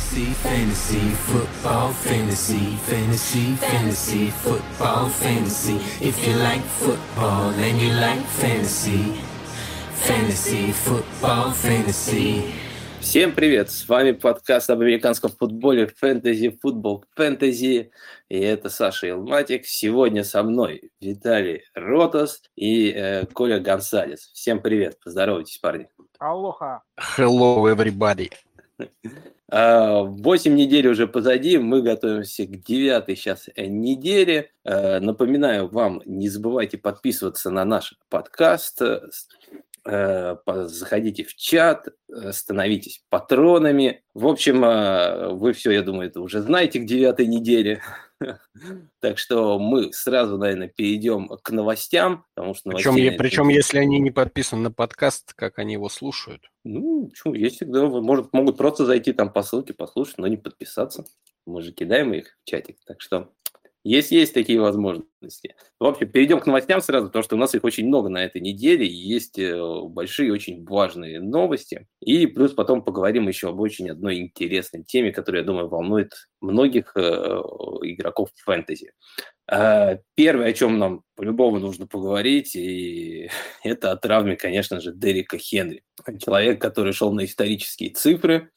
Fantasy, fantasy, football, fantasy, fantasy, fantasy, football, fantasy. If you like football and you like fantasy, fantasy, football, fantasy. Всем привет! С вами подкаст об американском футболе Fantasy Football Fantasy. И это Саша Илматик. Сегодня со мной Виталий Ротас и э, Коля Гонсалес. Всем привет! Поздоровайтесь, парни. Алоха. Hello, everybody. А, восемь недель уже позади, мы готовимся к девятой сейчас неделе. А, напоминаю вам, не забывайте подписываться на наш подкаст, э, заходите в чат, становитесь патронами. В общем, а, вы все, я думаю, это уже знаете к девятой неделе. Так что мы сразу, наверное, перейдем к новостям, потому что причем, я, причем если они не подписаны на подкаст, как они его слушают? Ну, почему? Есть всегда, может, могут просто зайти там по ссылке, послушать, но не подписаться. Мы же кидаем их в чатик, так что есть, есть такие возможности. В общем, перейдем к новостям сразу, потому что у нас их очень много на этой неделе, есть э, большие, очень важные новости. И плюс потом поговорим еще об очень одной интересной теме, которая, я думаю, волнует многих э, игроков фэнтези. Э, первое, о чем нам по-любому нужно поговорить, и это о травме, конечно же, Дерека Хенри. Человек, который шел на исторические цифры,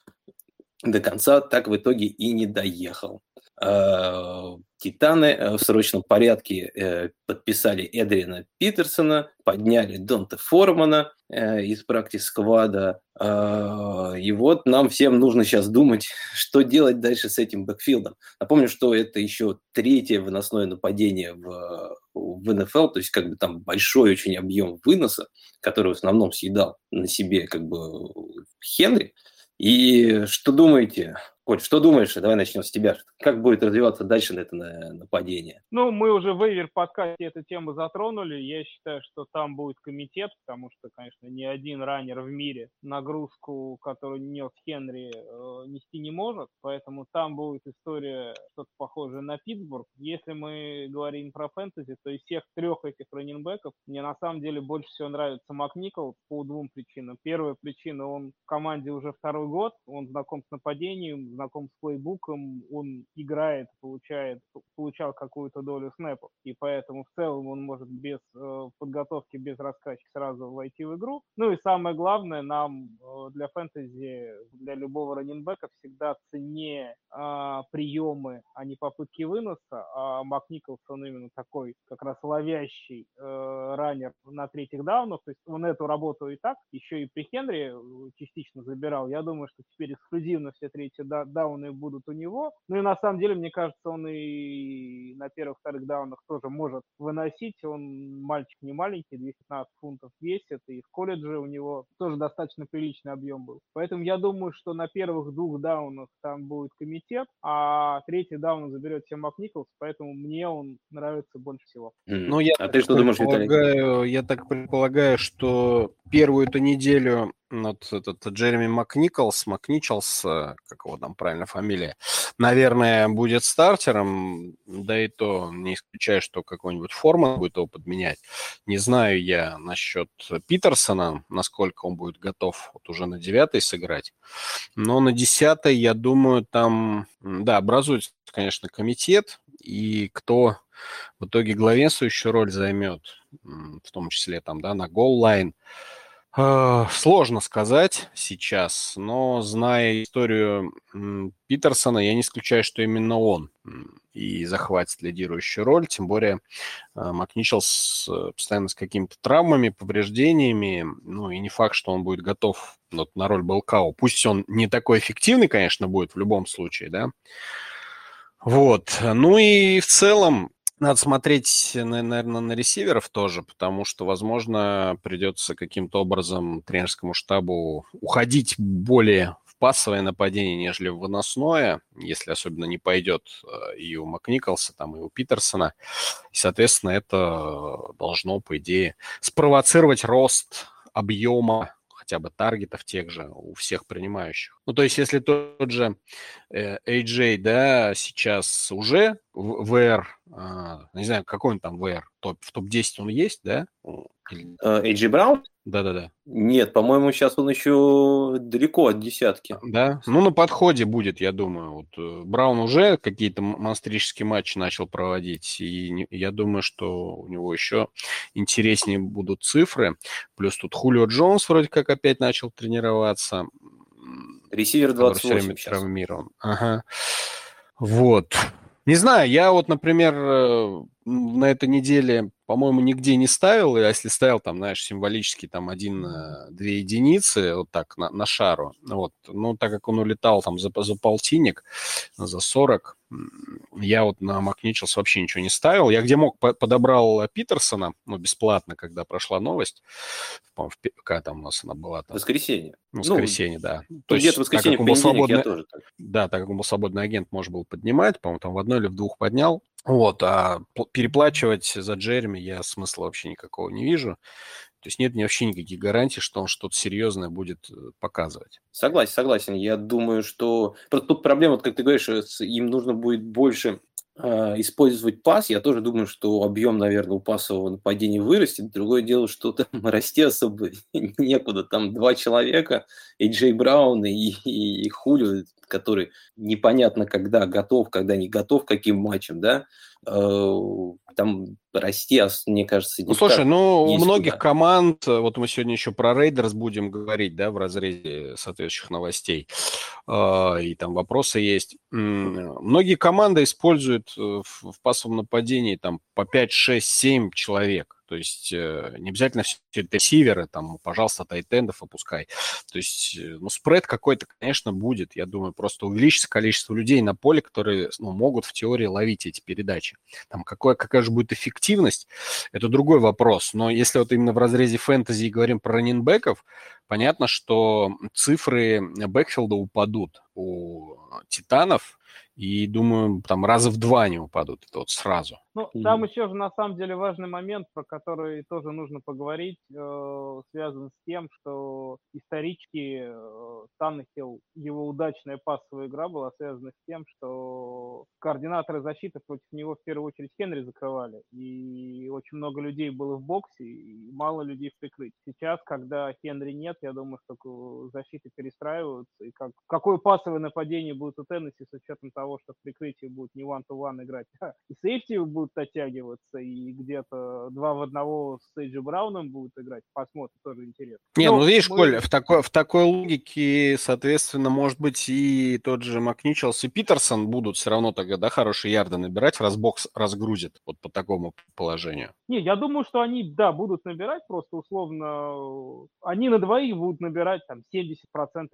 до конца так в итоге и не доехал. Э, Титаны э, в срочном порядке э, подписали Эдрина Питерсона, подняли Донта Формана из практис сквада. И вот нам всем нужно сейчас думать, что делать дальше с этим бэкфилдом. Напомню, что это еще третье выносное нападение в, в НФЛ, то есть как бы там большой очень объем выноса, который в основном съедал на себе как бы Хенри. И что думаете? Коль, что думаешь? Давай начнем с тебя. Как будет развиваться дальше на это нападение? Ну, мы уже в Эйвер подкасте эту тему затронули. Я считаю, что там будет комитет, потому что, конечно, ни один раннер в мире нагрузку, которую нес Хенри, э, нести не может. Поэтому там будет история что-то похожее на Питтсбург. Если мы говорим про фэнтези, то из всех трех этих раненбеков мне на самом деле больше всего нравится Макникол по двум причинам. Первая причина, он в команде уже второй год, он знаком с нападением, знаком с плейбуком, он играет, получает, получал какую-то долю снэпов, и поэтому в целом он может без э, подготовки, без раскачки сразу войти в игру. Ну и самое главное, нам э, для фэнтези, для любого раненбека всегда ценнее э, приемы, а не попытки выноса, а Мак Николсон именно такой как раз ловящий э, раннер на третьих даунах, то есть он эту работу и так, еще и при Хенри э, частично забирал. Я думаю, что теперь эксклюзивно все третьи да, дауны будут у него. Ну и на самом деле, мне кажется, он и на первых-вторых даунах тоже может выносить. Он мальчик не маленький, 215 фунтов весит, и в колледже у него тоже достаточно приличный объем был. Поэтому я думаю, что на первых двух даунах там будет комитет, а третий даун заберет Тим Макниколс, поэтому мне он нравится больше всего. Ну, я а ты что думаешь, Виталий? Я так предполагаю, что первую эту неделю вот этот Джереми Макниколс, Макничелс, э, как его там правильно фамилия, наверное, будет стартером, да и то не исключаю, что какой-нибудь форма будет его подменять. Не знаю я насчет Питерсона, насколько он будет готов вот уже на девятой сыграть, но на десятой, я думаю, там, да, образуется, конечно, комитет, и кто в итоге главенствующую роль займет, в том числе там, да, на гол-лайн, сложно сказать сейчас, но зная историю Питерсона, я не исключаю, что именно он и захватит лидирующую роль, тем более а, Макничелс э, постоянно с какими-то травмами, повреждениями, ну и не факт, что он будет готов вот, на роль Балкао. Пусть он не такой эффективный, конечно, будет в любом случае, да, вот. Ну и в целом надо смотреть, наверное, на ресиверов тоже, потому что, возможно, придется каким-то образом тренерскому штабу уходить более в пассовое нападение, нежели в выносное, если особенно не пойдет э, и у Макниколса, там, и у Питерсона. И, соответственно, это должно, по идее, спровоцировать рост объема хотя бы таргетов тех же у всех принимающих. Ну, то есть, если тот же э, AJ, да, сейчас уже в VR, а, не знаю, какой он там VR, топ, в топ-10 он есть, да? AJ Браун? Да-да-да. Нет, по-моему, сейчас он еще далеко от десятки. Да? Ну, на подходе будет, я думаю. Вот э, Браун уже какие-то монстрические матчи начал проводить, и я думаю, что у него еще интереснее будут цифры. Плюс тут Хулио Джонс вроде как опять начал тренироваться. Ресивер 28 время травмирован. Ага. Вот. Не знаю, я вот, например, э, на этой неделе, по-моему, нигде не ставил, а если ставил, там, знаешь, символически там один-две единицы, вот так, на, на шару, вот, ну, так как он улетал там за, за полтинник, за 40, я вот на Макничелс вообще ничего не ставил. Я где мог подобрал Питерсона, ну, бесплатно, когда прошла новость. По-моему, в, когда там у нас она была? Там, воскресенье. Ну, воскресенье, ну, да. То есть, где-то воскресенье, в свободный, я тоже так. Да, так как он был свободный агент, можно было поднимать. По-моему, там в одной или в двух поднял. Вот, а переплачивать за Джереми я смысла вообще никакого не вижу. То есть нет вообще никаких гарантий, что он что-то серьезное будет э, показывать. Согласен, согласен. Я думаю, что... Тут проблема, вот как ты говоришь, им нужно будет больше э, использовать пас. Я тоже думаю, что объем, наверное, у пасового нападения вырастет. Другое дело, что там расти особо некуда. Там два человека, и Джей Браун, и, и, и Хулио, который непонятно когда готов, когда не готов каким матчам, да. Э, там расти, мне кажется, Ну, слушай, ну, у многих куда. команд, э, вот мы сегодня еще про Рейдерс будем говорить, да, в разрезе соответствующих новостей, э, и там вопросы есть. Многие команды используют в пасовом нападении там по 5, 6, 7 человек. То есть э, не обязательно все это ресиверы, там, пожалуйста, тайтендов опускай. То есть, э, ну, спред какой-то, конечно, будет. Я думаю, просто увеличится количество людей на поле, которые ну, могут в теории ловить эти передачи. Там какое, какая же будет эффективность, это другой вопрос. Но если вот именно в разрезе фэнтези говорим про раненбеков, понятно, что цифры бэкфилда упадут у титанов, и думаю, там раза в два они упадут, это вот сразу. Ну, и... там еще же на самом деле важный момент, про который тоже нужно поговорить, э, связан с тем, что исторически э, Таннехилл, его удачная пассовая игра была связана с тем, что координаторы защиты против него в первую очередь Хенри закрывали, и очень много людей было в боксе, и мало людей в прикрытии. Сейчас, когда Хенри нет, я думаю, что защиты перестраиваются, и как, какое пассовое нападение будет у Теннесси с учетом того, что в прикрытии будет не one-to-one играть, а и сейфти будет будут оттягиваться, и где-то два в одного с Эйджи Брауном будут играть. Посмотрим, тоже интересно. Не, Но ну видишь, мы... Коля, в такой, в такой логике, соответственно, может быть, и тот же Макничелс и Питерсон будут все равно тогда, да, хорошие ярды набирать, раз бокс разгрузит вот по такому положению. Не, я думаю, что они, да, будут набирать, просто условно, они на двоих будут набирать там 70%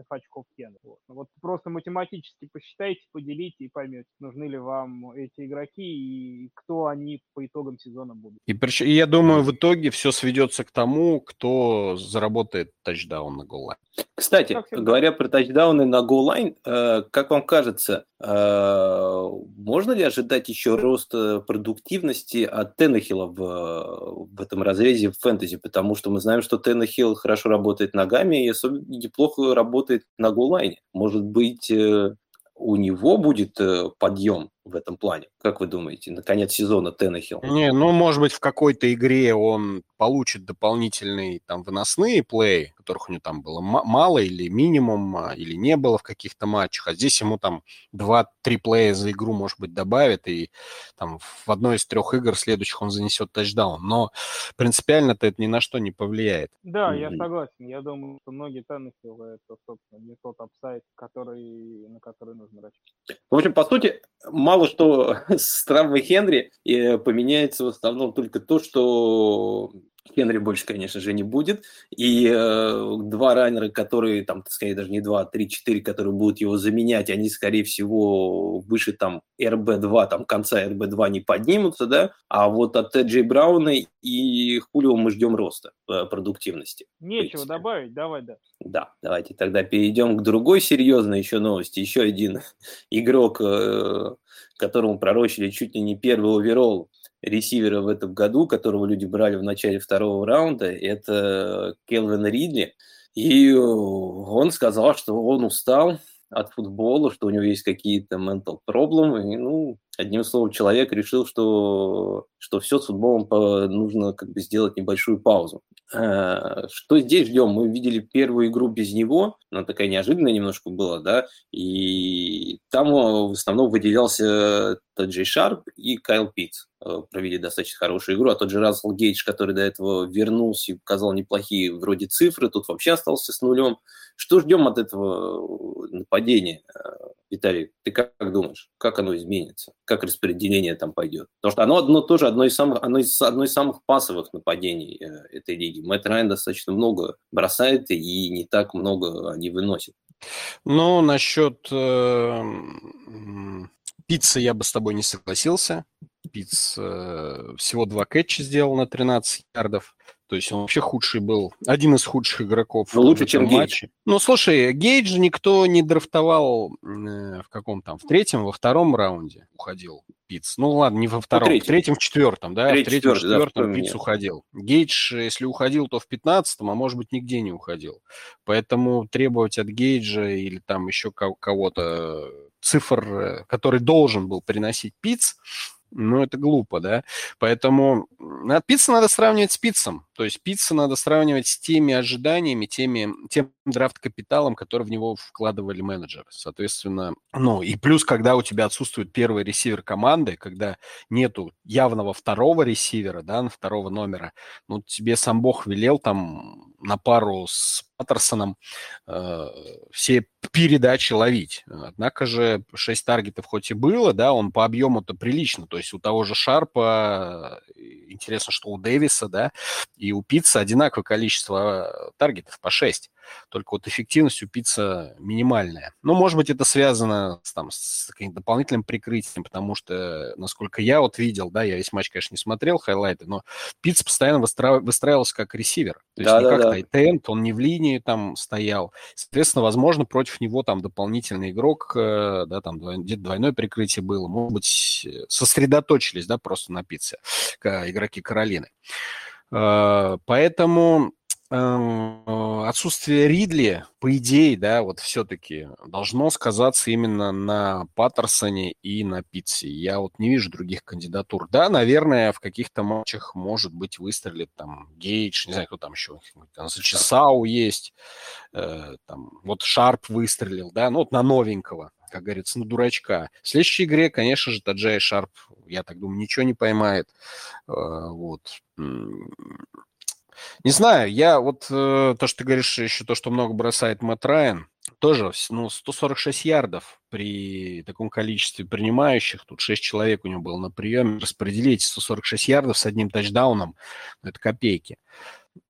очков Кена. Вот. вот просто математически посчитайте, поделите и поймете, нужны ли вам эти игроки и кто они по итогам сезона будут. И, прич... и я думаю, в итоге все сведется к тому, кто заработает тачдаун на голлайн. Кстати, говоря про тачдауны на голлайн, э, как вам кажется, э, можно ли ожидать еще роста продуктивности от Теннехилла в, в этом разрезе в фэнтези? Потому что мы знаем, что Теннехилл хорошо работает ногами и особенно неплохо работает на голлайне. Может быть, э, у него будет э, подъем в этом плане? Как вы думаете, на конец сезона Теннехилл? Не, ну, может быть, в какой-то игре он получит дополнительные там выносные плей, которых у него там было мало или минимум, а, или не было в каких-то матчах, а здесь ему там 2-3 плея за игру, может быть, добавит, и там в одной из трех игр следующих он занесет тачдаун. Но принципиально-то это ни на что не повлияет. Да, mm-hmm. я согласен. Я думаю, что многие Теннехилл это, собственно, не тот апсайд, который, на который нужно рассчитывать. В общем, по сути, мало что с травмой Хенри и поменяется в основном только то, что Хенри больше, конечно же, не будет. И э, два раннера, которые, там, сказать, даже не два, а три-четыре, которые будут его заменять, они, скорее всего, выше там РБ-2, там конца РБ-2 не поднимутся, да, а вот от Джей Брауна и Хулио мы ждем роста э, продуктивности. Нечего добавить, давай, да. Да, давайте тогда перейдем к другой серьезной еще новости. Еще один игрок, э, которому пророчили чуть ли не первый оверолл ресивера в этом году, которого люди брали в начале второго раунда, это Келвин Ридли. И он сказал, что он устал от футбола, что у него есть какие-то mental проблемы. И, ну, одним словом, человек решил, что, что все с футболом нужно как бы сделать небольшую паузу. Э, что здесь ждем? Мы видели первую игру без него, она такая неожиданная немножко была, да, и там в основном выделялся тот Джей Шарп и Кайл Питц э, провели достаточно хорошую игру, а тот же Рассел Гейдж, который до этого вернулся и показал неплохие вроде цифры, тут вообще остался с нулем. Что ждем от этого нападения, э, Виталий? Ты как, как думаешь, как оно изменится? Как распределение там пойдет? Потому что оно одно, тоже одно из самых, одно из, одно из самых пасовых нападений э, этой лиги. Мэтт Райан достаточно много бросает и не так много они выносят. Ну, насчет э, пиццы я бы с тобой не согласился. Пиц э, всего два кэтча сделал на 13 ярдов. То есть он вообще худший был, один из худших игроков Но лучше, чем матче. Гейдж. Ну, слушай, Гейдж никто не драфтовал э, в каком там, в третьем, во втором раунде уходил Пиц. Ну, ладно, не во втором, ну, в третьем, в четвертом, да, Третий, в третьем, в четвертом да, Пиц уходил. Гейдж, если уходил, то в пятнадцатом, а может быть, нигде не уходил. Поэтому требовать от Гейджа или там еще кого-то цифр, э, который должен был приносить Пиц, ну, это глупо, да? Поэтому пиццу надо сравнивать с пиццем. То есть пиццу надо сравнивать с теми ожиданиями, теми, тем драфт-капиталом, который в него вкладывали менеджеры. Соответственно, ну, и плюс, когда у тебя отсутствует первый ресивер команды, когда нету явного второго ресивера, да, второго номера, ну, тебе сам Бог велел там на пару с Паттерсоном э, все передачи ловить. Однако же 6 таргетов хоть и было, да, он по объему-то прилично. То есть у того же Шарпа, э, интересно, что у Дэвиса, да, и у Пицца одинаковое количество таргетов по 6 только вот эффективность у пицца минимальная. Ну, может быть, это связано с, там, с каким-то дополнительным прикрытием, потому что, насколько я вот видел, да, я весь матч, конечно, не смотрел, хайлайты, но пицца постоянно выстраив... выстраивался как ресивер. То есть да, не да, как да. тайтенд, он не в линии там стоял. Соответственно, возможно, против него там дополнительный игрок, э, да, там где-то двойное прикрытие было, может быть, сосредоточились, да, просто на пицце игроки Каролины. Э, поэтому Эм, отсутствие Ридли, по идее, да, вот все-таки должно сказаться именно на Паттерсоне и на Питсе. Я вот не вижу других кандидатур. Да, наверное, в каких-то матчах, может быть, выстрелит там Гейдж, не знаю, кто там еще, там Зачесау есть, э, там, вот Шарп выстрелил, да, ну вот на новенького как говорится, на дурачка. В следующей игре, конечно же, Таджай Шарп, я так думаю, ничего не поймает. Э, вот. Не знаю, я вот э, то, что ты говоришь, еще то, что много бросает Мэтт Райан, тоже, ну, 146 ярдов при таком количестве принимающих. Тут 6 человек у него было на приеме. Распределить 146 ярдов с одним тачдауном, это копейки.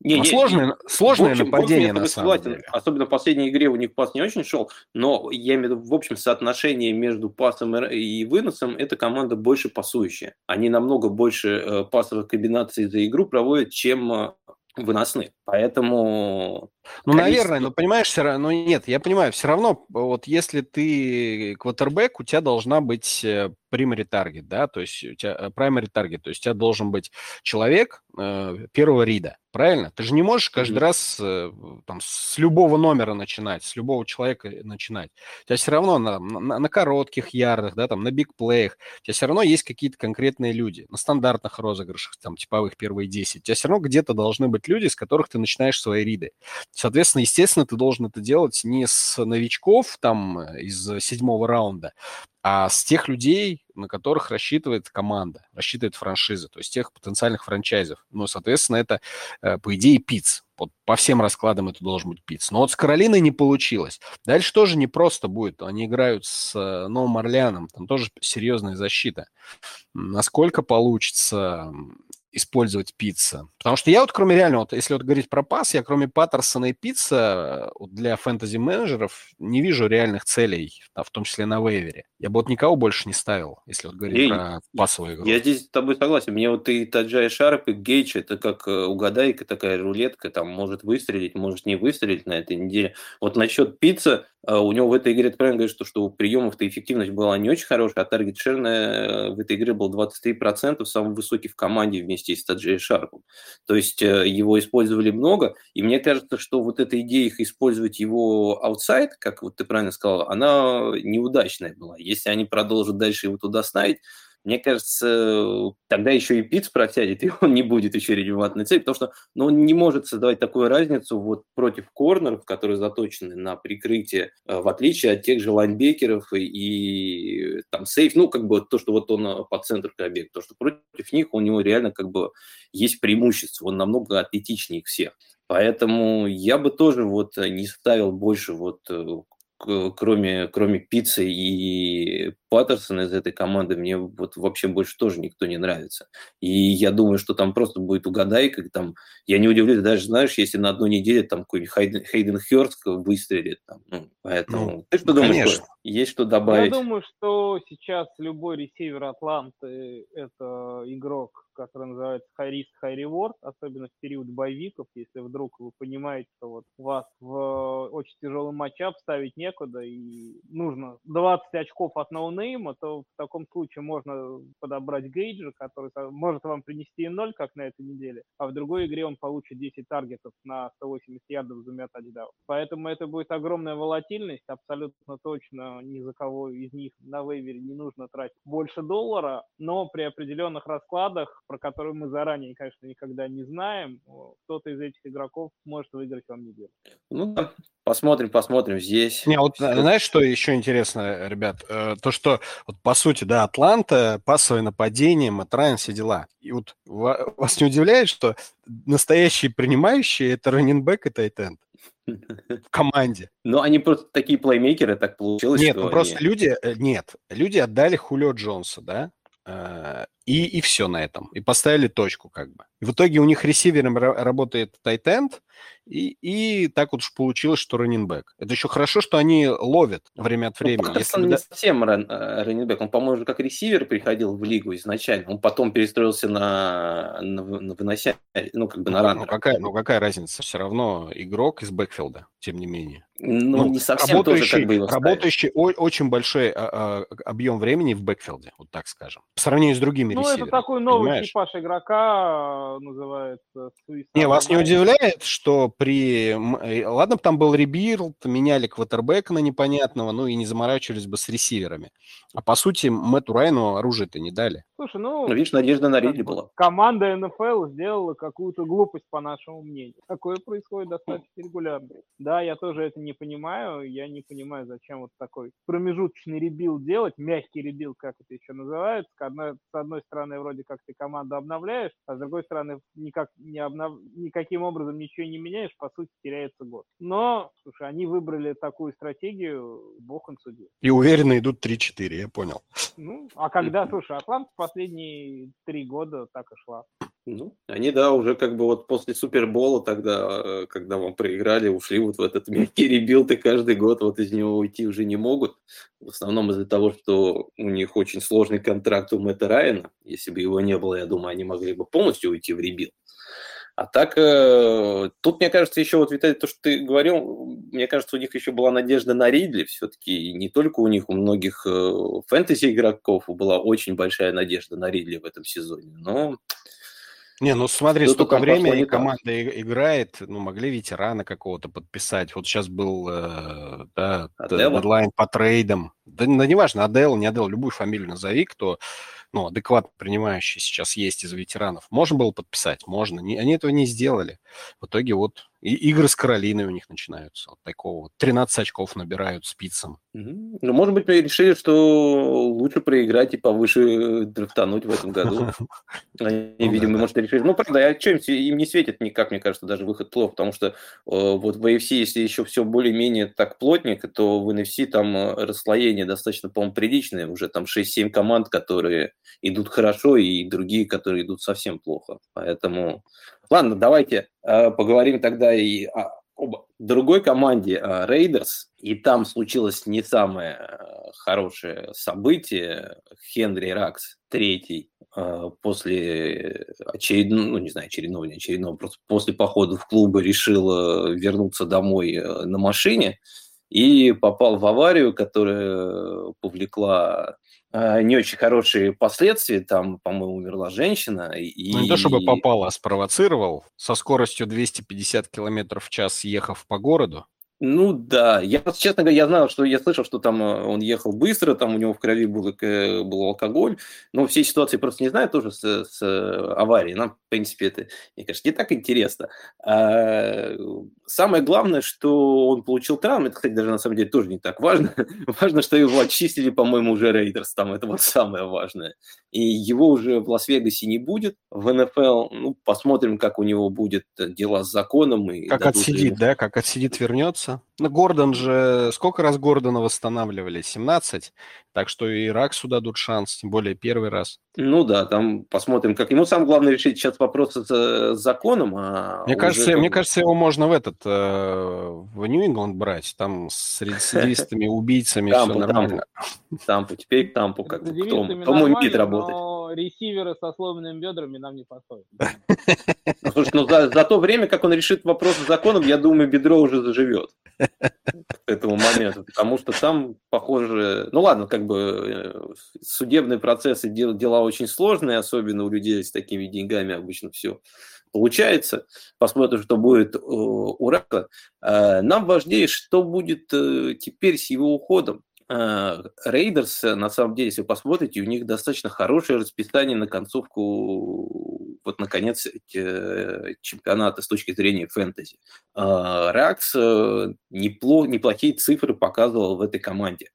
Не, ну, не, сложное, не, сложное общем, нападение, на самом согласен. деле. Особенно в последней игре у них пас не очень шел, но я имею в виду, в общем, соотношение между пасом и выносом, эта команда больше пасующая. Они намного больше э, пасовых комбинаций за игру проводят, чем э, выносны. Поэтому... Ну, количество... наверное, но понимаешь, все равно... Ну, нет, я понимаю, все равно, вот если ты квотербек, у тебя должна быть э, primary target, да, то есть у тебя э, primary target, то есть у тебя должен быть человек э, первого рида, правильно? Ты же не можешь каждый mm-hmm. раз э, там с любого номера начинать, с любого человека начинать. У тебя все равно на, на, на коротких ярдах, да, там на бигплеях, у тебя все равно есть какие-то конкретные люди, на стандартных розыгрышах, там типовых первые 10, у тебя все равно где-то должны быть люди, с которых ты начинаешь свои риды. Соответственно, естественно, ты должен это делать не с новичков там э, из седьмого раунда, а с тех людей, на которых рассчитывает команда, рассчитывает франшиза, то есть тех потенциальных франчайзов. Ну, соответственно, это, э, по идее, пиц. Вот по всем раскладам это должен быть пиц. Но вот с Каролиной не получилось. Дальше тоже не просто будет. Они играют с э, Новым Орлеаном, там тоже серьезная защита. Насколько получится использовать пицца. Потому что я вот кроме реально, вот если вот говорить про пас, я кроме Паттерсона и пицца вот для фэнтези-менеджеров не вижу реальных целей, а в том числе на вейвере. Я бы вот никого больше не ставил, если вот говорить и, про пасовую игру. Я здесь с тобой согласен. Мне вот и Таджай Шарп, и Гейдж, это как э, угадайка, такая рулетка, там может выстрелить, может не выстрелить на этой неделе. Вот насчет Питтса, у него в этой игре, правильно говоришь, что, что приемов-то эффективность была не очень хорошая, а target share э, в этой игре был 23%, самый высокий в команде вместе с Таджей Шарпом. То есть э, его использовали много, и мне кажется, что вот эта идея их использовать его outside, как вот ты правильно сказал, она неудачная была. Если они продолжат дальше его туда ставить, мне кажется, тогда еще и Пиц протянет, и он не будет еще релевантной цели, потому что ну, он не может создавать такую разницу вот против корнеров, которые заточены на прикрытие, э, в отличие от тех же лайнбекеров и, и там сейф, ну, как бы то, что вот он э, по центру объект, то, что против них у него реально как бы есть преимущество, он намного атлетичнее всех. Поэтому я бы тоже вот не ставил больше вот кроме, кроме Пиццы и Паттерсона из этой команды, мне вот вообще больше тоже никто не нравится. И я думаю, что там просто будет угадайка. Там, я не удивлюсь, даже, знаешь, если на одну неделю там какой-нибудь Хейден, Хейден Хёрст выстрелит. Там, ну, поэтому... Ну, Ты что думаешь? Конечно. Есть что добавить? Я думаю, что сейчас любой ресивер Атланты – это игрок который называется High Risk, High Reward, особенно в период боевиков, если вдруг вы понимаете, что вот вас в очень тяжелый матчап ставить некуда и нужно 20 очков от ноунейма, то в таком случае можно подобрать Гейджа, который может вам принести 0, как на этой неделе, а в другой игре он получит 10 таргетов на 180 ярдов за тачдаун. Поэтому это будет огромная волатильность, абсолютно точно ни за кого из них на вейвере не нужно тратить больше доллара, но при определенных раскладах про который мы заранее, конечно, никогда не знаем, кто-то из этих игроков может выиграть вам неделю. Ну да, посмотрим, посмотрим здесь. Не, вот знаешь, что еще интересно, ребят? Э, то, что вот, по сути, да, Атланта, пасовое нападение, Матрайн, все дела. И вот вас не удивляет, что настоящие принимающие – это раннинбэк и тайтенд? в команде. Ну, они просто такие плеймейкеры, так получилось. Нет, ну просто люди, э, нет, люди отдали Хулио Джонса, да, э, и, и все на этом. И поставили точку как бы. И в итоге у них ресивером работает тайтенд, и, и так вот уж получилось, что раннинбэк. Это еще хорошо, что они ловят время от ну, времени. Ну, Если он не совсем ран, раннинбэк. Он, по-моему, как ресивер приходил в лигу изначально. Он потом перестроился на, на, на вынося, ну, как бы на раннер. Ну, какая, ну, какая разница? Все равно игрок из бэкфилда, тем не менее. Ну, ну не совсем работающий, тоже как бы его Работающий о, очень большой а, а, объем времени в бэкфилде, вот так скажем. По сравнению с другими ну, это такой новый понимаешь? типаж игрока, называется. Не, вас не удивляет, что при... Э, ладно бы там был rebuild, меняли квотербека на непонятного, ну и не заморачивались бы с ресиверами. А по сути, Мэтту Райану оружие-то не дали. Слушай, ну... ну видишь, надежда на Ридли была. Команда НФЛ сделала какую-то глупость, по нашему мнению. Такое происходит достаточно регулярно. Да, я тоже это не понимаю. Я не понимаю, зачем вот такой промежуточный rebuild делать, мягкий rebuild, как это еще называется. С одной стороны, вроде как ты команду обновляешь, а с другой стороны, никак не обнов... никаким образом ничего не меняешь, по сути, теряется год. Но, слушай, они выбрали такую стратегию, бог им судья. И уверенно идут 3-4, я понял. Ну, а когда, слушай, Атланта последние три года так и шла. Ну, они, да, уже как бы вот после Супербола тогда, э, когда вам проиграли, ушли вот в этот мягкий rebuild, и каждый год вот из него уйти уже не могут. В основном из-за того, что у них очень сложный контракт у Мэтта Райана. Если бы его не было, я думаю, они могли бы полностью уйти в rebuild. А так, э, тут, мне кажется, еще вот, Виталий, то, что ты говорил, мне кажется, у них еще была надежда на Ридли все-таки. И не только у них, у многих э, фэнтези-игроков была очень большая надежда на Ридли в этом сезоне. Но не, ну смотри, Кто столько времени команда играет, ну могли ветерана какого-то подписать. Вот сейчас был э, да, дедлайн по трейдам. Да, да неважно, Адел, не Адел, любую фамилию назови, кто ну, адекватно принимающий сейчас есть из ветеранов. Можно было подписать? Можно. Не, они этого не сделали. В итоге вот и игры с Каролиной у них начинаются. Вот такого вот. 13 очков набирают спицам. Ну, может быть, мы решили, что лучше проиграть и повыше драфтануть в этом году. Они, ну, видимо, может, решили. Ну, правда, а чем им не светит никак, мне кажется, даже выход плохо, потому что э, вот в AFC, если еще все более-менее так плотненько, то в NFC там э, расслоение достаточно, по-моему, приличное. Уже там 6-7 команд, которые идут хорошо, и другие, которые идут совсем плохо. Поэтому Ладно, давайте э, поговорим тогда и о, об другой команде Рейдерс. Э, и там случилось не самое э, хорошее событие. Хенри Ракс, третий, э, после очередного, ну не знаю, очередного, не очередного, просто после похода в клубы решил э, вернуться домой на машине и попал в аварию, которая повлекла не очень хорошие последствия. Там, по-моему, умерла женщина. И... Ну, не то чтобы попал, а спровоцировал. Со скоростью 250 км в час, ехав по городу. Ну да, я, честно говоря, я знал, что я слышал, что там э, он ехал быстро, там у него в крови был, э, был алкоголь, но все ситуации просто не знаю тоже с, с э, аварией. Нам, в принципе, это, мне кажется, не так интересно. А, самое главное, что он получил травму, это, кстати, даже на самом деле тоже не так важно. важно, что его отчислили, по-моему, уже Рейдерс, там это вот самое важное. И его уже в Лас-Вегасе не будет. В НФЛ, ну, посмотрим, как у него будет дела с законом. И как отсидит, ему... да, как отсидит, вернется вернется. Ну, Гордон же... Сколько раз Гордона восстанавливали? 17. Так что и Раксу дадут шанс, тем более первый раз. Ну да, там посмотрим, как ему самое главное решить сейчас вопрос с, с законом. А мне, кажется, мне кажется, его можно в этот э, в Нью-Ингланд брать, там с рецидивистами, убийцами все нормально. Тампу, теперь Тампу, как кто, кто умеет работать. Но ресиверы со сломанными бедрами нам не подходят. Слушай, ну за, за то время, как он решит вопрос с законом, я думаю, бедро уже заживет к этому моменту, потому что там, похоже, ну ладно, как бы э, судебные процессы, дела очень сложные, особенно у людей с такими деньгами обычно все получается. Посмотрим, что будет э, у Рака. Э, нам важнее, что будет теперь с его уходом. Рейдерс, на самом деле, если вы посмотрите, у них достаточно хорошее расписание на концовку, вот, наконец, чемпионата с точки зрения фэнтези. Раггс неплох, неплохие цифры показывал в этой команде.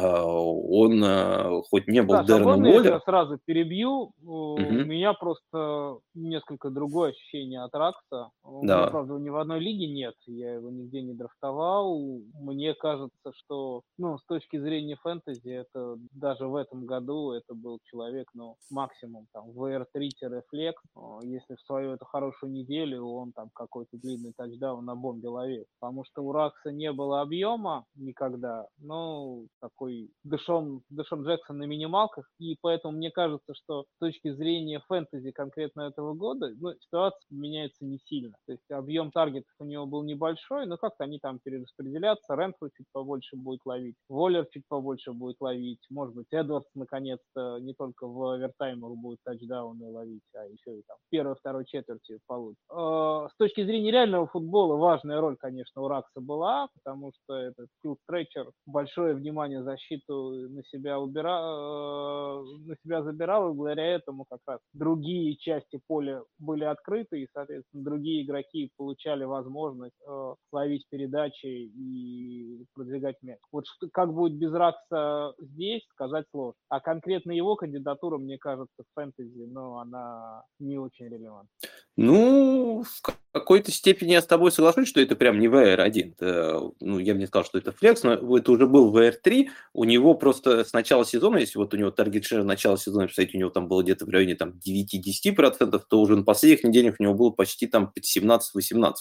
А, он а, хоть не был да, Даррен Уоллер... Я сразу перебью. Угу. У меня просто несколько другое ощущение от Раггса. У да. меня, правда, ни в одной лиге нет. Я его нигде не драфтовал. Мне кажется, что ну, с точки зрения фэнтези, это даже в этом году это был человек, ну, максимум там WR3-flex. Если в свою эту хорошую неделю он там какой-то длинный тачдаун на бомбе ловил. Потому что у Ракса не было объема никогда. Ну, такой такой Дэшон, Дэшон Джексон на минималках, и поэтому мне кажется, что с точки зрения фэнтези конкретно этого года, ну, ситуация меняется не сильно. То есть объем таргетов у него был небольшой, но как-то они там перераспределятся, Ренфру чуть побольше будет ловить, Воллер чуть побольше будет ловить, может быть, Эдвардс наконец-то не только в овертаймах будет тачдауны ловить, а еще и там первой-второй четверти получит. Э, с точки зрения реального футбола важная роль, конечно, у Ракса была, потому что этот филд стретчер большое внимание за защиту на себя убирал, э, на себя забирал, и благодаря этому как раз другие части поля были открыты, и, соответственно, другие игроки получали возможность э, ловить передачи и продвигать мяч. Вот что, как будет без Ракса здесь, сказать сложно. А конкретно его кандидатура, мне кажется, в фэнтези, но она не очень релевантна. Ну, какой-то степени я с тобой соглашусь, что это прям не VR1. Это, ну, я бы не сказал, что это флекс, но это уже был VR3, у него просто с начала сезона, если вот у него таргет шер начала сезона, кстати, у него там было где-то в районе там 9-10%, то уже на последних неделях у него было почти там 17-18%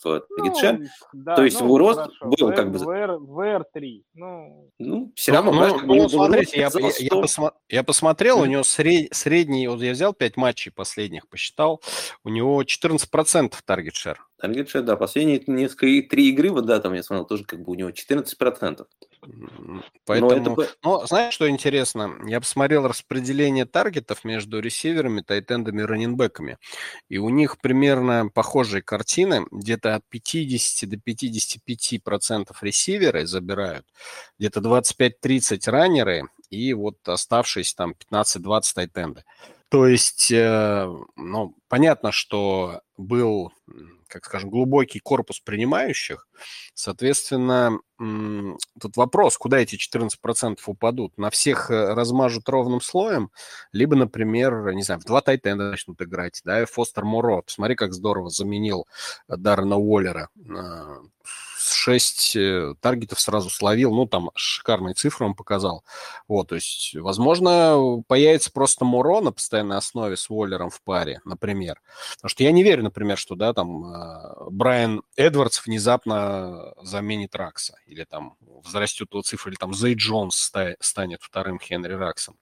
таргет шер. Ну, да, То есть ну, его рост хорошо. был как бы... VR3. Ну, ну все равно, ну, знаешь, ну, смотрите, я, я, я, посма- я посмотрел, mm-hmm. у него сред- средний, вот я взял 5 матчей последних, посчитал, у него 14% таргет шер. Таргет шер, да, последние несколько, три игры, вот да, там я смотрел, тоже как бы у него 14%. Поэтому, но, это... но знаешь, что интересно? Я посмотрел распределение таргетов между ресиверами, тайтендами и раненбеками. И у них примерно похожие картины. Где-то от 50 до 55 процентов ресиверы забирают, где-то 25-30 раннеры и вот оставшиеся там 15-20 тайтенды. То есть, э, ну, понятно, что был, как скажем, глубокий корпус принимающих. Соответственно, тут вопрос, куда эти 14% упадут? На всех э, размажут ровным слоем, либо, например, не знаю, в два тайтенда начнут играть, да, и Фостер Муро. Посмотри, как здорово заменил Даррена Уоллера 6 э, таргетов сразу словил, ну, там шикарные цифры он показал. Вот, то есть, возможно, появится просто Муро на постоянной основе с Уоллером в паре, например. Потому что я не верю, например, что, да, там э, Брайан Эдвардс внезапно заменит Ракса, или там возрастет его цифра, или там Зей Джонс станет вторым Хенри Раксом.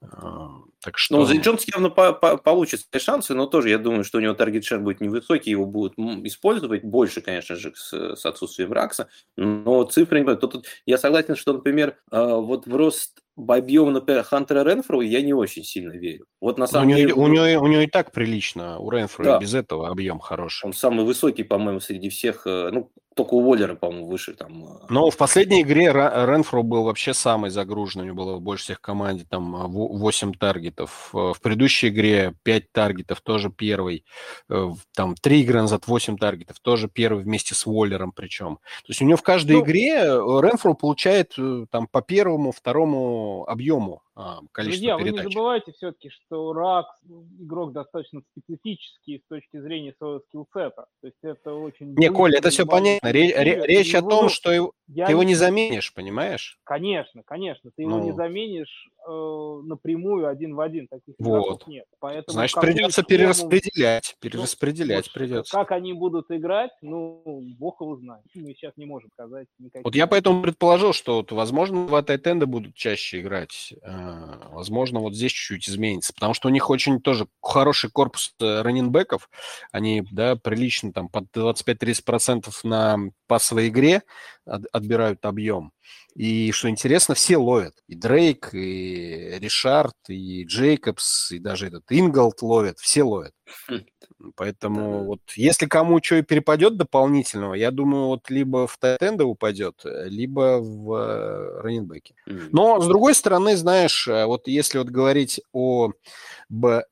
Так что... Ну, Зей Джонс явно по -по получит свои шансы, но тоже я думаю, что у него таргет шер будет невысокий, его будут использовать больше, конечно же, с, с отсутствием Ракса, но цифры не тут, Я согласен, что, например, вот в рост в объем, например, Хантера Ренфру я не очень сильно верю. Вот на самом у деле... у, него, у него и так прилично, у Ренфру да. без этого объем хороший. Он самый высокий, по-моему, среди всех, э, ну, только у Воллера, по-моему, выше там. Э. Но в последней игре Ренфро был вообще самый загруженный, у него было больше всех команде, там 8 таргетов. Э, в предыдущей игре 5 таргетов, тоже первый. Там 3 игры назад 8 таргетов, тоже первый вместе с Воллером причем. То есть у него в каждой ну, игре Ренфро получает там по первому, второму объему а, количество Друзья, передач. вы не забывайте все-таки, что Рак игрок достаточно специфический с точки зрения своего скиллсета. То есть это очень... Не, Коля, это все понятно. Речь, речь о том, что его, ты его не заменишь, понимаешь? Конечно, конечно. Ты ну. его не заменишь э, напрямую один в один. Таких вот. нет. Поэтому Значит, придется перераспределять. Ну, перераспределять ну, придется. Как они будут играть, ну, бог его знает. Мы сейчас не можем сказать никаких. Вот я поэтому предположил, что, вот, возможно, два тайтенда будут чаще играть. Э, возможно, вот здесь чуть-чуть изменится. Потому что у них очень тоже хороший корпус э, раннинбеков. Они, да, прилично там под 25-30% на пассовой игре отбирают объем. И что интересно, все ловят. И Дрейк, и Ришард, и Джейкобс, и даже этот Инголд ловят. Все ловят. Поэтому да. вот если кому что и перепадет дополнительного, я думаю, вот либо в тайтенда упадет, либо в э, раннинбеке. Mm-hmm. Но, с другой стороны, знаешь, э, вот если вот говорить о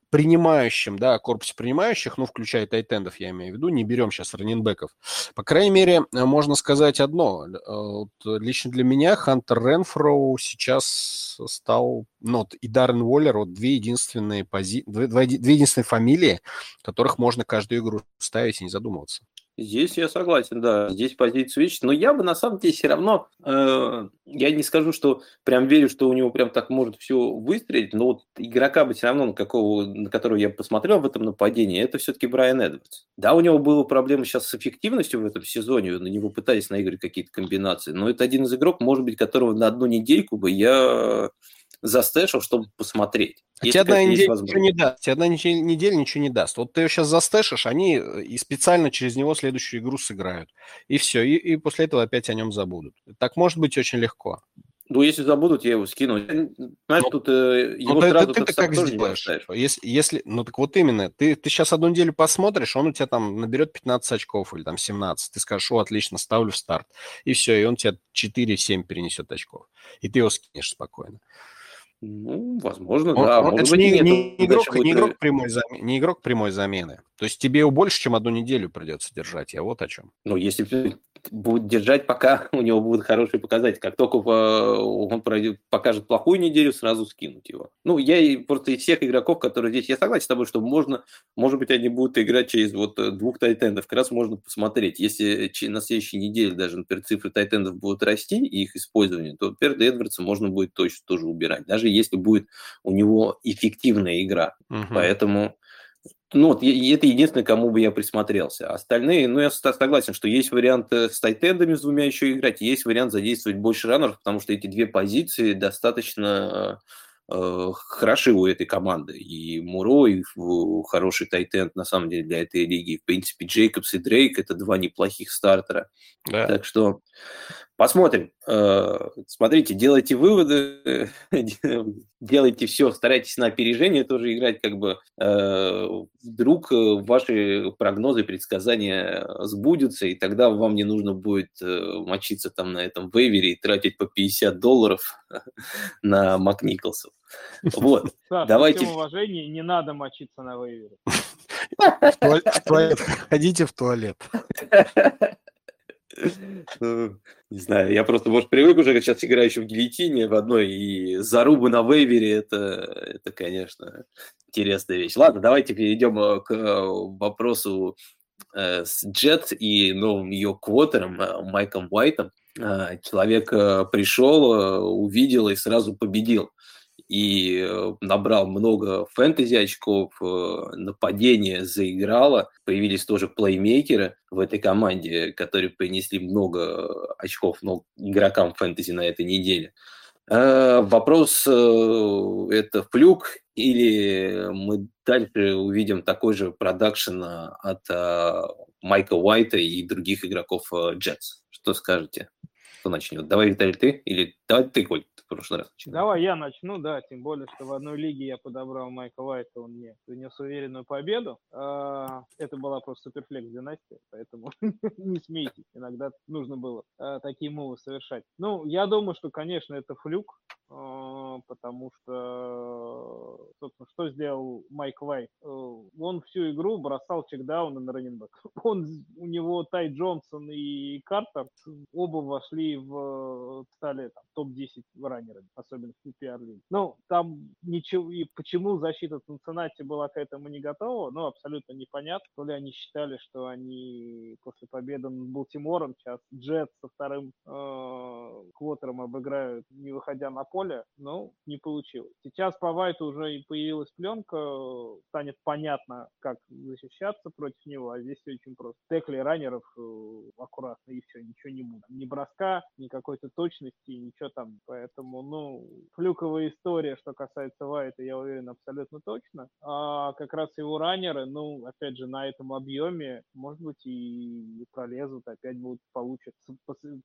принимающем, да, корпусе принимающих, ну, включая тайтендов, я имею в виду, не берем сейчас раненбеков, по крайней мере, э, можно сказать одно. Вот, лично для меня Хантер Ренфроу сейчас стал, ну, и Даррен Уоллер, вот две единственные, пози... две, две единственные фамилии, которых можно каждую игру ставить и не задумываться. Здесь я согласен, да, здесь позиция вещь, но я бы на самом деле все равно, э, я не скажу, что прям верю, что у него прям так может все выстрелить, но вот игрока бы все равно, на, какого, на которого я посмотрел в этом нападении, это все-таки Брайан Эдвардс. Да, у него была проблема сейчас с эффективностью в этом сезоне, на него пытались наиграть какие-то комбинации, но это один из игроков, может быть, которого на одну недельку бы я застэшил, чтобы посмотреть. А тебе одна неделя ничего не даст. Тебе одна неделя ничего не даст. Вот ты его сейчас застэшишь, они э, и специально через него следующую игру сыграют. И все. И, и после этого опять о нем забудут. Так может быть очень легко. Ну, если забудут, я его скину. Знаешь, ну, тут э, его ну, сразу ты, ты, ты как сделаешь? Если, если, ну, так вот именно. Ты, ты сейчас одну неделю посмотришь, он у тебя там наберет 15 очков или там 17. Ты скажешь, о, отлично, ставлю в старт. И все, и он тебе 4-7 перенесет очков. И ты его скинешь спокойно. Ну, возможно, он, да. Он, Может быть, не, не, игрок, не, игрок прямой замены, не игрок прямой замены. То есть тебе его больше, чем одну неделю придется держать. Я вот о чем. Ну, если будет держать, пока у него будут хорошие показатели. Как только он покажет плохую неделю, сразу скинуть его. Ну, я просто из всех игроков, которые здесь, я согласен с тобой, что можно, может быть, они будут играть через вот э, двух тайтендов. Как раз можно посмотреть. Если на следующей неделе даже, например, цифры тайтендов будут расти, и их использование, то перед Эдвардсом можно будет точно тоже убирать. Даже если будет у него эффективная игра. Угу. Поэтому ну, вот, это единственное, кому бы я присмотрелся. Остальные, ну, я согласен, что есть вариант с тайтендами с двумя еще играть, есть вариант задействовать больше раннеров, потому что эти две позиции достаточно э, хороши у этой команды. И Муро, и хороший тайтенд, на самом деле, для этой лиги. В принципе, Джейкобс и Дрейк – это два неплохих стартера. Да. Так что Посмотрим. Э, смотрите, делайте выводы, делайте все, старайтесь на опережение тоже играть, как бы э, вдруг э, ваши прогнозы, предсказания сбудутся, и тогда вам не нужно будет мочиться там на этом вейвере и тратить по 50 долларов на Макниколсов. Вот, Саша, давайте... Всем уважение, не надо мочиться на вейвере. В туалет, ходите в туалет. Ну, не знаю, я просто, может, привык уже сейчас играю еще в гильотине в одной, и зарубы на вейвере это, это, конечно, интересная вещь. Ладно, давайте перейдем э, к э, вопросу э, с Джет и новым ее квотером Майком Уайтом. Человек пришел, увидел и сразу победил и э, набрал много фэнтези очков, э, нападение заиграло, появились тоже плеймейкеры в этой команде, которые принесли много очков много игрокам фэнтези на этой неделе. Э, вопрос, это флюк или мы дальше увидим такой же продакшн от Майка Уайта и других игроков Джетс? Что скажете? Кто начнет? Давай, Виталий, ты? Или давай ты, Коль, в прошлый раз. Начинал. Давай я начну, да, тем более, что в одной лиге я подобрал Майка Уайта, он мне принес уверенную победу. А, это была просто суперфлекс династия, поэтому не смейтесь, иногда нужно было а, такие мувы совершать. Ну, я думаю, что, конечно, это флюк, а, потому что, собственно, что сделал Майк Вайт? Э, он всю игру бросал чекдауны на раненбэк. Он, у него Тай Джонсон и Картер оба вошли в, стали там, топ-10 раннерами, особенно в PPR лиге. Ну, там ничего, и почему защита Цинциннати была к этому не готова, ну, абсолютно непонятно. То ли они считали, что они после победы над Балтимором сейчас Джет со вторым э, квотером обыграют, не выходя на поле, но не получилось. Сейчас по Вайту уже и появилась пленка, станет понятно, как защищаться против него, а здесь все очень просто. Текли раннеров э, аккуратно и все, ничего не будет. Ни броска, ни какой-то точности, ничего там. Поэтому, ну, флюковая история, что касается Вайта, я уверен абсолютно точно. А как раз его раннеры, ну, опять же, на этом объеме, может быть, и пролезут, опять будут получат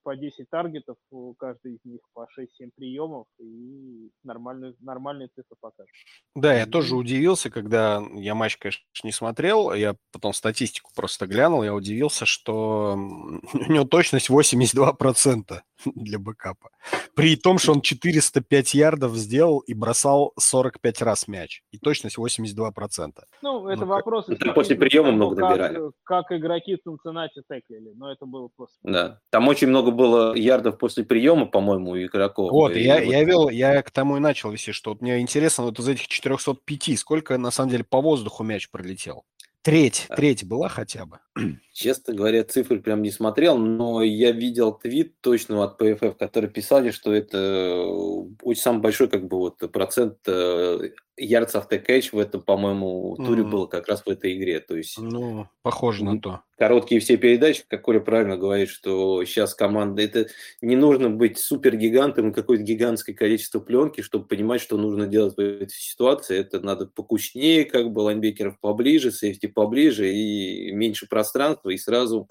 по 10 таргетов, каждый из них по 6-7 приемов, и нормальную, нормальные цифры покажет. Да, я тоже удивился, когда я матч, конечно, не смотрел, я потом статистику просто глянул, я удивился, что у него точность 82% для бэкапа. При том, что он 405 ярдов сделал и бросал 45 раз мяч. И точность 82%. Ну, это ну, вопрос... Как... После приема много набирали. Как, как игроки Цинциннати теклили, но это было просто... Да, там очень много было ярдов после приема, по-моему, игроков. Вот, я, вот... я вел, я к тому и начал вести, что вот мне интересно, вот из этих 405, сколько на самом деле по воздуху мяч пролетел? Треть, треть была хотя бы. Честно говоря, цифры прям не смотрел, но я видел твит точно от ПФФ, который писали, что это э, очень самый большой как бы вот процент э, ярдс автокэч в этом, по-моему, туре mm. было как раз в этой игре. То есть, ну, похоже на то. Короткие все передачи, как Коля правильно говорит, что сейчас команда, это не нужно быть супергигантом и какое-то гигантское количество пленки, чтобы понимать, что нужно делать в этой ситуации. Это надо покучнее, как бы лайнбекеров поближе, сейфти поближе и меньше пространства, и сразу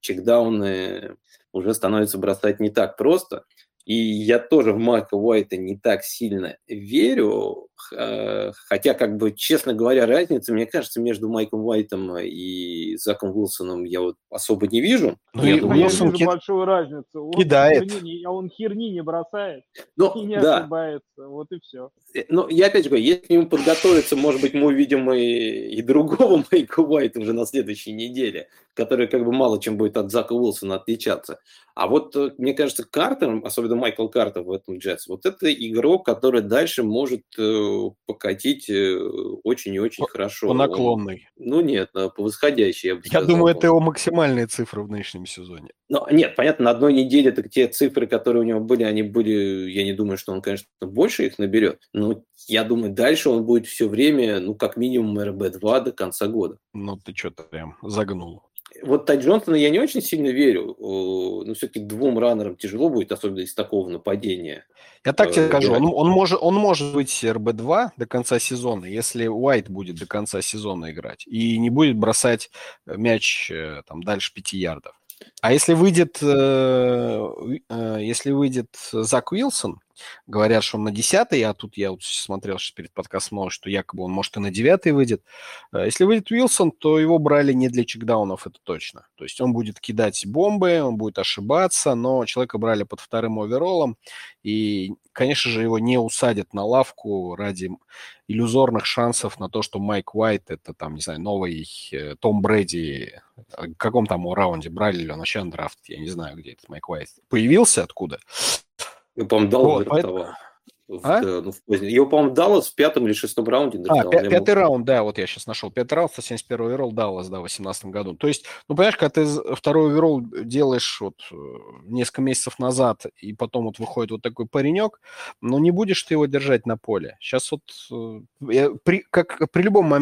чекдауны уже становится бросать не так просто. И я тоже в Майка Уайта не так сильно верю, хотя, как бы, честно говоря, разницы, мне кажется, между Майком Уайтом и Заком Уилсоном я вот особо не вижу. Ну, я, думаю, Уилсон вижу большую разницу. Он кидает. Херни, он херни не бросает Но, и не да. ошибается. Вот и все. Э, но я опять же говорю, если к нему подготовиться, может быть, мы увидим и, и другого Майка Уайта уже на следующей неделе, который как бы мало чем будет от Зака Уилсона отличаться. А вот, э, мне кажется, Картер, особенно Майкл Картер в этом Джетс, вот это игрок, который дальше может покатить э, очень и очень по, хорошо. По наклонной. Он, ну нет, по восходящей. Я, я думаю, это его максимальные цифры в нынешнем сезоне. Ну, нет, понятно, на одной неделе так те цифры, которые у него были, они были, я не думаю, что он, конечно, больше их наберет. Но я думаю, дальше он будет все время, ну, как минимум РБ-2 до конца года. Ну, ты что-то прям загнул вот Тай Джонсона я не очень сильно верю. Но все-таки двум раннерам тяжело будет, особенно из такого нападения. Я так тебе э, скажу, он, он, может, он может быть РБ-2 до конца сезона, если Уайт будет до конца сезона играть и не будет бросать мяч э, там, дальше 5 ярдов. А если выйдет, э, если выйдет Зак Уилсон, Говорят, что он на 10 а тут я вот смотрел сейчас перед подкастом, что якобы он может и на 9 выйдет. Э, если выйдет Уилсон, то его брали не для чекдаунов, это точно. То есть он будет кидать бомбы, он будет ошибаться, но человека брали под вторым оверолом, и, конечно же, его не усадят на лавку ради иллюзорных шансов на то, что Майк Уайт это там, не знаю, новый э, Том Брэди, в каком там раунде брали ли он вообще драфт, я не знаю, где этот Майк Уайт появился, откуда. Ну, по-моему, дал вот, поэтому... а? в, ну, в позднем. Его, по-моему, Даллас в пятом или шестом раунде. А, пя- пятый раунд, да, вот я сейчас нашел. Пятый раунд, 171 оверолл Даллас, да, в 2018 году. То есть, ну, понимаешь, когда ты второй оверолл делаешь вот э, несколько месяцев назад, и потом вот выходит вот такой паренек, ну, не будешь ты его держать на поле. Сейчас вот э, при, как при любом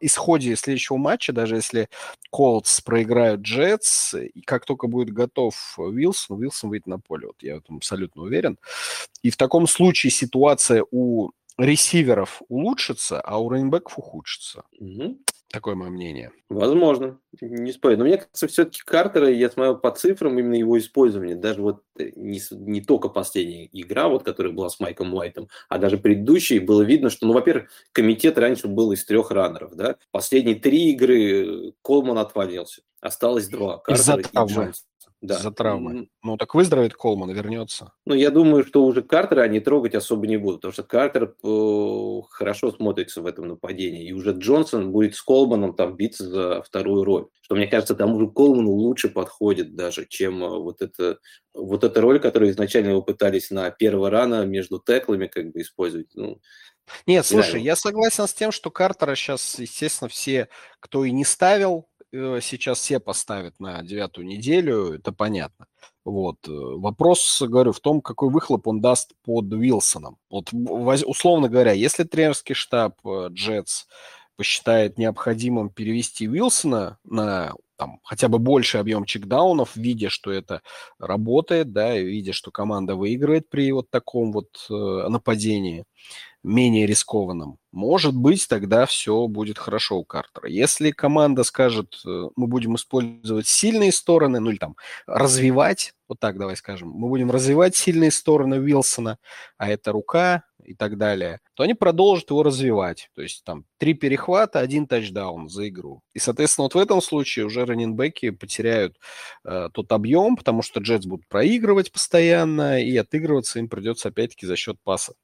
исходе следующего матча, даже если Колдс проиграют Джетс, и как только будет готов Вилсон, Вилсон выйдет на поле. Вот я в этом абсолютно уверен. И в таком случае ситуация у ресиверов улучшится, а у раненбеков ухудшится. Угу. Такое мое мнение. Возможно, не спорю. Но мне кажется, все-таки Картера, я смотрел по цифрам именно его использования, даже вот э, не, не только последняя игра, вот, которая была с Майком Уайтом, а даже предыдущие, было видно, что, ну, во-первых, комитет раньше был из трех раннеров, да, последние три игры Колман отвалился, осталось два, Картер и Джонс да. за травмы. Ну, так выздоровеет Колман, вернется. Ну, я думаю, что уже Картера они трогать особо не будут, потому что Картер э, хорошо смотрится в этом нападении. И уже Джонсон будет с Колманом там биться за вторую роль. Что, мне кажется, там уже Колману лучше подходит даже, чем э, вот, это, вот эта роль, которую изначально его пытались на первого рана между теклами как бы использовать. Ну, нет, слушай, да. я согласен с тем, что Картера сейчас, естественно, все, кто и не ставил, сейчас все поставят на девятую неделю, это понятно. Вот. Э, вопрос, говорю, в том, какой выхлоп он даст под Вилсоном. Вот, условно говоря, если тренерский штаб Джетс посчитает необходимым перевести Вилсона на там, хотя бы больший объем чекдаунов, видя, что это работает, да, и видя, что команда выигрывает при вот таком вот э, нападении, менее рискованном, может быть, тогда все будет хорошо у Картера. Если команда скажет, э, мы будем использовать сильные стороны, ну или там развивать, вот так давай скажем, мы будем развивать сильные стороны Уилсона, а это рука и так далее, то они продолжат его развивать. То есть там три перехвата, один тачдаун за игру. И, соответственно, вот в этом случае уже раненбеки потеряют э, тот объем, потому что Джетс будут проигрывать постоянно, и отыгрываться им придется опять-таки за счет паса.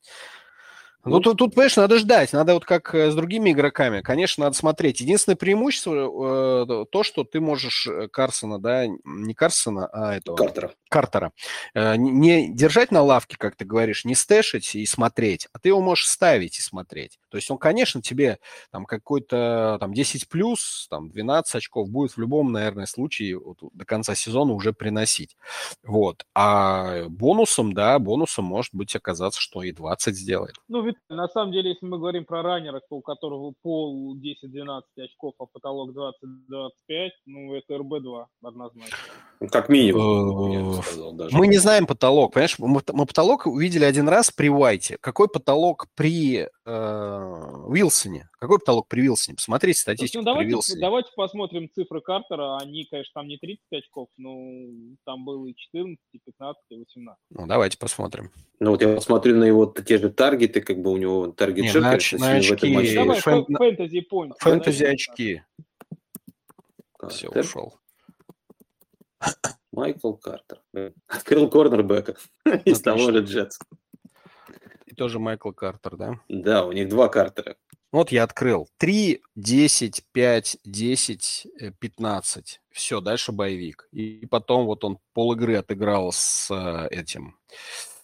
Ну, тут, тут, понимаешь, надо ждать. Надо вот как э, с другими игроками. Конечно, надо смотреть. Единственное преимущество э, то, что ты можешь э, Карсона, да, не Карсона, а этого... Картера. Картера. Э, не держать на лавке, как ты говоришь, не стэшить и смотреть, а ты его можешь ставить и смотреть. То есть он, конечно, тебе там какой-то там 10 плюс, там 12 очков будет в любом, наверное, случае вот, до конца сезона уже приносить. Вот. А бонусом, да, бонусом может быть оказаться, что и 20 сделает. Ну, ведь на самом деле, если мы говорим про раннера, у которого пол 10-12 очков, а потолок 20-25, ну, это РБ-2 однозначно. Ну, как минимум, сказал даже. Мы не знаем потолок, понимаешь? Мы, мы потолок увидели один раз при Уайте. Какой потолок при э, Уилсоне? Какой потолок при Вилсоне? Посмотрите статистику ну, давайте, при Вилсоне. Давайте посмотрим цифры Картера. Они, конечно, там не 30 очков, но там было и 14, и 15, и 18. Ну, давайте посмотрим. Ну, вот я посмотрю на его те же таргеты, как бы у него таргет не, на, оч- на очки. Давай, фэн... фэнтези point. Фэнтези очки. А, Все, ушел. Майкл Картер. Открыл корнербека из того же Джетс. И тоже Майкл Картер, да? Да, у них два Картера. Вот я открыл. 3, 10, 5, 10, 15. Все, дальше боевик. И потом вот он пол игры отыграл с э, этим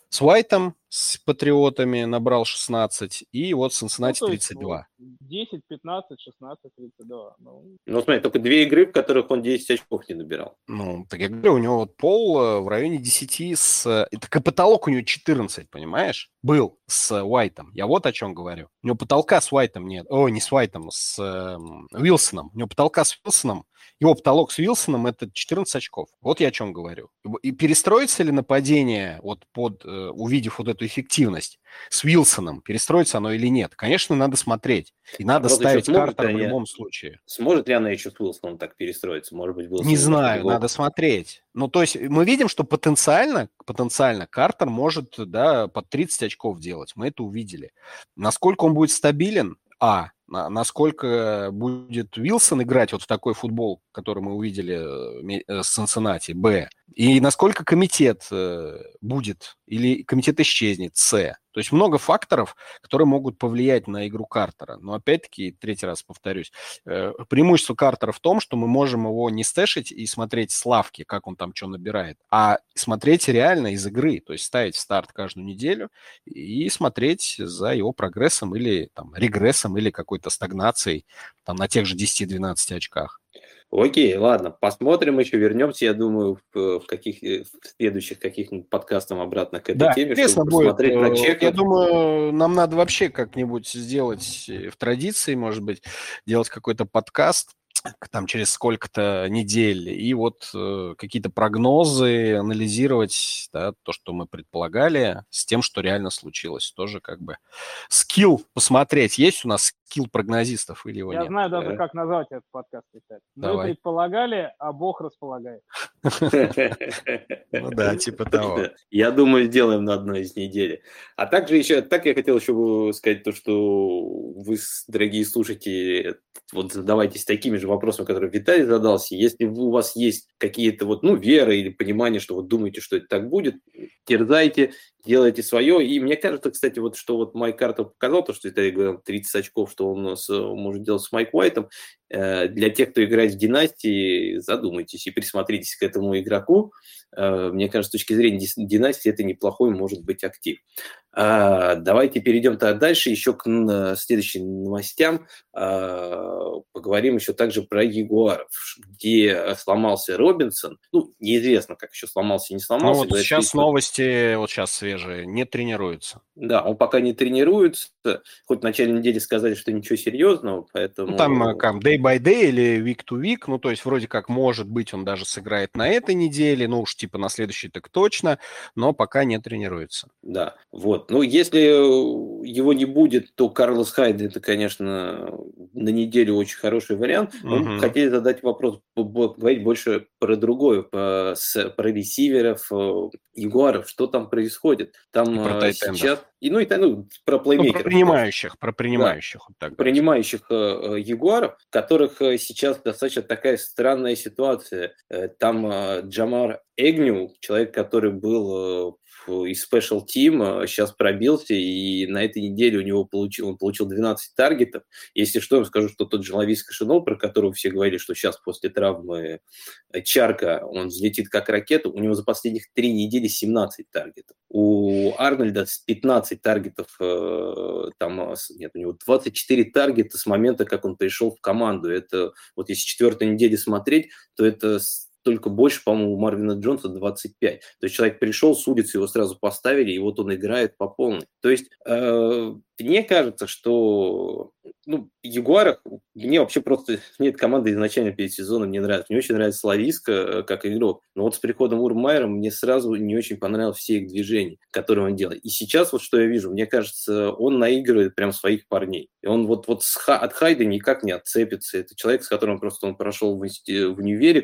с Уайтом, с Патриотами набрал 16, и вот Cincinnati ну, 32. 10, 15, 16, 32. Ну. ну, смотри, только две игры, в которых он 10 очков не набирал. Ну, так я говорю, у него вот пол э, в районе 10 с... Так и потолок у него 14, понимаешь? Был с Уайтом. Я вот о чем говорю. У него потолка с Уайтом нет. О, не с Уайтом, с э, Уилсоном. У него потолка с Уилсоном его потолок с Вилсоном это 14 очков. Вот я о чем говорю. И перестроится ли нападение, вот под, э, увидев вот эту эффективность, с Вилсоном, перестроится оно или нет? Конечно, надо смотреть. И надо вот ставить Картер в любом случае. Сможет ли она еще с Вилсоном так перестроиться? Может быть, Вилсон Не знаю, надо смотреть. Ну, то есть мы видим, что потенциально, потенциально Картер может да, под 30 очков делать. Мы это увидели. Насколько он будет стабилен, а, насколько будет Вилсон играть вот в такой футбол, который мы увидели э, с Цинциннати, Б, И насколько комитет э, будет или комитет исчезнет, С. То есть много факторов, которые могут повлиять на игру Картера. Но опять-таки, третий раз повторюсь, э, преимущество Картера в том, что мы можем его не стэшить и смотреть с лавки, как он там что набирает, а смотреть реально из игры, то есть ставить старт каждую неделю и смотреть за его прогрессом или там регрессом или какой-то стагнацией там на тех же 10-12 очках. Окей, ладно, посмотрим еще, вернемся, я думаю, в, каких э, в следующих каких-нибудь подкастах обратно к этой да, теме, чтобы будет. посмотреть на чек. Я думаю, нам надо вообще как-нибудь сделать э, в традиции, может быть, делать какой-то подкаст, там через сколько-то недель, и вот э, какие-то прогнозы анализировать, да, то, что мы предполагали, с тем, что реально случилось. Тоже как бы скилл посмотреть, есть у нас скилл прогнозистов или его Я нет? знаю даже, как назвать этот подкаст. Кстати. Мы предполагали, а Бог располагает. Ну да, типа того. Я думаю, сделаем на одной из недель. А также еще, так я хотел еще сказать то, что вы, дорогие слушатели, вот задавайтесь такими же вопросами, которые Виталий задался. Если у вас есть какие-то вот, ну, веры или понимание, что вот думаете, что это так будет, терзайте, делайте свое. И мне кажется, кстати, вот что вот Майк Картер показал, то, что Виталий говорил, 30 очков, что он у нас э, может делать с Майк Уайтом. Э, для тех, кто играет в династии, задумайтесь и присмотритесь к этому игроку. Э, мне кажется, с точки зрения династии это неплохой может быть актив. А, давайте перейдем тогда дальше, еще к следующим новостям. А, поговорим еще также про Ягуаров, где сломался Робинсон. Ну, неизвестно, как еще сломался, не сломался. Ну, вот сейчас что... новости, вот сейчас свежие, не тренируется. Да, он пока не тренируется. Хоть в начале недели сказали, что ничего серьезного, поэтому... Ну, там, там day by day или week to week, ну, то есть вроде как, может быть, он даже сыграет на этой неделе, ну, уж типа на следующей так точно, но пока не тренируется. Да, вот. Ну, если его не будет, то Карлос Хайд это, конечно, на неделю очень хороший вариант. Мы угу. хотели задать вопрос, говорить больше про другое, про, про ресиверов, э, Ягуаров, что там происходит. Там э, сейчас... И, ну, и ну, про плеймейкеров. Ну, про принимающих, про принимающих. Да, вот так принимающих э, Ягуаров, которых э, сейчас достаточно такая странная ситуация. Э, там э, Джамар Эгню, человек, который был из Special Team сейчас пробился, и на этой неделе у него получил, он получил 12 таргетов. Если что, я скажу, что тот же Лавис Кашинол, про которого все говорили, что сейчас после травмы э, Чарка он взлетит как ракета, у него за последних три недели 17 таргетов. У Арнольда 15 таргетов, э, там, нет, у него 24 таргета с момента, как он пришел в команду. Это вот если четвертой недели смотреть, то это только больше, по-моему, у Марвина Джонса 25. То есть человек пришел с улицы, его сразу поставили, и вот он играет по полной. То есть э, мне кажется, что ну, Ягуарах, мне вообще просто, мне эта команда изначально перед сезоном не нравится. Мне очень нравится Слависка э, как игрок. Но вот с приходом Урмайера мне сразу не очень понравилось все их движения, которые он делает. И сейчас вот что я вижу, мне кажется, он наигрывает прям своих парней. И он вот, вот с, от Хайда никак не отцепится. Это человек, с которым просто он прошел в, в универе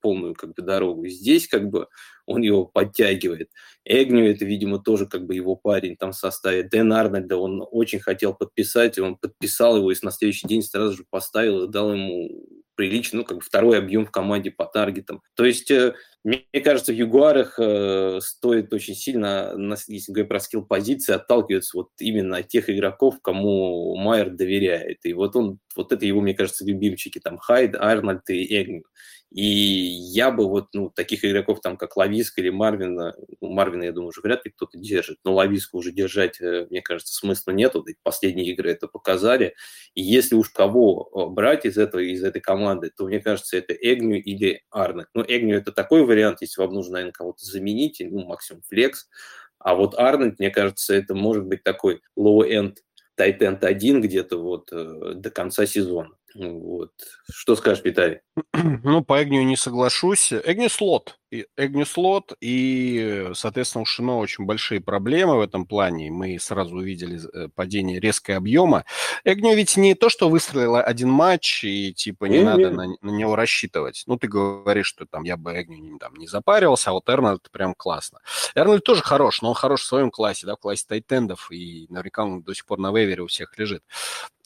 полную как бы дорогу. Здесь как бы он его подтягивает. Эгню это, видимо, тоже как бы его парень там в составе. Дэн Арнольда он очень хотел подписать, и он подписал его и на следующий день сразу же поставил и дал ему прилично, ну, как бы второй объем в команде по таргетам. То есть, э, мне кажется, в Ягуарах э, стоит очень сильно, если говорить про скилл позиции, отталкиваться вот именно от тех игроков, кому Майер доверяет. И вот он, вот это его, мне кажется, любимчики, там, Хайд, Арнольд и Эгню. И я бы вот, ну, таких игроков, там, как Лависк или Марвина, ну, Марвина, я думаю, уже вряд ли кто-то держит, но Лависку уже держать, э, мне кажется, смысла нету, последние игры это показали. И если уж кого э, брать из, этого, из этой команды, то, мне кажется, это Эгню или Арнет. Ну, Эгню это такой вариант, если вам нужно, наверное, кого-то заменить, ну, максимум флекс. А вот Арнет, мне кажется, это может быть такой low-end tight end 1 где-то вот э, до конца сезона. Вот. Что скажешь, Виталий? Ну, по Эгнию не соглашусь. Эгню слот. Эгню слот, и, соответственно, у Шино очень большие проблемы в этом плане. Мы сразу увидели э, падение резкое объема. Эгню ведь не то, что выстрелил один матч, и типа не, не надо на, на него рассчитывать. Ну, ты говоришь, что там я бы Эгню не, там, не запаривался, а вот Эрнольд прям классно. Эрнольд тоже хорош, но он хорош в своем классе, да, в классе тайтендов, и наверняка он до сих пор на вейвере у всех лежит.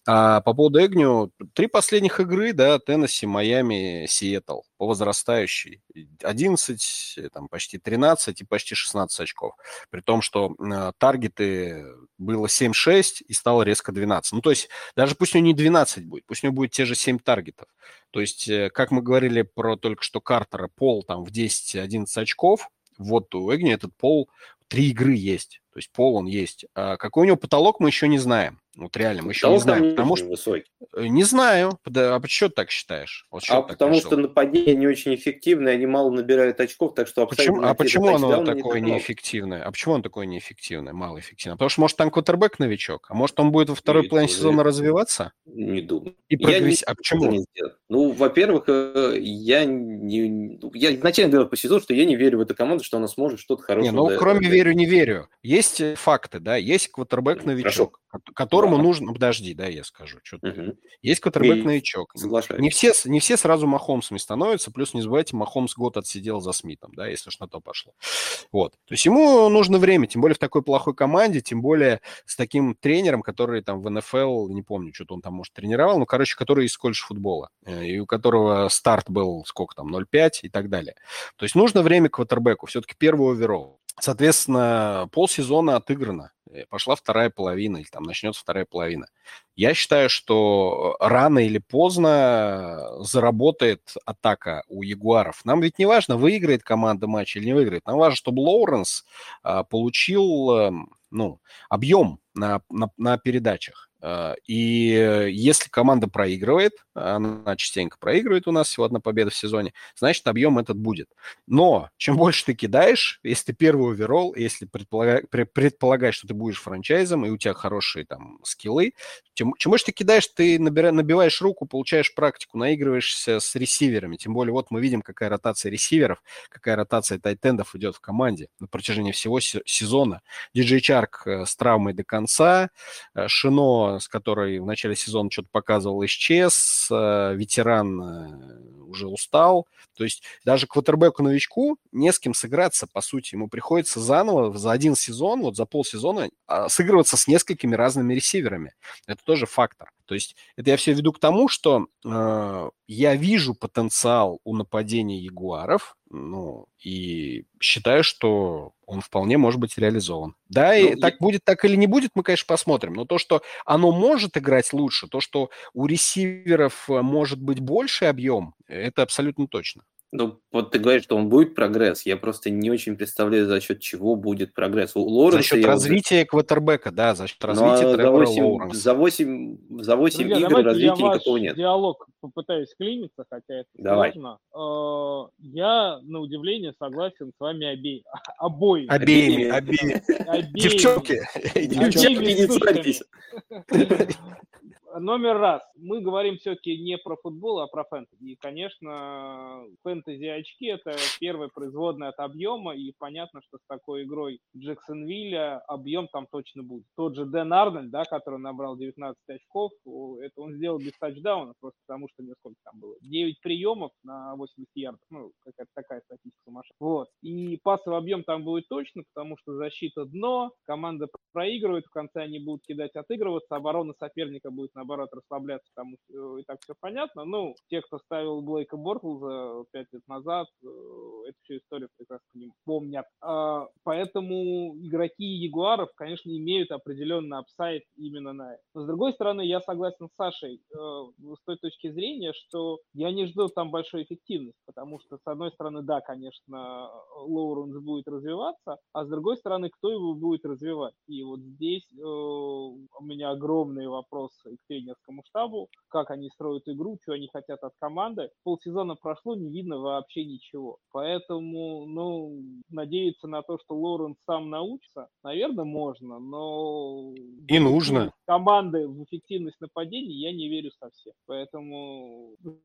А по поводу Эгню, три последних игры, да, Теннесси, Майами, Сиэтл по возрастающей. 11, там почти 13 и почти 16 очков. При том, что э, таргеты было 7-6 и стало резко 12. Ну, то есть даже пусть у него не 12 будет, пусть у него будет те же 7 таргетов. То есть, э, как мы говорили про только что Картера, пол там в 10-11 очков, вот у Эгни этот пол, три игры есть. То есть пол он есть. А какой у него потолок, мы еще не знаем. Вот реально, мы еще потолок не знаем. Потому что... Высокий. Э, не знаю. А почему ты так считаешь? Вот а потому что нападение не очень эффективное, они мало набирают очков, так что... Почему, а почему оно такое не неэффективное? А почему он такое неэффективное, малоэффективное? Потому что, может, там квотербек новичок, а может, он будет во второй половине сезона развиваться? Не думаю. И прогресс... А почему? Не ну, во-первых, э, я не... Я изначально говорил по сезону, что я не верю в эту команду, что она сможет что-то хорошее... Не, ну, кроме верю, не верю. Есть э, факты, да, есть квотербек-новичок, которому да. нужно... Подожди, да, я скажу. Что угу. Есть квотербек-новичок. Не все, не все сразу Махомсами становятся, плюс не забывайте, Махомс год отсидел за Смитом, да, если уж на то пошло. Вот. То есть ему нужно время, тем более в такой плохой команде, тем более с таким тренером, который там в НФЛ, не помню, что-то он там, может, тренировал, ну, короче, который из колледж футбола, э, и у которого старт был, сколько там, 0,5 и так далее. То есть нужно время квотербеку, все-таки первый оверолл. Соответственно, полсезона отыграно. Э, пошла вторая половина, или там начнется вторая половина. Я считаю, что рано или поздно заработает атака у Ягуаров. Нам ведь не важно, выиграет команда матч или не выиграет. Нам важно, чтобы Лоуренс получил а, ну, объем на, на, на передачах. А, и если команда проигрывает, она частенько проигрывает у нас, всего одна победа в сезоне, значит, объем этот будет. Но чем больше ты кидаешь, если ты первый оверолл, если предполага... предполагаешь, что ты будешь франчайзом, и у тебя хорошие там скиллы, чем, чем больше ты кидаешь, ты набира... набиваешь руку, получаешь практику, наигрываешься с ресиверами. Тем более вот мы видим, какая ротация ресиверов, какая ротация тайтендов идет в команде на протяжении всего сезона. Диджей Чарк э, с травмой до конца, э, Шино с которой в начале сезона что-то показывал, исчез, э, ветеран э, уже устал. То есть даже квотербеку-новичку не с кем сыграться, по сути. Ему приходится заново за один сезон, вот за полсезона, а, сыгрываться с несколькими разными ресиверами. Это тоже фактор. То есть это я все веду к тому, что э, я вижу потенциал у нападения ягуаров, ну, и считаю, что он вполне может быть реализован. Да, ну, и так будет, так или не будет, мы, конечно, посмотрим. Но то, что оно может играть лучше, то, что у ресиверов э, может быть больше объем, это абсолютно точно. Ну, вот ты говоришь, что он будет прогресс. Я просто не очень представляю, за счет чего будет прогресс. У Лоренса за счет развития уже... квотербека, да, за счет развития ну, Тревора за 8, Лоуренса. За 8, за 8 Друзья, игр развития никакого нет. диалог попытаюсь клиниться, хотя это Давай. сложно. Э, я, на удивление, согласен с вами обе... обоими. Обеими. Обеими. Девчонки. Девчонки, не ссорьтесь. Номер раз. Мы говорим все-таки не про футбол, а про фэнтези. И, конечно, фэнтези очки – это первая производная от объема, и понятно, что с такой игрой Джексонвилля объем там точно будет. Тот же Дэн Арнольд, да, который набрал 19 очков, это он сделал без тачдауна, просто потому что, не сколько там было, 9 приемов на 80 ярдов, ну, какая-то такая статистика сумасшедшая. Вот. И пасовый объем там будет точно, потому что защита дно, команда проигрывает, в конце они будут кидать, отыгрываться, оборона соперника будет на наоборот, расслабляться, потому что и так все понятно. Ну, те, кто ставил Блейка Бортлза пять лет назад, э, эту всю историю прекрасно не помнят. А, поэтому игроки Ягуаров, конечно, имеют определенный апсайд именно на это. Но, с другой стороны, я согласен с Сашей э, с той точки зрения, что я не жду там большой эффективности, потому что, с одной стороны, да, конечно, Лоуренс будет развиваться, а с другой стороны, кто его будет развивать? И вот здесь э, у меня огромные вопросы к тренерскому штабу, как они строят игру, что они хотят от команды. Полсезона прошло, не видно вообще ничего. Поэтому, ну, надеяться на то, что Лоренс сам научится, наверное, можно, но... И нужно. Команды в эффективность нападений я не верю совсем. Поэтому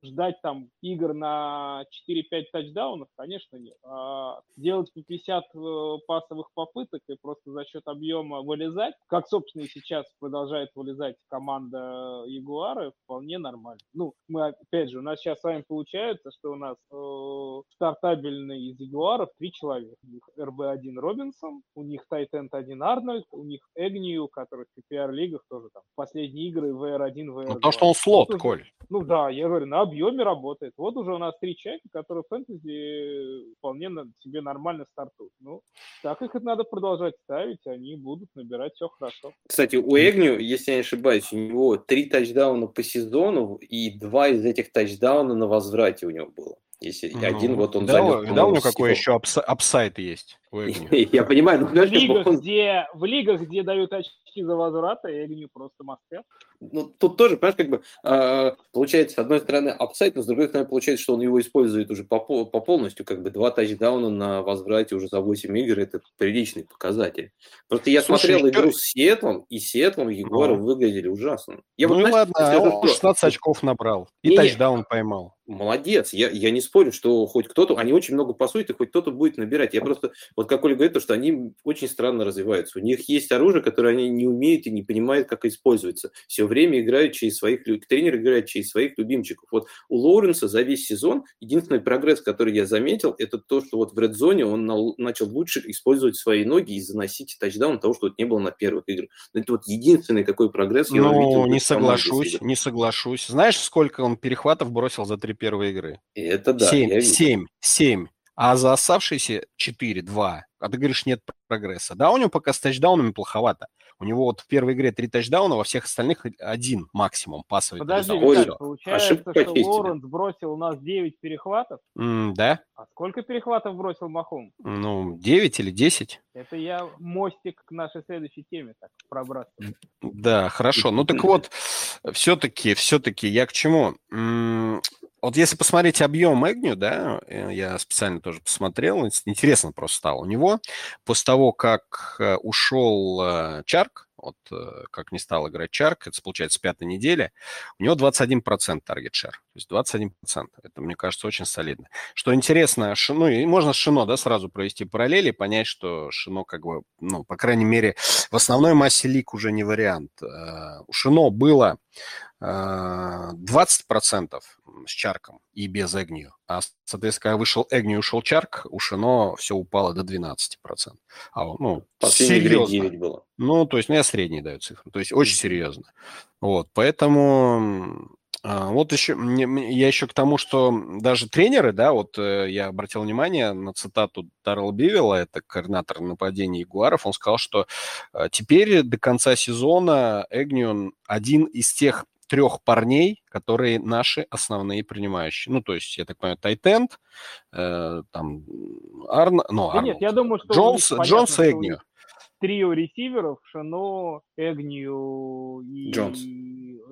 ждать там игр на 4-5 тачдаунов, конечно, нет. А делать по 50 э, пасовых попыток и просто за счет объема вылезать, как, собственно, и сейчас продолжает вылезать команда Ягуары вполне нормально. Ну, мы, опять же, у нас сейчас с вами получается, что у нас э, стартабельный из Ягуаров три человека. У них РБ-1 Робинсон, у них Тайтенд 1 Арнольд, у них Эгнию, который в PPR-лигах тоже там последние игры VR1, VR2. Ну, то, что он слот, вот Коль. Ну да, я говорю, на объеме работает. Вот уже у нас три человека, которые в фэнтези вполне себе нормально стартуют. Ну, так их надо продолжать ставить, они будут набирать все хорошо. Кстати, у Эгню, если я не ошибаюсь, у него три тачдауна по сезону, и два из этих тачдауна на возврате у него было. Если ну, один вот он видал, залез, видал у него какой еще ups, upside есть? Я понимаю, но в лигах, где, в лигах, где дают очки за возврат, Эгню просто мастер. Ну, тут тоже, понимаешь, как бы э, получается, с одной стороны, upside, но с другой стороны, получается, что он его использует уже по, по полностью, как бы два тачдауна на возврате уже за 8 игр, это приличный показатель. Просто я Слушай, смотрел что... игру с Сиэтлом, и Сиэтлом Егоры ну. выглядели ужасно. Я ну вот, знаешь, ладно, он 16 очков набрал, и не, тачдаун поймал. Молодец, я, я не спорю, что хоть кто-то, они очень много пасуют, и хоть кто-то будет набирать. Я просто, вот как Оля говорит, то, что они очень странно развиваются. У них есть оружие, которое они не умеют и не понимают, как используется. Все время играют через своих, тренер играет через своих любимчиков. Вот у Лоуренса за весь сезон единственный прогресс, который я заметил, это то, что вот в редзоне он на, начал лучше использовать свои ноги и заносить тачдаун того, что вот не было на первых играх. Это вот единственный такой прогресс я ну, увидел. не соглашусь, не соглашусь. Знаешь, сколько он перехватов бросил за три первые игры. Это да. Семь, семь, семь. А за оставшиеся 4-2, а ты говоришь, нет прогресса. Да, у него пока с тачдаунами плоховато. У него вот в первой игре три тачдауна, во всех остальных один максимум пасовый Подожди, Виталий, получается, Ошибка что Лоренс бросил у нас 9 перехватов? Mm, да. А сколько перехватов бросил Махом? Ну, 9 или 10. Это я мостик к нашей следующей теме так пробрасываю. Да, хорошо. Ну так вот, все-таки, все-таки я к чему? Вот если посмотреть объем Эгню, да, э, я специально тоже посмотрел, интересно просто стало. У него после того, как э, ушел э, Чарк, вот как не стал играть Чарк, это получается с пятой недели, у него 21% таргет шер. То есть 21%. Это, мне кажется, очень солидно. Что интересно, ну и можно с Шино, да, сразу провести параллели, понять, что Шино как бы, ну, по крайней мере, в основной массе лик уже не вариант. У Шино было 20% с Чарком и без Эгнию. А, соответственно, когда вышел Эгнию, ушел Чарк, у Шино все упало до 12%. А, ну, серьезно. было. Ну, то есть, ну, я средний даю цифру. То есть, очень серьезно. Вот, поэтому а, вот еще, я еще к тому, что даже тренеры, да, вот э, я обратил внимание на цитату Тарла Бивилла, это координатор нападения Ягуаров, он сказал, что э, теперь до конца сезона Эгнион один из тех трех парней, которые наши основные принимающие. Ну, то есть, я так понимаю, Тайтенд, э, там, Арн... Ну, да нет, я думаю, что Джонс, Джонс и Эгнио. Трио ресиверов, Шано, Эгнию и... Джонс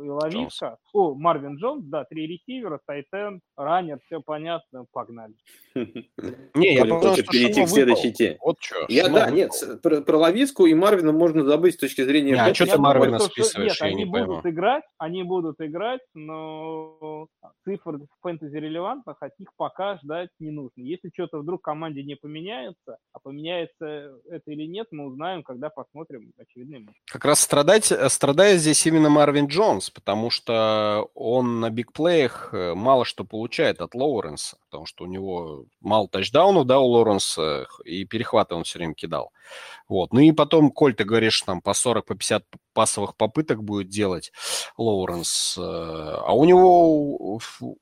и Лависка. О, Марвин Джонс, да, три ресивера, Тайтен, раннер, все понятно, погнали. Не, я хочет перейти к следующей теме. Вот что. Я, да, нет, про Лависку и Марвина можно забыть с точки зрения... А что ты Марвина списываешь, Нет, они будут играть, они будут играть, но цифр фэнтези релевантных, от них пока ждать не нужно. Если что-то вдруг команде не поменяется, а поменяется это или нет, мы узнаем, когда посмотрим очередной матч. Как раз страдать, страдает здесь именно Марвин Джонс, потому что он на бигплеях э, мало что получает от Лоуренса, потому что у него мало тачдаунов, да, у Лоуренса, и перехваты он все время кидал. Вот. Ну и потом, Коль, ты говоришь, там по 40, по 50 пасовых попыток будет делать Лоуренс, э, а у него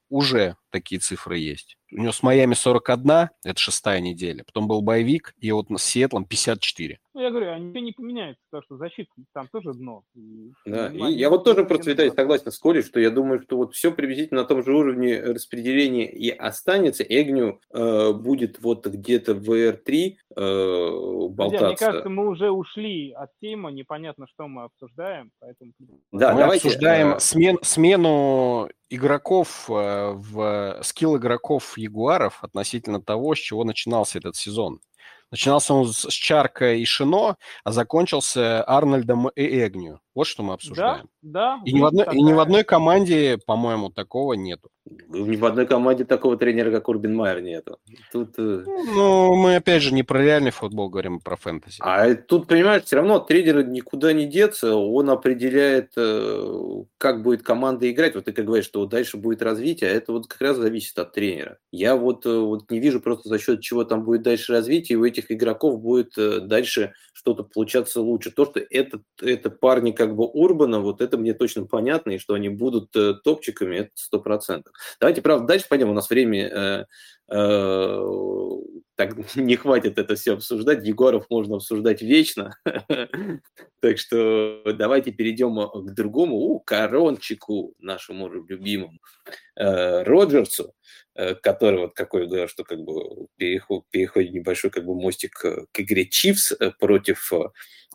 уже такие цифры есть. У него с Майами 41, это шестая неделя. Потом был боевик, и вот с Сиэтлом 54. Ну, я говорю, они не поменяются, потому что защита там тоже дно. И, да, и я вот тоже процветаю, согласен с Колей, что я думаю, что вот все приблизительно на том же уровне распределения и останется. Эгню э, будет вот где-то в VR3 э, болтаться. Друзья, мне кажется, мы уже ушли от темы, непонятно, что мы обсуждаем, поэтому... Да, мы давайте, обсуждаем э... смен, смену игроков, э, в скилл игроков Ягуаров относительно того, с чего начинался этот сезон. Начинался он с Чарка и Шино, а закончился Арнольдом и Эгню. Вот что мы обсуждаем. Да, да. И, ни в, одной, такая... и ни в одной команде, по-моему, такого нету. Ни в одной команде такого тренера, как Урбин Майер, нету. Тут... Э, ну, мы опять же не про реальный футбол говорим, а про фэнтези. А тут, понимаешь, все равно тренер никуда не деться, он определяет, э, как будет команда играть. Вот ты как говоришь, что дальше будет развитие, а это вот как раз зависит от тренера. Я вот, э, вот не вижу просто за счет чего там будет дальше развитие, и у этих игроков будет дальше что-то получаться лучше. То, что это, это парни как бы Урбана, вот это мне точно понятно, и что они будут топчиками, это сто процентов. Давайте, правда, дальше пойдем. У нас время э, э, так не хватит это все обсуждать. Егоров можно обсуждать вечно. так что давайте перейдем к другому, у корончику нашему любимому э, Роджерсу, э, который вот какой говорил, что как бы переход, переходит небольшой как бы мостик к игре Чивс э, против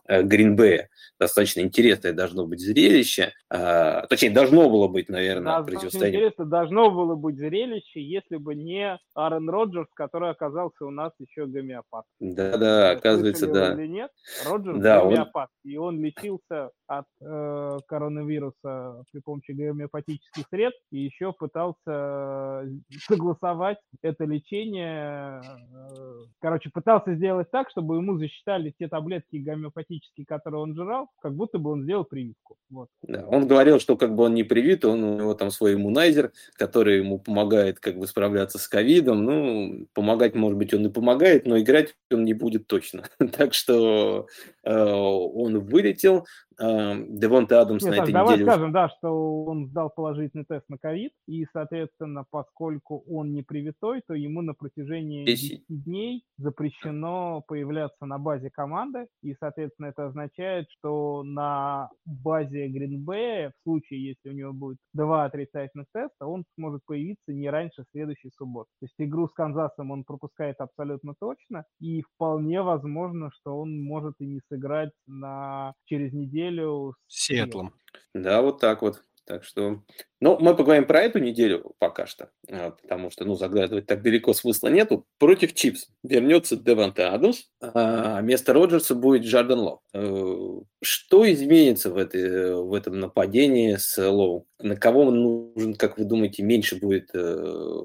Гринбея достаточно интересное должно быть зрелище. А, точнее, должно было быть, наверное, да, противостояние. Интересно, должно было быть зрелище, если бы не Аарон Роджерс, который оказался у нас еще гомеопат. Да-да, оказывается, да. Или нет? Роджерс да, гомеопат. Он... И он лечился от э, коронавируса при помощи гомеопатических средств и еще пытался э, согласовать это лечение. Э, короче, пытался сделать так, чтобы ему засчитали те таблетки гомеопатические, которые он жрал, как будто бы он сделал прививку. Вот. Да, он говорил, что как бы он не привит, он, у него там свой иммунайзер, который ему помогает как бы справляться с ковидом. Ну, помогать, может быть, он и помогает, но играть он не будет точно. так что э, он вылетел, Девонта Адамс Нет, на этой давай неделе... Давай скажем, да, что он сдал положительный тест на ковид, и, соответственно, поскольку он не привитой, то ему на протяжении 10 дней запрещено появляться на базе команды, и, соответственно, это означает, что на базе Гринбея, в случае, если у него будет два отрицательных теста, он сможет появиться не раньше следующей субботы. То есть игру с Канзасом он пропускает абсолютно точно, и вполне возможно, что он может и не сыграть на через неделю неделю с Сиэтлом. Да, вот так вот. Так что, ну, мы поговорим про эту неделю пока что, а, потому что, ну, заглядывать так далеко смысла нету. Против Чипс вернется Деванте Адамс, а вместо Роджерса будет Джарден Лоу. Э, что изменится в, этой, в этом нападении с Лоу? На кого нужен, как вы думаете, меньше будет э,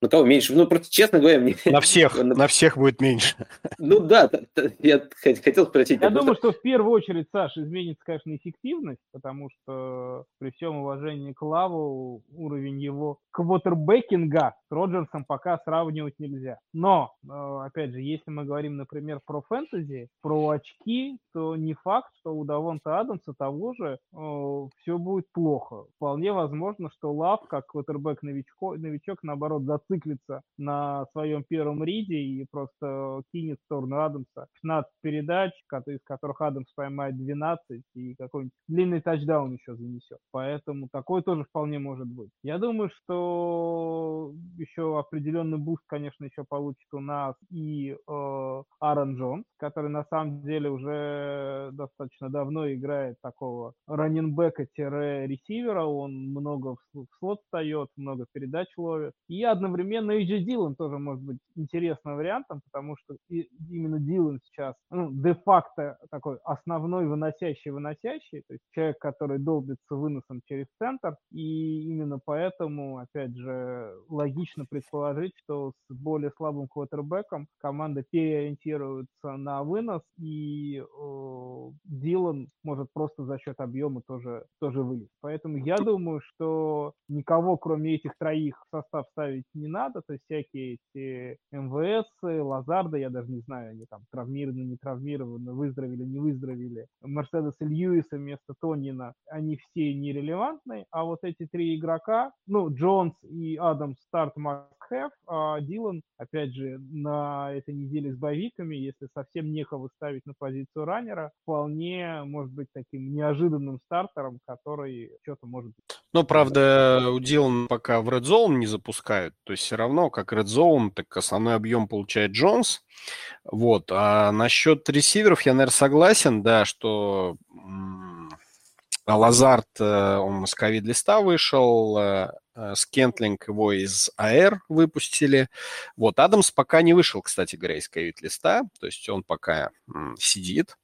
на кого меньше? Ну, просто, честно говоря, мне... На всех, на всех будет меньше. Ну да, я хотел спросить. Я думаю, что в первую очередь, Саш, изменится, конечно, эффективность, потому что при всем уважении к Лаву уровень его квотербекинга с Роджерсом пока сравнивать нельзя. Но, э, опять же, если мы говорим, например, про фэнтези, про очки, то не факт, что у Давонта Адамса того же э, все будет плохо. Вполне возможно, что Лав, как квотербек-новичок, новичок, наоборот, зациклится на своем первом риде и просто кинет в сторону Адамса 15 передач, из которых Адамс поймает 12 и какой-нибудь длинный тачдаун еще занесет. Поэтому такое тоже вполне может быть. Я думаю, что еще определенный boost, конечно, еще получит у нас и э, Аарон Джонс, который на самом деле уже достаточно давно играет такого раннинбека-ресивера. Он много в слот встает, много передач ловит. И одновременно одновременно Эйджи Дилан тоже может быть интересным вариантом, потому что именно Дилан сейчас ну, де-факто такой основной выносящий-выносящий, то есть человек, который долбится выносом через центр, и именно поэтому, опять же, логично предположить, что с более слабым квотербеком команда переориентируется на вынос, и э, Дилан может просто за счет объема тоже, тоже вылезть. Поэтому я думаю, что никого, кроме этих троих, в состав ставить не надо, то есть всякие эти МВС, Лазарда, я даже не знаю, они там травмированы, не травмированы, выздоровели, не выздоровели, Мерседес и Льюиса вместо Тонина, они все нерелевантны, а вот эти три игрока, ну, Джонс и Адамс старт must have, Дилан, опять же, на этой неделе с боевиками, если совсем некого ставить на позицию раннера, вполне может быть таким неожиданным стартером, который что-то может быть. Но, правда, у Дилана пока в Red Zone не запускают, то есть все равно, как Red Zone, так основной объем получает Джонс. Вот. А насчет ресиверов я, наверное, согласен, да, что Лазард, э, он с ковид-листа вышел, э, э, Скентлинг его из IR выпустили. Вот, Адамс пока не вышел, кстати говоря, из ковид-листа, то есть он пока сидит,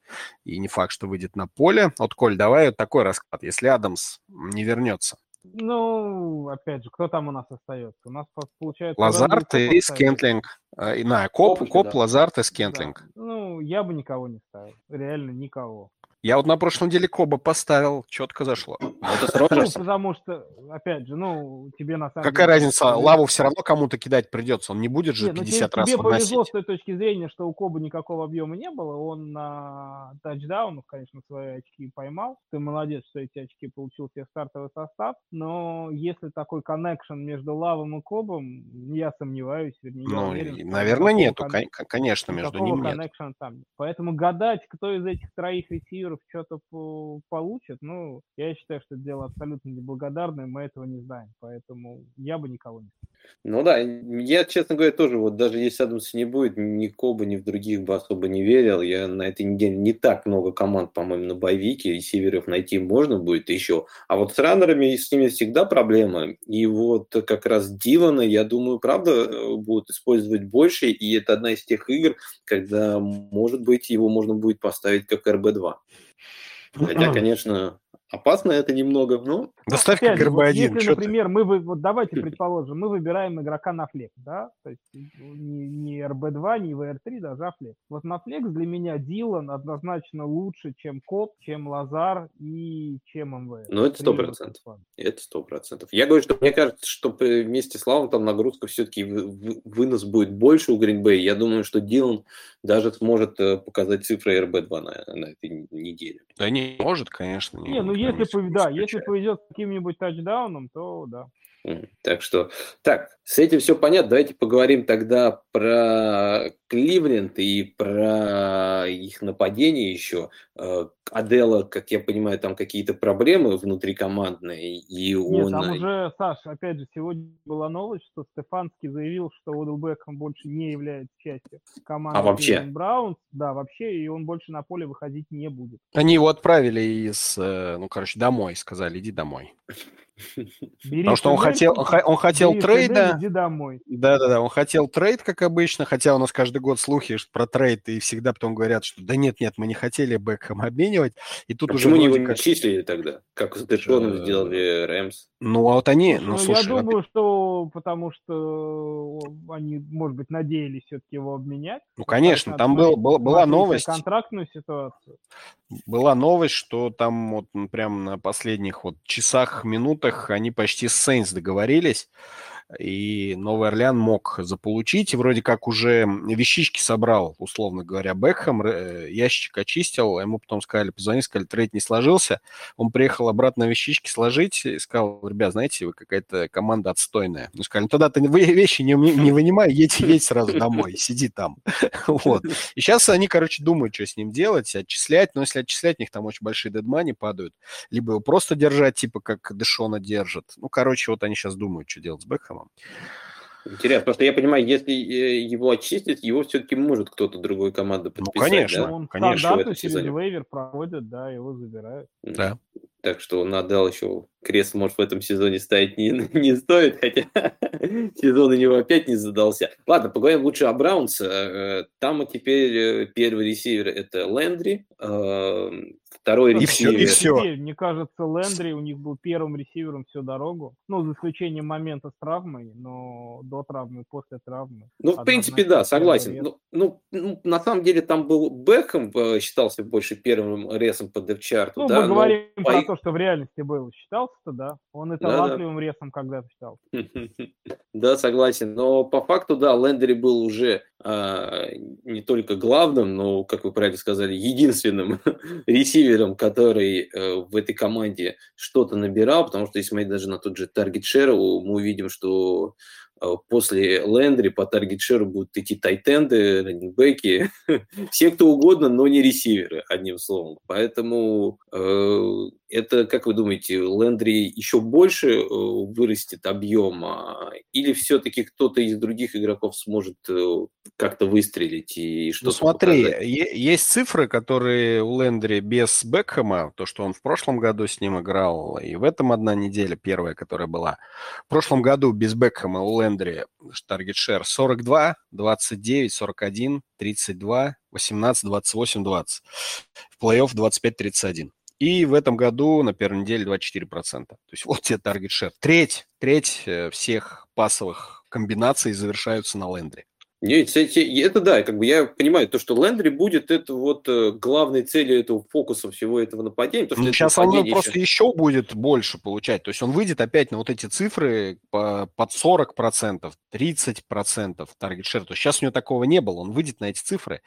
и не факт, что выйдет на поле. Вот, Коль, давай вот такой расклад. Если Адамс не вернется, Ну, опять же, кто там у нас остается? У нас получается... Лазард и Скентлинг. А, на, Кобб, Кобб, Кобб да. Лазард и Скентлинг. Да. Ну, я бы никого не ставил. Реально никого. Я вот на прошлой неделе Кобба поставил, четко зашло. Ну, это потому что, опять же, ну, тебе на самом Какая деле... разница, Лаву все равно кому-то кидать придется, он не будет же Нет, 50 ну, тебе, раз тебе повезло с той точки зрения, что у Коба никакого объема не было, он на тачдаунах, конечно, свои очки поймал, ты молодец, что эти очки получил себе стартовый состав, но если такой коннекшн между лавом и Кобом, я сомневаюсь, вернее, ну, я уверен, наверное, нету, кон... конечно, между ними нет. Там. Поэтому гадать, кто из этих троих ресиверов Киров что-то получит, ну, я считаю, что это дело абсолютно неблагодарное, мы этого не знаем, поэтому я бы никого не ну да, я, честно говоря, тоже вот даже если Адамса не будет, ни Коба, ни в других бы особо не верил. Я на этой неделе не так много команд, по-моему, на боевике, и северов найти можно будет еще. А вот с раннерами с ними всегда проблема. И вот как раз Дилана, я думаю, правда, э, будут использовать больше, и это одна из тех игр, когда, может быть, его можно будет поставить как РБ-2. Хотя, конечно, Опасно это немного, но... Доставь как РБ1. Вот если, например, мы, вы, вот давайте предположим, мы выбираем игрока на флекс, да, то есть не, не РБ2, не ВР3, даже а флекс. Вот на флекс для меня Дилан однозначно лучше, чем Коп, чем Лазар и чем МВ. Ну, это сто процентов. Это сто процентов. Я говорю, что мне кажется, что вместе с Лавом там нагрузка все-таки вынос будет больше у Гринбэй. Я думаю, что Дилан даже сможет э, показать цифры РБ2 на, на этой неделе. Да не может, конечно. Не, ну если, да, если повезет с каким-нибудь тачдауном, то да. Так что, так, с этим все понятно. Давайте поговорим тогда про Кливленд и про их нападение еще. Э, Адела, как я понимаю, там какие-то проблемы внутрикомандные, и Нет, он... там уже, Саш, опять же, сегодня была новость, что Стефанский заявил, что Одел Бекхэм больше не является частью команды а вообще? Браунс. Да, вообще, и он больше на поле выходить не будет. Они его отправили из, э, ну, короче, домой, сказали, иди домой. Бери Потому что он хотел, он, хотел бери трейда. Иди домой. Да, да, да. Он хотел trade, как обычно, хотя у нас каждый год слухи про trade, и всегда потом говорят, что да нет, нет, мы не хотели Бекхэм обменивать. И тут а уже почему не его как... числили тогда? Как с Дэшоном сделали Рэмс? Ну, а вот они, ну, ну слушай... Я думаю, что потому что они, может быть, надеялись все-таки его обменять. Ну, конечно, там был, был, была новость. Контрактную ситуацию. Была новость, что там вот прям на последних вот часах, минутах они почти с Сейнс договорились и Новый Орлеан мог заполучить. Вроде как уже вещички собрал, условно говоря, Бекхэм, э, ящик очистил, ему потом сказали, позвони, сказали, трейд не сложился. Он приехал обратно вещички сложить и сказал, ребят, знаете, вы какая-то команда отстойная. Ну, сказали, ну тогда ты вещи не, не вынимай, едь, едь сразу домой, сиди там. Вот. И сейчас они, короче, думают, что с ним делать, отчислять, но если отчислять, у них там очень большие дедмани падают, либо его просто держать, типа как Дэшона держат. Ну, короче, вот они сейчас думают, что делать с Бекхэмом. Интересно, потому что я понимаю, если э, его очистить, его все-таки может кто-то другой команды ну, подписать. Ну, конечно, да? он конечно. стандарту через вейвер проводят, да, его забирают. Да. Так что он отдал еще крест, может, в этом сезоне ставить не, не стоит, хотя сезон у него опять не задался. Ладно, поговорим лучше о Браунс. Э, там теперь э, первый ресивер это Лендри, Второй и ресивер. Все, и все. Мне кажется, Лендри у них был первым ресивером всю дорогу. Ну, за исключением момента с травмой, но до травмы, после травмы. Ну, в принципе, да, согласен. Ну, ну, ну, на самом деле там был Бекхэм, э, считался больше первым ресом по девчарту. Ну, да, мы говорим по... про то, что в реальности был. Считался-то, да. Он и талантливым да, да. ресом когда-то считал. Да, согласен. Но по факту, да, Лендри был уже а, не только главным, но, как вы правильно сказали, единственным ресивером, который э, в этой команде что-то набирал, потому что если смотреть даже на тот же Target Share, мы увидим, что Э, после Лендри по таргет-шеру будут идти тайтенды, раннинgbеки, все кто угодно, но не ресиверы, одним словом. Поэтому э, это, как вы думаете, Лендри еще больше э, вырастет объема или все-таки кто-то из других игроков сможет э, как-то выстрелить и что-то Ну смотри, показать? есть цифры, которые у Лендри без Бекхэма, то, что он в прошлом году с ним играл, и в этом одна неделя первая, которая была. В прошлом году без Бекхэма у Лендри таргет шер 42, 29, 41, 32, 18, 28, 20. В плей-офф 25, 31. И в этом году на первой неделе 24%. То есть вот тебе таргет шер. Треть, треть э, всех пасовых комбинаций завершаются на лендре. Нет, это да, как бы я понимаю, то, что Лендри будет, это вот э, главной целью этого фокуса всего этого нападения. То, что ну, сейчас он еще... просто еще будет больше получать. То есть он выйдет опять на вот эти цифры по, под 40%, 30% таргет шер. То есть сейчас у него такого не было. Он выйдет на эти цифры.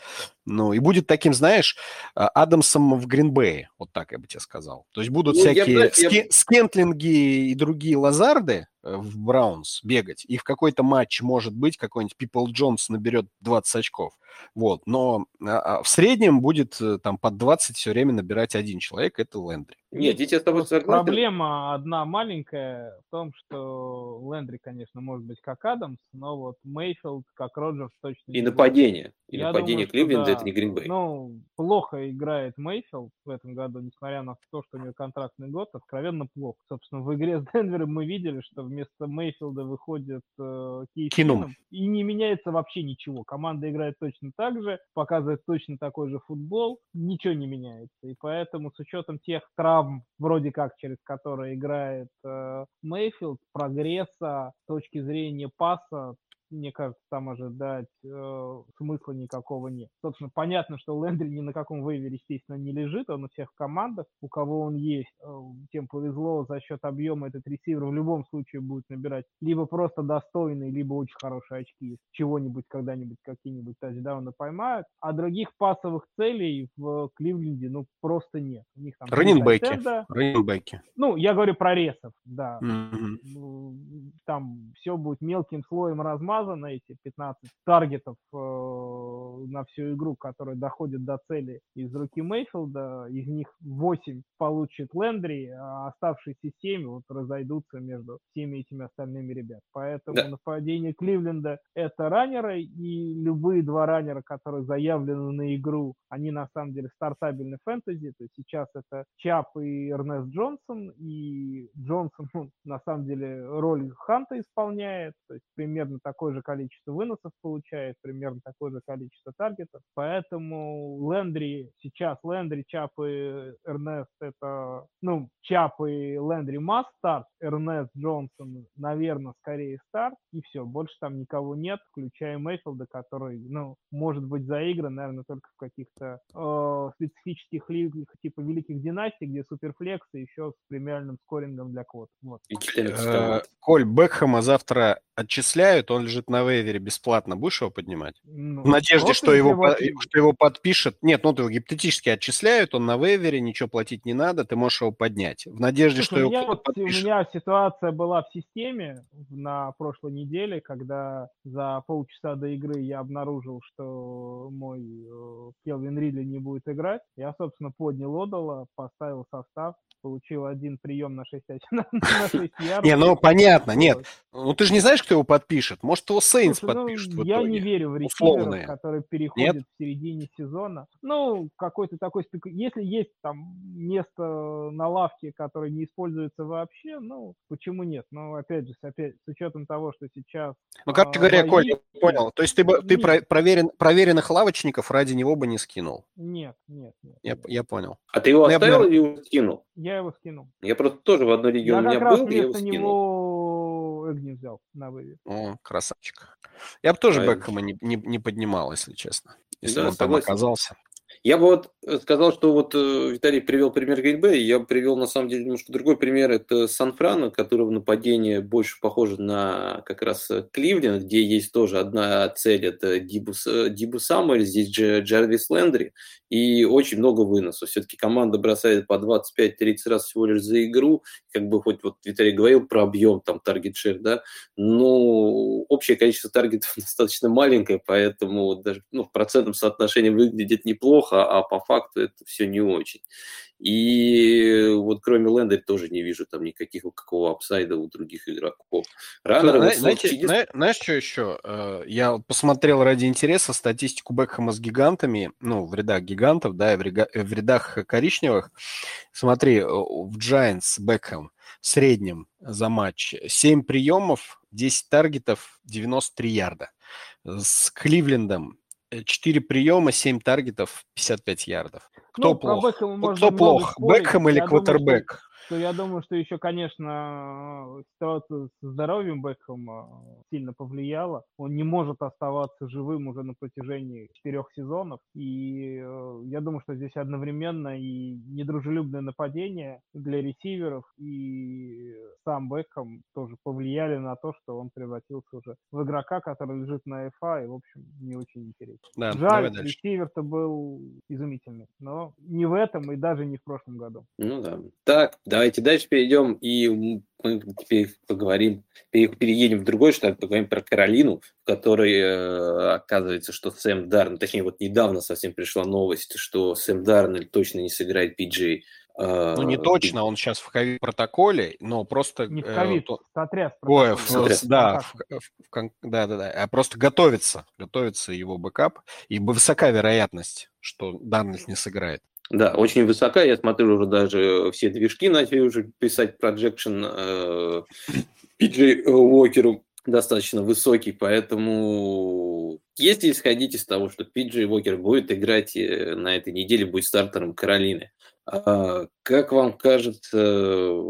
Ну, и будет таким, знаешь, а, Адамсом в Гринбее. Вот так я бы тебе сказал. То есть будут ну, всякие я, ски... скентлинги и другие лазарды, Э, в Браунс бегать, и в какой-то матч, может быть, какой-нибудь Пипл Джонс наберет 20 очков. Вот. Но а, а, в среднем будет э, там под 20 все время набирать один человек, это Лендри. Нет, здесь я с тобой согласен. Проблема одна маленькая в том, что Лендри, конечно, может быть как Адамс, но вот Мейфилд, как Роджерс точно И нападение. И я нападение Кливленда да, это не Гринбей. Ну, плохо играет Мейфилд в этом году, несмотря на то, что у него контрактный год, откровенно плохо. Собственно, в игре с Денвером мы видели, что вместо Мейфилда выходит э, Кейс Кинум. И не меняется вообще ничего. Команда играет точно так же, показывает точно такой же футбол, ничего не меняется. И поэтому с учетом тех травм, вроде как через которые играет э, Мейфилд, прогресса с точки зрения паса мне кажется, там ожидать э, смысла никакого нет. Собственно, понятно, что Лендри ни на каком вейвере, естественно, не лежит, он у всех командах, у кого он есть, э, тем повезло, за счет объема этот ресивер в любом случае будет набирать либо просто достойные, либо очень хорошие очки, чего-нибудь когда-нибудь какие-нибудь тачдауны поймают, а других пасовых целей в Кливленде, ну, просто нет. У них там раненбеки. Раненбеки. Ну, я говорю про ресов, да. Mm-hmm. Там все будет мелким слоем размазано, смазано, эти 15 таргетов э, на всю игру, которые доходят до цели из руки Мейфилда, из них 8 получит Лендри, а оставшиеся 7 вот разойдутся между всеми этими остальными ребят. Поэтому да. нападение Кливленда это раннеры, и любые два раннера, которые заявлены на игру, они на самом деле стартабельны фэнтези, то есть сейчас это Чап и Эрнест Джонсон, и Джонсон ну, на самом деле роль Ханта исполняет, то есть примерно такой такое же количество выносов получает, примерно такое же количество таргетов. Поэтому Лендри, сейчас Лендри, Чап и Эрнест это, ну, Чап и Лендри масс старт, Эрнест Джонсон, наверное, скорее старт, и все, больше там никого нет, включая Мейфилда, который, ну, может быть заигран, наверное, только в каких-то э, специфических лигах, типа Великих Династий, где суперфлекс и еще с премиальным скорингом для квот. Вот. Э, Коль, Бекхэма завтра отчисляют, он лежит на вейвере бесплатно. Будешь его поднимать? Ну, в надежде, что его, его... что его подпишет. Нет, ну, ты его гипотетически отчисляют, он на вейвере, ничего платить не надо, ты можешь его поднять. В надежде, Слушай, что его подпишет. У меня ситуация была в системе на прошлой неделе, когда за полчаса до игры я обнаружил, что мой э, Келвин Ридли не будет играть. Я, собственно, поднял Одала, поставил состав, получил один прием на 6, на 6 ярдов. Не, ну понятно, нет. Ну ты же не знаешь, кто его подпишет. Может, его Сейнс ну, подпишет в Я не верю в ресиверов, которые переходят нет? в середине сезона. Ну, какой-то такой. Если есть там место на лавке, которое не используется вообще, ну, почему нет? Но опять же, с, опять, с учетом того, что сейчас... Ну, как а, говоря, Коль, я понял. То есть ты, бы, ты про, проверен, проверенных лавочников ради него бы не скинул? Нет, нет. нет я, я понял. А ты его ну, оставил или скинул? Я его скинул. Я просто тоже в одной лиге я у меня был, я его скинул. него Эгни взял на выве. О, красавчик. Я бы тоже Бекхэма не, не, не поднимал, если честно. Если да, он согласен. там оказался. Я бы вот э, сказал, что вот э, Виталий привел пример Гринбэя, я бы привел на самом деле немножко другой пример, это Сан-Франо, которого нападение больше похоже на как раз э, Кливленд, где есть тоже одна цель, это Дибус, Дибу Самуэль, здесь Дж, Джарвис Лендри, и очень много выносов. Все-таки команда бросает по 25-30 раз всего лишь за игру, как бы хоть вот Виталий говорил про объем, там, таргет шер, да, но общее количество таргетов достаточно маленькое, поэтому даже ну, в процентном соотношении выглядит неплохо, а, а по факту это все не очень. И вот кроме Лендер тоже не вижу там никаких какого апсайда у других игроков. Раннеры, Зна- знаете, чудес... знаешь, знаешь, что еще? Э, я посмотрел ради интереса статистику Бекхэма с гигантами, ну, в рядах гигантов, да, и в, рега... в рядах коричневых. Смотри, э, в Giants Бекхэм в среднем за матч 7 приемов, 10 таргетов, 93 ярда. С Кливлендом 4 приема, 7 таргетов, 55 ярдов. Кто Ну, плох? Кто плох? Бекхэм или Я думаю, что- я думаю, что еще, конечно, ситуация со здоровьем Бекхэма сильно повлияла. Он не может оставаться живым уже на протяжении четырех сезонов. И э, я думаю, что здесь одновременно и недружелюбное нападение для ресиверов, и сам Бекхэм тоже повлияли на то, что он превратился уже в игрока, который лежит на ФА, и, в общем, не очень интересен. Да, Жаль, ресивер-то был изумительный, но не в этом и даже не в прошлом году. Ну да. Так, давайте дальше перейдем, и мы теперь поговорим, пере- переедем в другой штат, поговорим про Каролину, в которой э, оказывается, что Сэм Дарнолд, точнее, вот недавно совсем пришла новость, что Сэм Дарнолд точно не сыграет PJ. э, Ну, не точно, он сейчас в ковид-протоколе, но просто... Не в э, ковид, то- сотряс. Ой, протокол. в- Сотряс. да, в, в кон- да, да, да, а просто готовится, готовится его backup, и высока вероятность, что Дарнольд не сыграет. Да, очень высока. Я смотрю, уже даже все движки начали уже писать projection э, PJ Уокеру достаточно высокий, поэтому если исходить из того, что PJ Уокер будет играть э, на этой неделе, будет стартером Каролины, а как вам кажется,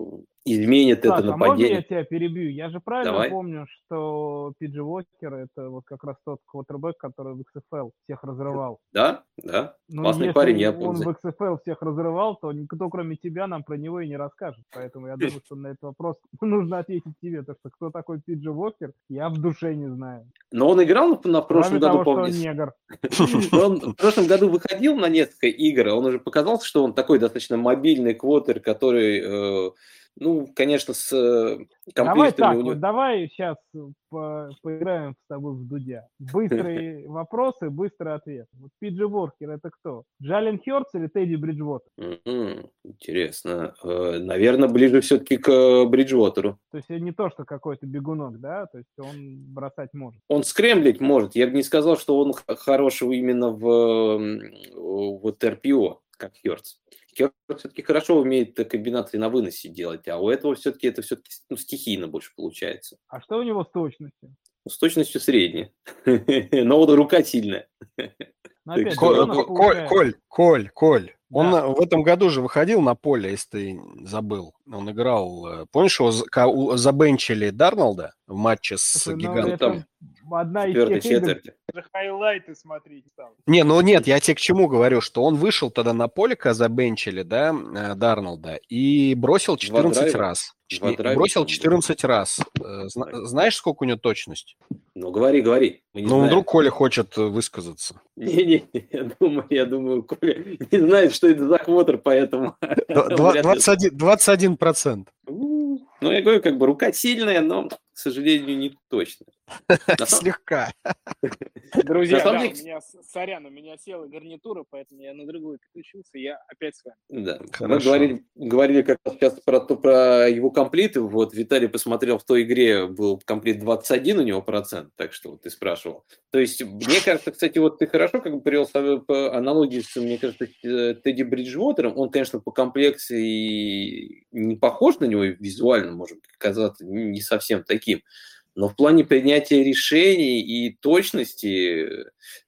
изменит это Саш, а можно я нападение? тебя перебью? Я же правильно Давай. помню, что Пиджи Уокер это вот как раз тот квотербек, который в XFL всех разрывал. Да, да. Ну, Классный парень, я он помню. в XFL всех разрывал, то никто, кроме тебя, нам про него и не расскажет. Поэтому я думаю, что на этот вопрос нужно ответить тебе. То, что кто такой Пиджи Уокер, я в душе не знаю. Но он играл на, прошлом Кроме году, того, что он помнишь? негр. Но Он в прошлом году выходил на несколько игр, а он уже показал, что он такой достаточно мобильный квотер, который, э, ну, конечно, с э, Давай комплектами так, него... вот давай сейчас поиграем с тобой в Дудя. Быстрые вопросы, быстрый ответ. Вот Пиджи Уокер это кто? Джален Хёртс или Тедди Бриджвотер? Интересно. Э, Наверное, ближе все-таки к э, Бриджвотеру. То есть не то, что какой-то бегунок, да? То есть он бросать может. Он скремблить может. Я бы не сказал, что он хорошего именно в вот РПО, как Хёртс. Хёртс все-таки хорошо умеет комбинации на выносе делать, а у этого все-таки это все-таки стихийно больше получается. А что у него с точностью? Ну, С точностью средней. Но вот рука сильная. Ну, Коль, Коль, Коль, Коль. Он в этом году же выходил на поле, если ты забыл. Он играл. э, Помнишь, его забенчили Дарнолда в матче с Слушай, ну, гигантом? Одна из Четвертой тех игр, четверти. даже хайлайты смотреть стал. Не, ну нет, я тебе к чему говорю, что он вышел тогда на поле, когда забенчили, да, э, Дарнолда, и бросил 14 драйва? раз. Два драйва, бросил по-моему, 14 раз. Э, зна-. Знаешь, сколько у него точность? Ну, говори, говори. Ну, знаем. вдруг Коля хочет э, высказаться. Не-не, я думаю, я думаю, Коля не знает, что это за квотер, поэтому... Два- два- вряд ли- 21, 21 процент. У, Ну, я говорю, как бы рука сильная, но, к сожалению, не точно. Слегка. Друзья, да, деле- у меня, сорян, у меня села гарнитура, поэтому я на другую переключился, я опять с вами. Да. Мы говорили, говорили как раз сейчас про, то, про его комплиты. Вот Виталий посмотрел в той игре, был комплит 21 у него процент, так что вот ты спрашивал. То есть, мне кажется, кстати, вот ты хорошо как бы привел аналогии с, мне кажется, э, Тедди Бриджвотером. Он, конечно, по комплекции не похож на него визуально, может казаться не совсем таким. Но в плане принятия решений и точности,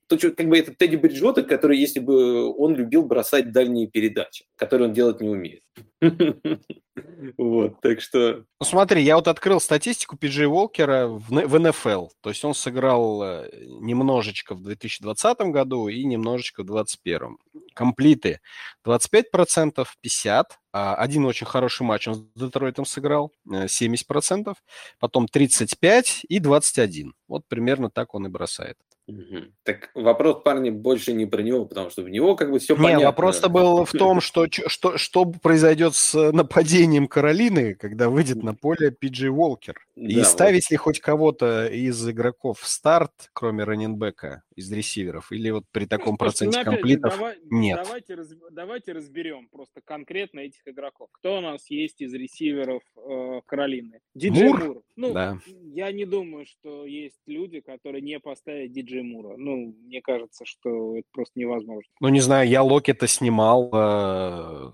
то, что, как бы это Тедди Бриджвотер, который, если бы он любил бросать дальние передачи, которые он делать не умеет. Вот, так что... Ну смотри, я вот открыл статистику Пиджей Уолкера в, НФЛ. То есть он сыграл э, немножечко в 2020 году и немножечко в 2021. Комплиты 25%, 50%. А один очень хороший матч он с Детройтом сыграл, э, 70%. Потом 35% и 21%. Вот примерно так он и бросает. Мгм. Так вопрос, парни, больше не про него, потому что в него как бы все Не, понятно. вопрос-то был в том, что, что, что произойдет с э, нападением Каролины, когда выйдет на поле Пиджей Уолкер. И Да, вот. ставить ли хоть кого-то из игроков в старт, кроме раненбека, из ресиверов, или вот при таком Слушайте, проценте ну, комплитов? давай- нет. Давайте, раз- давайте разберем просто конкретно этих игроков. Кто у нас есть из ресиверов э, Каролины? Диджей Мур? Мур. Ну, Да. я не думаю, что есть люди, которые не поставят Диджей Мура. Ну, мне кажется, что это просто невозможно. Ну, не знаю, я Локета снимал, э,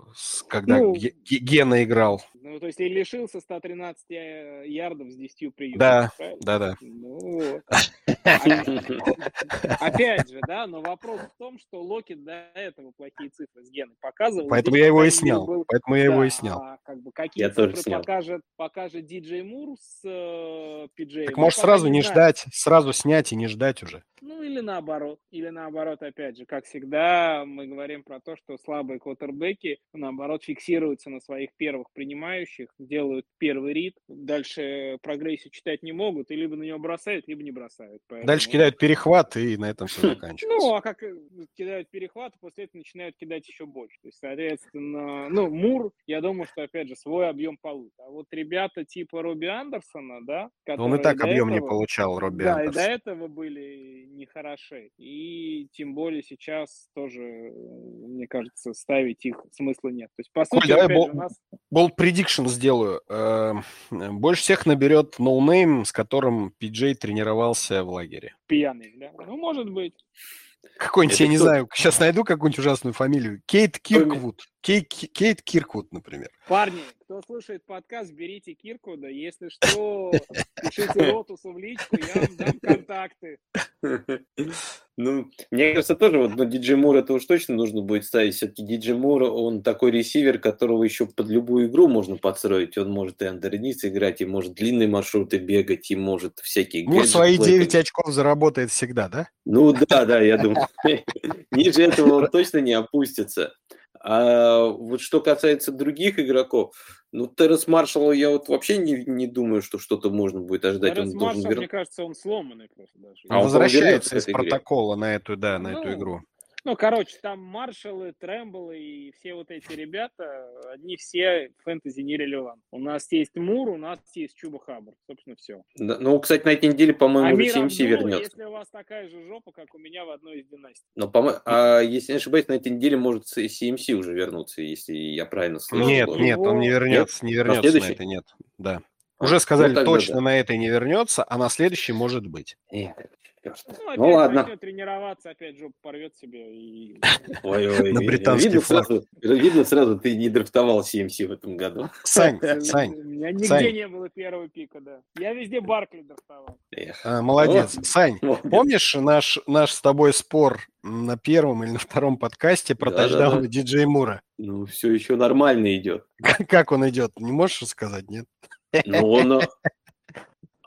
когда Ну, Ге- Ге- Гена играл. Ну, Ну, то есть и лишился 113 э, ярдов с 10 приемов. Да, да, да. Ну, опять же, да, но вопрос в том, что Локи до этого плохие цифры с Геной показывал. Поэтому я его и снял. Был... Поэтому я его и снял. А, как бы, какие я цифры покажет, покажет Диджей Мур с э, PJ? Так можешь сразу не ждать, сразу снять и не ждать уже. Ну, или наоборот. Или наоборот, опять же, как всегда, мы говорим про то, что слабые квотербеки, наоборот, фиксируются на своих первых принимающих, делают первый рид, дальше прогрессию читать не могут, и либо на него бросают, либо не бросают. Поэтому... Дальше кидают перехват, и на этом все заканчивается. Ну, а как э, кидают перехват, после этого начинают кидать еще больше. То есть, соответственно, ну, Мур, я думаю, что, опять же, свой объем получит. А вот ребята типа Робби Андерсона, да, Он и так объем не получал, Робби Да, и до этого были нехороши. И тем более сейчас тоже, мне кажется, ставить их смысла нет. То есть, по сути, давай bold, нас... Bold prediction сделаю. Эм, больше всех наберет no-name, с которым Пиджей тренировался в лагере. Пьяный, да? Ну, может быть. Какой-нибудь, я не знаю, сейчас найду какую-нибудь ужасную фамилию. Кейт Кирквуд. Кейт, Кейт Кирквуд, например. Парни, кто слушает подкаст, берите Кирквуда. Если что, пишите Ротусу в личку, я вам дам контакты. Ну, мне кажется, тоже вот, но ну, Диджей Мур это уж точно нужно будет ставить. Все-таки Диджей Мур, он такой ресивер, которого еще под любую игру можно подстроить. Он может и андерниц играть, и может длинные маршруты бегать, и может всякие... Мур свои 9 очков заработает всегда, да? Ну да, да, я думаю. Ниже этого он точно не опустится. А вот что касается других игроков, ну, Терренс Маршалл, я вот вообще не, не думаю, что что-то можно будет ожидать. Терренс он Маршалл, вер... мне кажется, он сломанный просто даже. А он возвращается из протокола на эту, да, на ну, эту игру. Ну, короче, там маршалы, трэмблы и все вот эти ребята, они все фэнтези нерелевант. У нас есть Мур, у нас есть Чуба Хаббар. Собственно, все. Да, ну, кстати, на этой неделе, по-моему, уже CMC вернется. если у вас такая же жопа, как у меня в одной из династий. Но, по а, если не ошибаюсь, на этой неделе может CMC уже вернуться, если я правильно слышал. Нет, нет, он не вернется, нет? не вернется на, на это, нет. Да. Уже сказали, ну, точно да. на этой не вернется, а на следующей может быть. Эх, ну, ну ладно. Тренироваться, опять жопу порвет себе. И... Ой, ой, на британский видно флаг. Сразу, видно сразу, ты не драфтовал CMC в этом году. Сань, Сань. У меня нигде Сань. не было первого пика, да. Я везде Баркли драфтовал. А, молодец. Вот. Сань, молодец. помнишь наш, наш с тобой спор на первом или на втором подкасте про да, тачдаун да, да. диджей Мура? Ну, все еще нормально идет. Как он идет? Не можешь сказать, нет? Ну, он,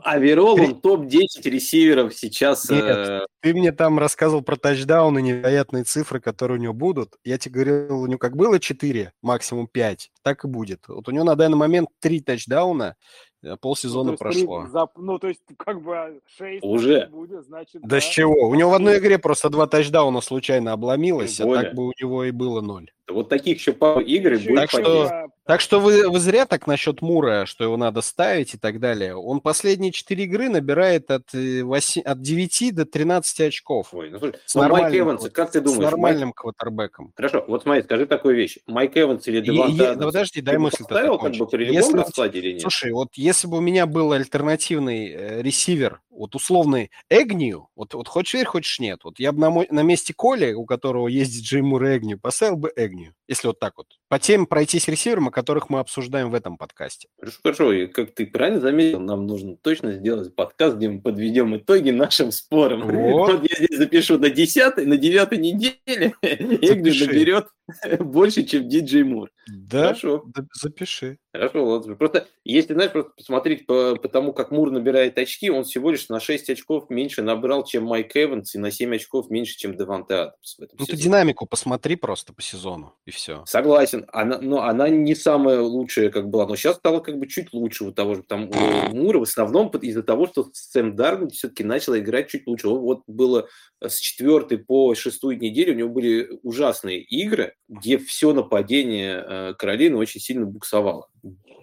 Аверол, он топ-10 ресиверов сейчас. Нет, э... ты мне там рассказывал про тачдауны, невероятные цифры, которые у него будут. Я тебе говорил, у него как было 4, максимум 5, так и будет. Вот у него на данный момент 3 тачдауна, Э, полсезона ну, прошло. За, ну, то есть, как бы 6 уже будет, значит, да, да с чего? У него в одной игре просто два тачдауна случайно обломилось, а так бы у него и было ноль. Вот таких еще пару игр будет так что, так что вы, вы зря так насчет Мура, что его надо ставить и так далее. Он последние 4 игры набирает от, 8, э, от 9 до 13 очков. Ой, ну, с ну, Майк Эванс, как ты думаешь? С нормальным Майк... квотербеком. Хорошо, вот смотри, скажи такую вещь. Майк Эванс или Деванта Да подожди, дай мысль. Поставил как бы при любом раскладе или нет? Слушай, вот если бы у меня был альтернативный э, ресивер, вот условный Эгнию, вот, вот хочешь верь, хочешь нет, вот я бы на, мой, на месте Коли, у которого есть Джеймур Эгнию, поставил бы Эгнию, если вот так вот. По тем пройтись ресиверам, о которых мы обсуждаем в этом подкасте. Хорошо, хорошо, и как ты правильно заметил, нам нужно точно сделать подкаст, где мы подведем итоги нашим спорам. Вот, вот я здесь запишу на 10 на 9 неделе Эгнию наберет больше, чем Диджей Мур. Да, Хорошо. запиши. Хорошо, вот. Просто, если, знаешь, просто посмотреть по, по тому, как Мур набирает очки, он всего лишь на 6 очков меньше набрал, чем Майк Эванс, и на 7 очков меньше, чем Деванте Адамс в этом Ну, сезоне. ты динамику посмотри просто по сезону, и все. Согласен. Она, но она не самая лучшая, как была. Но сейчас стала как бы чуть лучше у того же. Там у Мура в основном из-за того, что Сэм Дарвин все-таки начал играть чуть лучше. Вот было с четвертой по шестую неделю у него были ужасные игры, где все нападение э, Каролины очень сильно буксовало.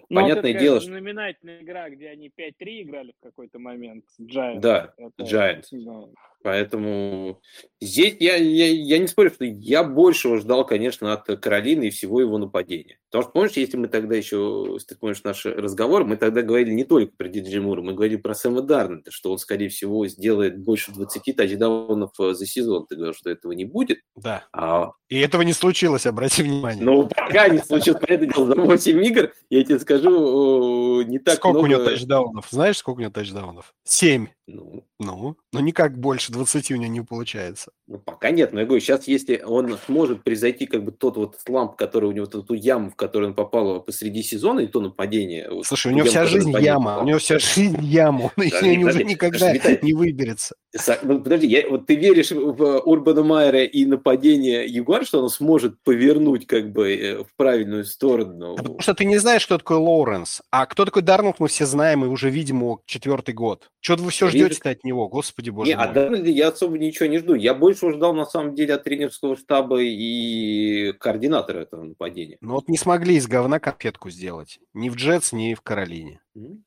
Ну, Понятное это дело, что... знаменательная игра, где они 5-3 играли в какой-то момент Giants. Да, это... Giants. Да. Поэтому здесь я, я, я не спорю, что я большего ждал, конечно, от Каролины и всего его нападения. Потому что, помнишь, если мы тогда еще, если ты помнишь наш разговор, мы тогда говорили не только про Диджи Мура, мы говорили про Сэма Дарнета, что он, скорее всего, сделает больше 20 тачдаунов э, за сезон. Ты говорил, что этого не будет. Да. А... И этого не случилось, обрати внимание. Ну, пока не случилось, понятное дело, за 8 игр, я тебе скажу, не так сколько много... Сколько у него тачдаунов? Знаешь, сколько у него тачдаунов? 7. Ну, ну, ну никак больше 20 у него не получается. Ну, пока нет, но я говорю, сейчас, если он сможет произойти как бы тот вот сламп, который у него, ту яму, в которую он попал посреди сезона, и то нападение. Слушай, у него яму, вся жизнь яма, попал. у него вся жизнь яма, он из нее уже никогда не выберется. Ну, подожди, я, вот ты веришь в Урбана Майера и нападение Ягуар, что он сможет повернуть как бы э, в правильную сторону? Потому что ты не знаешь, кто такой Лоуренс, а кто такой Дарнолд мы все знаем и уже видим его четвертый год. Что вы все ждете от него, господи боже не, мой. А Дарнольда я особо ничего не жду. Я больше ждал на самом деле от тренерского штаба и координатора этого нападения. Ну вот не смогли из говна конфетку сделать. Ни в Джетс, ни в Каролине.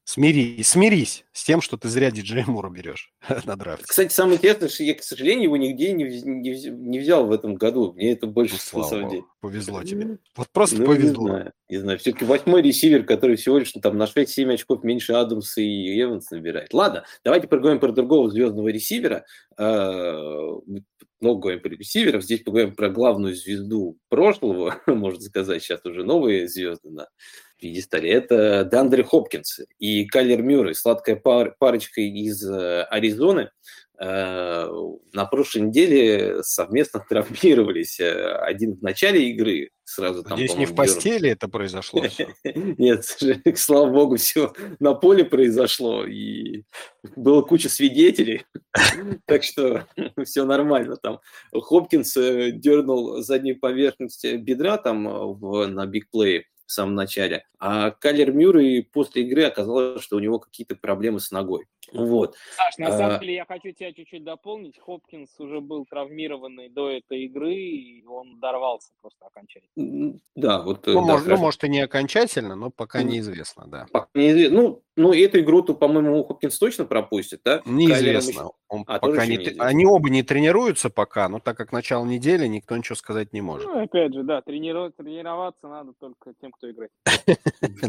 Смирись, смирись с тем, что ты зря диджей Мура берешь на драфте. Кстати, самое интересное, что я, к сожалению, его нигде не, не, не взял в этом году. Мне это больше ну, на самом деле. Повезло тебе. Вот просто ну, повезло. Не знаю, не знаю. Все-таки восьмой ресивер, который всего лишь ну, там на 6-7 очков меньше Адамса и Эванс набирает. Ладно, давайте поговорим про другого звездного ресивера. Много говорим про ресиверов, здесь поговорим про главную звезду прошлого, можно сказать, сейчас уже новые звезды на пьедестале. Это Дандре Хопкинс и Кайлер Мюррей, сладкая пар, парочка из э, Аризоны. Э, на прошлой неделе совместно травмировались. Э, один в начале игры, сразу там... Здесь не в постели это произошло? Нет, слава богу, все на поле произошло, и было куча свидетелей, так что все нормально там. Хопкинс дернул заднюю поверхность бедра там на бигплее, в самом начале. А Калер Мюррей после игры оказалось, что у него какие-то проблемы с ногой. Вот. Саш, на самом а... деле я хочу тебя чуть-чуть дополнить. Хопкинс уже был травмированный до этой игры, и он дорвался просто окончательно. Да, вот. Ну, да, может, ну, может, и не окончательно, но пока неизвестно, да. Пока неизвестно. Ну, ну, эту игру-то, по-моему, Хопкинс точно пропустит, да? Неизвестно. Он а, пока не... Неизвестно. Они оба не тренируются пока, но так как начало недели, никто ничего сказать не может. Ну, опять же, да, тренироваться надо только тем, кто играет.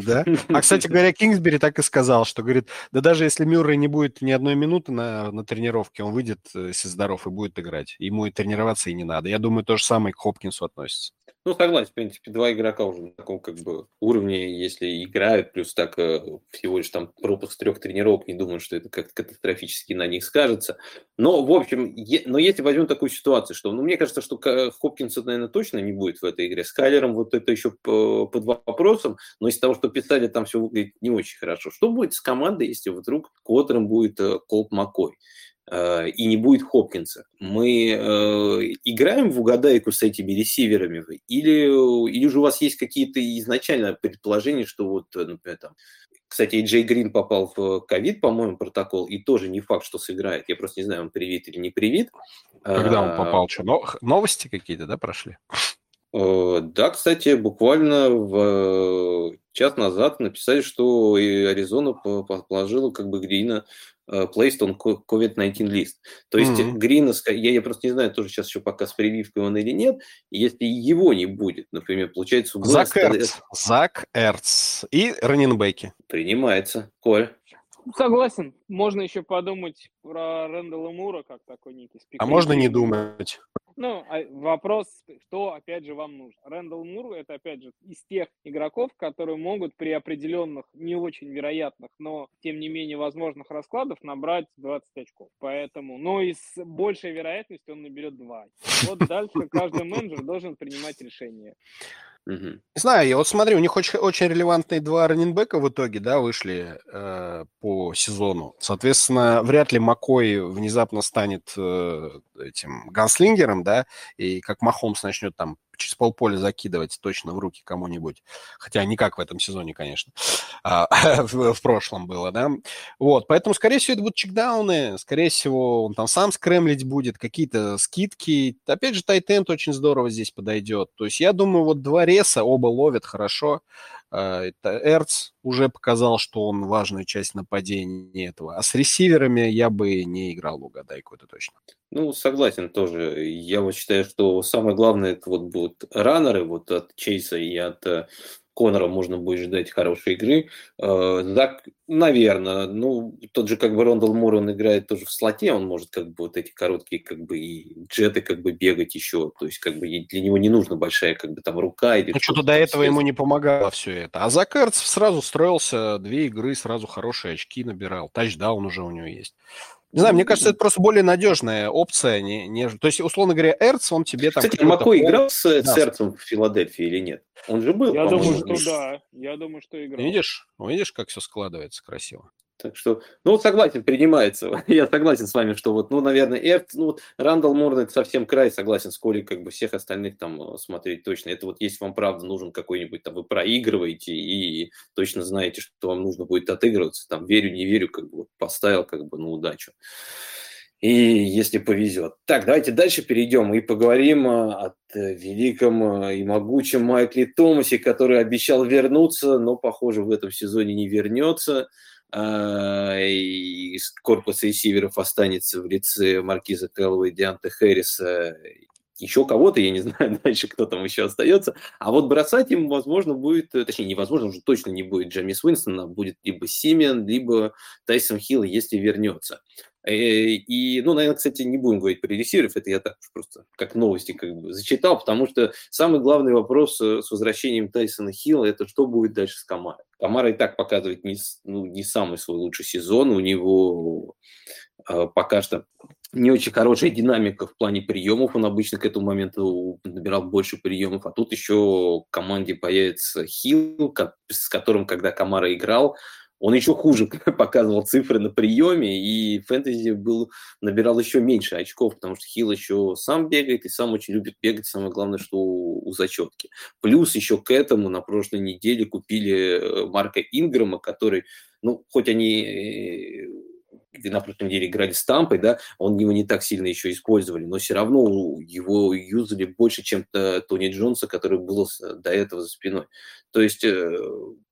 Да? А, кстати говоря, Кингсбери так и сказал, что, говорит, да даже если Мюррей не будет ни одной минуты на, на тренировке, он выйдет, э, если здоров, и будет играть. Ему и тренироваться и не надо. Я думаю, то же самое к Хопкинсу относится. Ну, согласен, в принципе, два игрока уже на таком как бы уровне, если играют, плюс так э, всего лишь там пропуск трех тренировок, не думаю, что это как-то катастрофически на них скажется. Но, в общем, е- но если возьмем такую ситуацию, что, ну, мне кажется, что Хопкинса, наверное, точно не будет в этой игре. С Кайлером вот это еще по- под вопросом, но из того, что писали, там все выглядит не очень хорошо. Что будет с командой, если вдруг Коттером будет э, Колт Маккой? Э, и не будет Хопкинса. Мы э, играем в угадайку с этими ресиверами или, или же у вас есть какие-то изначально предположения, что вот, э, например, там, кстати, Джей Грин попал в ковид, по-моему, протокол, и тоже не факт, что сыграет. Я просто не знаю, он привит или не привит. Когда он а, попал? Что, новости какие-то, да, прошли? Э, да, кстати, буквально в час назад написали, что Аризона положила как бы Грина Э, placed on COVID-19 list. То есть mm-hmm. Грина, я, я просто не знаю, тоже сейчас еще пока с прививкой он или нет, если его не будет, например, получается... Зак Эрц, Зак Эрц и раненбеки. Принимается. Коль? Согласен. Можно еще подумать про Рэндала Мура, как такой некий спектакль. А можно не думать. Ну, а вопрос, что, опять же, вам нужно. Рэндалл Мур – это, опять же, из тех игроков, которые могут при определенных, не очень вероятных, но, тем не менее, возможных раскладов набрать 20 очков. Поэтому, но и с большей вероятностью он наберет 2. Вот дальше каждый менеджер должен принимать решение. Не знаю, я вот смотрю, у них очень, очень релевантные два раненбека в итоге, да, вышли э, по сезону. Соответственно, вряд ли Макой внезапно станет э, этим ганслингером, да, и как Махомс начнет там через полполя закидывать точно в руки кому-нибудь. Хотя не как в этом сезоне, конечно. А, в, в прошлом было, да. Вот, поэтому, скорее всего, это будут чекдауны. Скорее всего, он там сам скремлить будет, какие-то скидки. Опять же, тайтенд очень здорово здесь подойдет. То есть я думаю, вот два реса оба ловят хорошо. А, Эрц уже показал, что он важную часть нападения этого. А с ресиверами я бы не играл угадайку, это точно. Ну, согласен тоже. Я вот считаю, что самое главное, это вот будут раннеры вот от Чейса и от э, Конора можно будет ждать хорошей игры. Э, Зак, наверное, ну, тот же как бы Рондал Мур, он играет тоже в слоте, он может как бы вот эти короткие как бы и джеты как бы бегать еще, то есть как бы для него не нужна большая как бы там рука. Или ну, что-то до этого ему не помогало все это. А Зак Эрцев сразу строился, две игры, сразу хорошие очки набирал, тачдаун уже у него есть. Не знаю, мне кажется, это просто более надежная опция, не, не... то есть, условно говоря, Эрц, он тебе там... Кстати, Мако играл с, да. сердцем в Филадельфии или нет? Он же был, Я думаю, что да. Я думаю, что играл. Видишь? Видишь, как все складывается красиво? Так что, ну вот согласен, принимается. Я согласен с вами, что вот, ну, наверное, Эрт, ну, вот Рандall Морн это совсем край, согласен с Колей, как бы всех остальных там э, смотреть точно. Это вот если вам правда нужен какой-нибудь, там, вы проигрываете и точно знаете, что вам нужно будет отыгрываться, там, верю, не верю, как бы поставил, как бы, на удачу. И если повезет. Так, давайте дальше перейдем и поговорим э, о э, великом и могучем Майкле Томасе, который обещал вернуться, но, похоже, в этом сезоне не вернется. А, из корпуса ресиверов останется в лице Маркиза Кэллоуа и Дианта Хэрриса еще кого-то, я не знаю дальше, кто там еще остается. А вот бросать им, возможно, будет, точнее, невозможно, уже точно не будет Джамис Уинстона, будет либо Симен, либо Тайсон Хилл, если вернется. Э, и, ну, наверное, кстати, не будем говорить про ресиверов, это я так просто как новости как бы зачитал, потому что самый главный вопрос э, с возвращением Тайсона Хилла – это что будет дальше с Камарой. Камара и так показывает не, ну, не самый свой лучший сезон, у него э, пока что не очень хорошая динамика в плане приемов, он обычно к этому моменту набирал больше приемов, а тут еще в команде появится Хилл, с которым, когда Камара играл, он еще хуже показывал цифры на приеме, и фэнтези был, набирал еще меньше очков, потому что Хилл еще сам бегает и сам очень любит бегать, самое главное, что у, у зачетки. Плюс еще к этому на прошлой неделе купили э, Марка Инграма, который, ну, хоть они э, на прошлой неделе играли с Тампой, да, он его не так сильно еще использовали, но все равно его юзали больше, чем Тони Джонса, который был до этого за спиной. То есть э,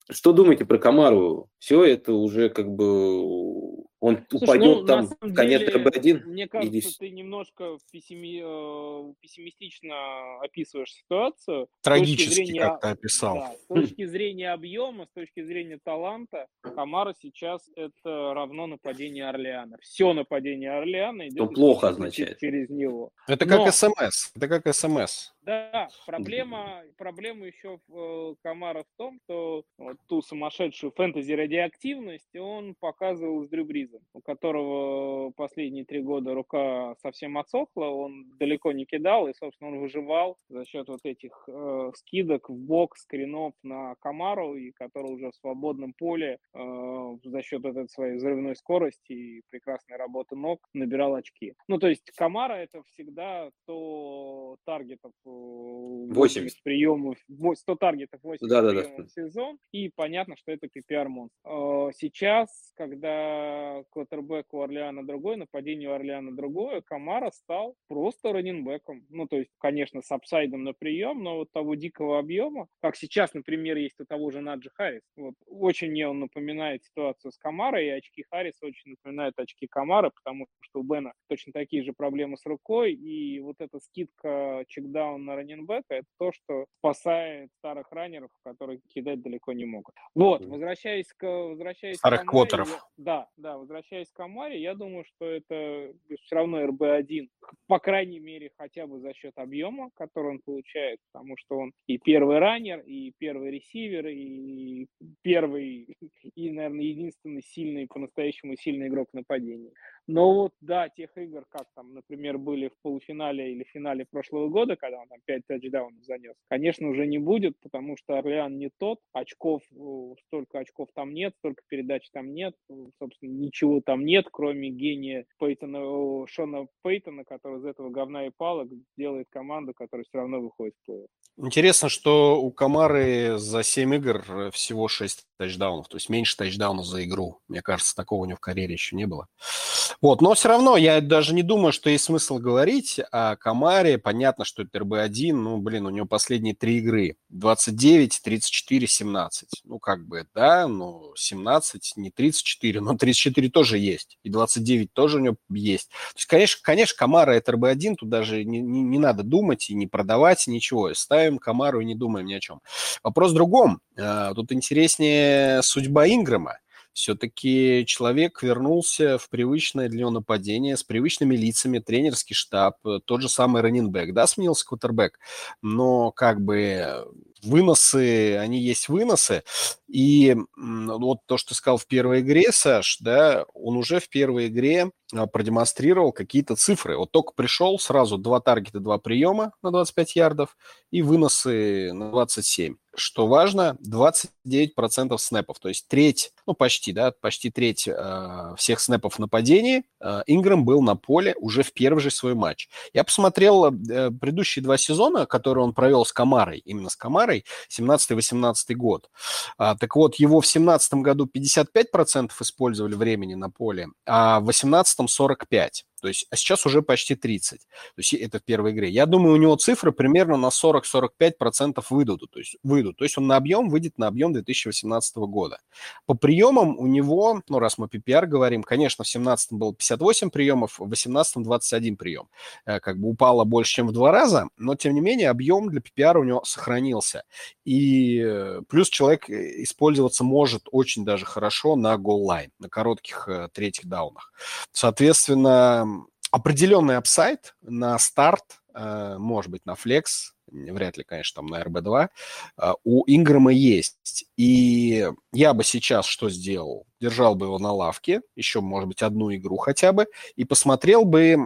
что думаете про Камару? Все это уже как бы он Слушай, упадет ну, там в конец РБ-1? Мне кажется, или... ты немножко пессими... Э, пессимистично описываешь ситуацию. Трагически зрения... как-то описал. Да, с точки зрения объема, с точки зрения таланта, Камара сейчас это равно нападение Орлеана. Все нападение Орлеана идет То плохо означает. через него. Это как Но... СМС. Это как СМС. Да, проблема, проблема еще в э, Камара в том, что вот ту сумасшедшую фэнтези радиоактивность он показывал с Дрю Бризом, у которого последние три года рука совсем отсохла, он далеко не кидал, и, собственно, он выживал за счет вот этих э, скидок в бок, скринов на Камару, и который уже в свободном поле э, за счет этой своей взрывной скорости и прекрасной работы ног набирал очки. Ну, то есть Камара это всегда то таргетов 80, 80 приемов, 100 таргетов, 80 да, приемов да, да. в сезон, и понятно, что это PPR монстр. А, сейчас, когда квотербек у Орлеана другой, нападение у Орлеана другое, Камара стал просто раннинбеком. Ну, то есть, конечно, с апсайдом на прием, но вот того дикого объема, как сейчас, например, есть у того же Наджи Харрис. Вот, очень мне он напоминает ситуацию с Камарой, и очки Харриса очень напоминают очки Камара, потому что у Бена точно такие же проблемы с рукой, и вот эта скидка checkdown на раннинбека, это то, что спасает старых раннеров, которые кидать далеко не могут. Вот, возвращаясь к... Возвращаясь старых к Камаре, Я, да, да, возвращаясь к Камаре, я думаю, что это все равно РБ-1, по крайней мере, хотя бы за счет объема, который он получает, потому что он и первый раннер, и первый ресивер, и первый, и, наверное, единственный сильный, по-настоящему сильный игрок нападения. Но вот, да, тех игр, как там, например, были в полуфинале или финале прошлого года, когда он там 5 тачдаунов занес, конечно, уже не будет, потому что Орлеан не тот, очков, э, столько очков там нет, столько передач там нет, э, собственно, ничего там нет, кроме гения Пейтона, Шона Пейтона, который из этого говна и палок делает команду, которая все равно выходит в плей Интересно, что у Камары за 7 игр э, всего 6 тачдаунов, то есть меньше тачдаунов за игру. Мне кажется, такого у него в карьере еще не было. Вот, но все равно я даже не думаю, что есть смысл говорить о Камаре. Понятно, что это РБ-1, ну, блин, у него последние три игры. 29, 34, 17. Ну, как бы, да, ну, 17, не 34, но 34 тоже есть. И 29 тоже у него есть. То есть, конечно, конечно Камара это РБ-1, тут даже не, не, не надо думать и не продавать ничего. Ставим Камару и не думаем ни о чем. Вопрос в другом. А, тут интереснее судьба Инграма все-таки человек вернулся в привычное для него нападение с привычными лицами, тренерский штаб, э, тот же самый раннинбэк, да, сменился квотербек, но как бы выносы, они есть выносы. И вот то, что сказал в первой игре, Саш, да, он уже в первой игре а, продемонстрировал какие-то цифры. Вот только пришел, сразу два таргета, два приема на 25 ярдов и выносы на 27. Что важно, 29% снэпов, то есть треть, ну почти, да, почти треть э, всех снэпов нападений э, Инграм был на поле уже в первый же свой матч. Я посмотрел э, предыдущие два сезона, которые он провел с Камарой, именно с Камарой, 17-18 год. А, так вот, его в 17 году 55% использовали времени на поле, а в 18 45%. То есть, а сейчас уже почти 30. То есть это в первой игре. Я думаю, у него цифры примерно на 40-45% выйдут. То есть, выйдут. То есть он на объем выйдет на объем 2018 года. По приемам у него, ну, раз мы PPR говорим, конечно, в 17 было 58 приемов, в 18 21 прием. Э, как бы упало больше, чем в два раза, но, тем не менее, объем для PPR у него сохранился. И э, плюс человек э, использоваться может очень даже хорошо на гол-лайн, на коротких третьих даунах. Соответственно, определенный апсайт на старт, э, может быть, на флекс, вряд ли, конечно, там на RB2, э, у Инграма есть. И я бы сейчас что сделал? Держал бы его на лавке, еще, может быть, одну игру хотя бы, и посмотрел бы,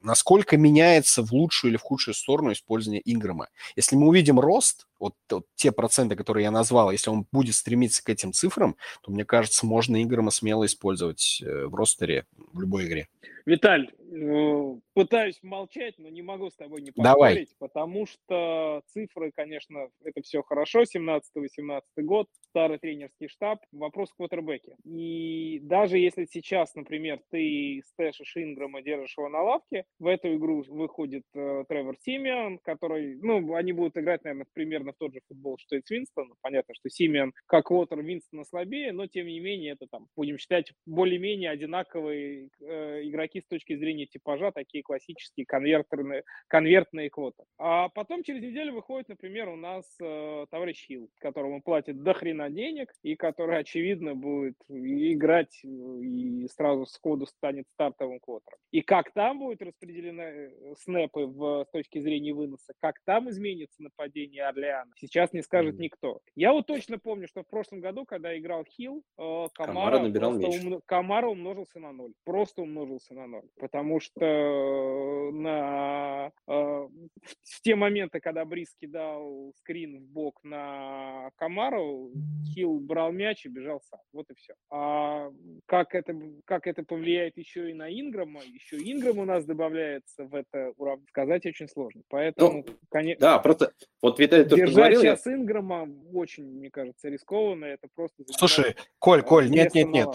насколько меняется в лучшую или в худшую сторону использование Инграма. Если мы увидим рост, вот, вот те проценты, которые я назвал, если он будет стремиться к этим цифрам, то, мне кажется, можно Инграма смело использовать э, в ростере в любой игре. Виталь, э, пытаюсь молчать, но не могу с тобой не поспорить, потому что цифры, конечно, это все хорошо, 17-18 год, старый тренерский штаб, вопрос в квотербеке. И даже если сейчас, например, ты стэшишь Инграма, держишь его на лавке, в эту игру выходит э, Тревор Симеон, который, ну, они будут играть, наверное, примерно в тот же футбол, что и с Винстоном. Понятно, что Симеон как квотер Винстона слабее, но, тем не менее, это там, будем считать, более-менее одинаковые э, игроки с точки зрения типажа, такие классические конвертерные, конвертные квоты. А потом через неделю выходит, например, у нас э, товарищ Хилл, которому платит до хрена денег, и который, очевидно, будет играть э, и сразу сходу станет стартовым квотером. И как там будут распределены э, снэпы в, с точки зрения выноса, как там изменится нападение Орлеана, сейчас не скажет никто. Я вот точно помню, что в прошлом году, когда играл Хилл, э, Камара, набирал ум... Камара умножился на ноль. Просто умножился на ноль. Потому что на, э, в те моменты, когда Брис кидал скрин в бок на Камару, Хилл брал мяч и бежал сам. Вот и все. А как это, как это повлияет еще и на Инграма, еще Инграм у нас добавляется в это уравнение, сказать очень сложно. Поэтому, ну, конечно... Да, просто вот Виталий то, Держать говорил, сейчас я... Инграма очень, мне кажется, рискованно. Это просто... Слушай, Коль, Коль, нет-нет-нет,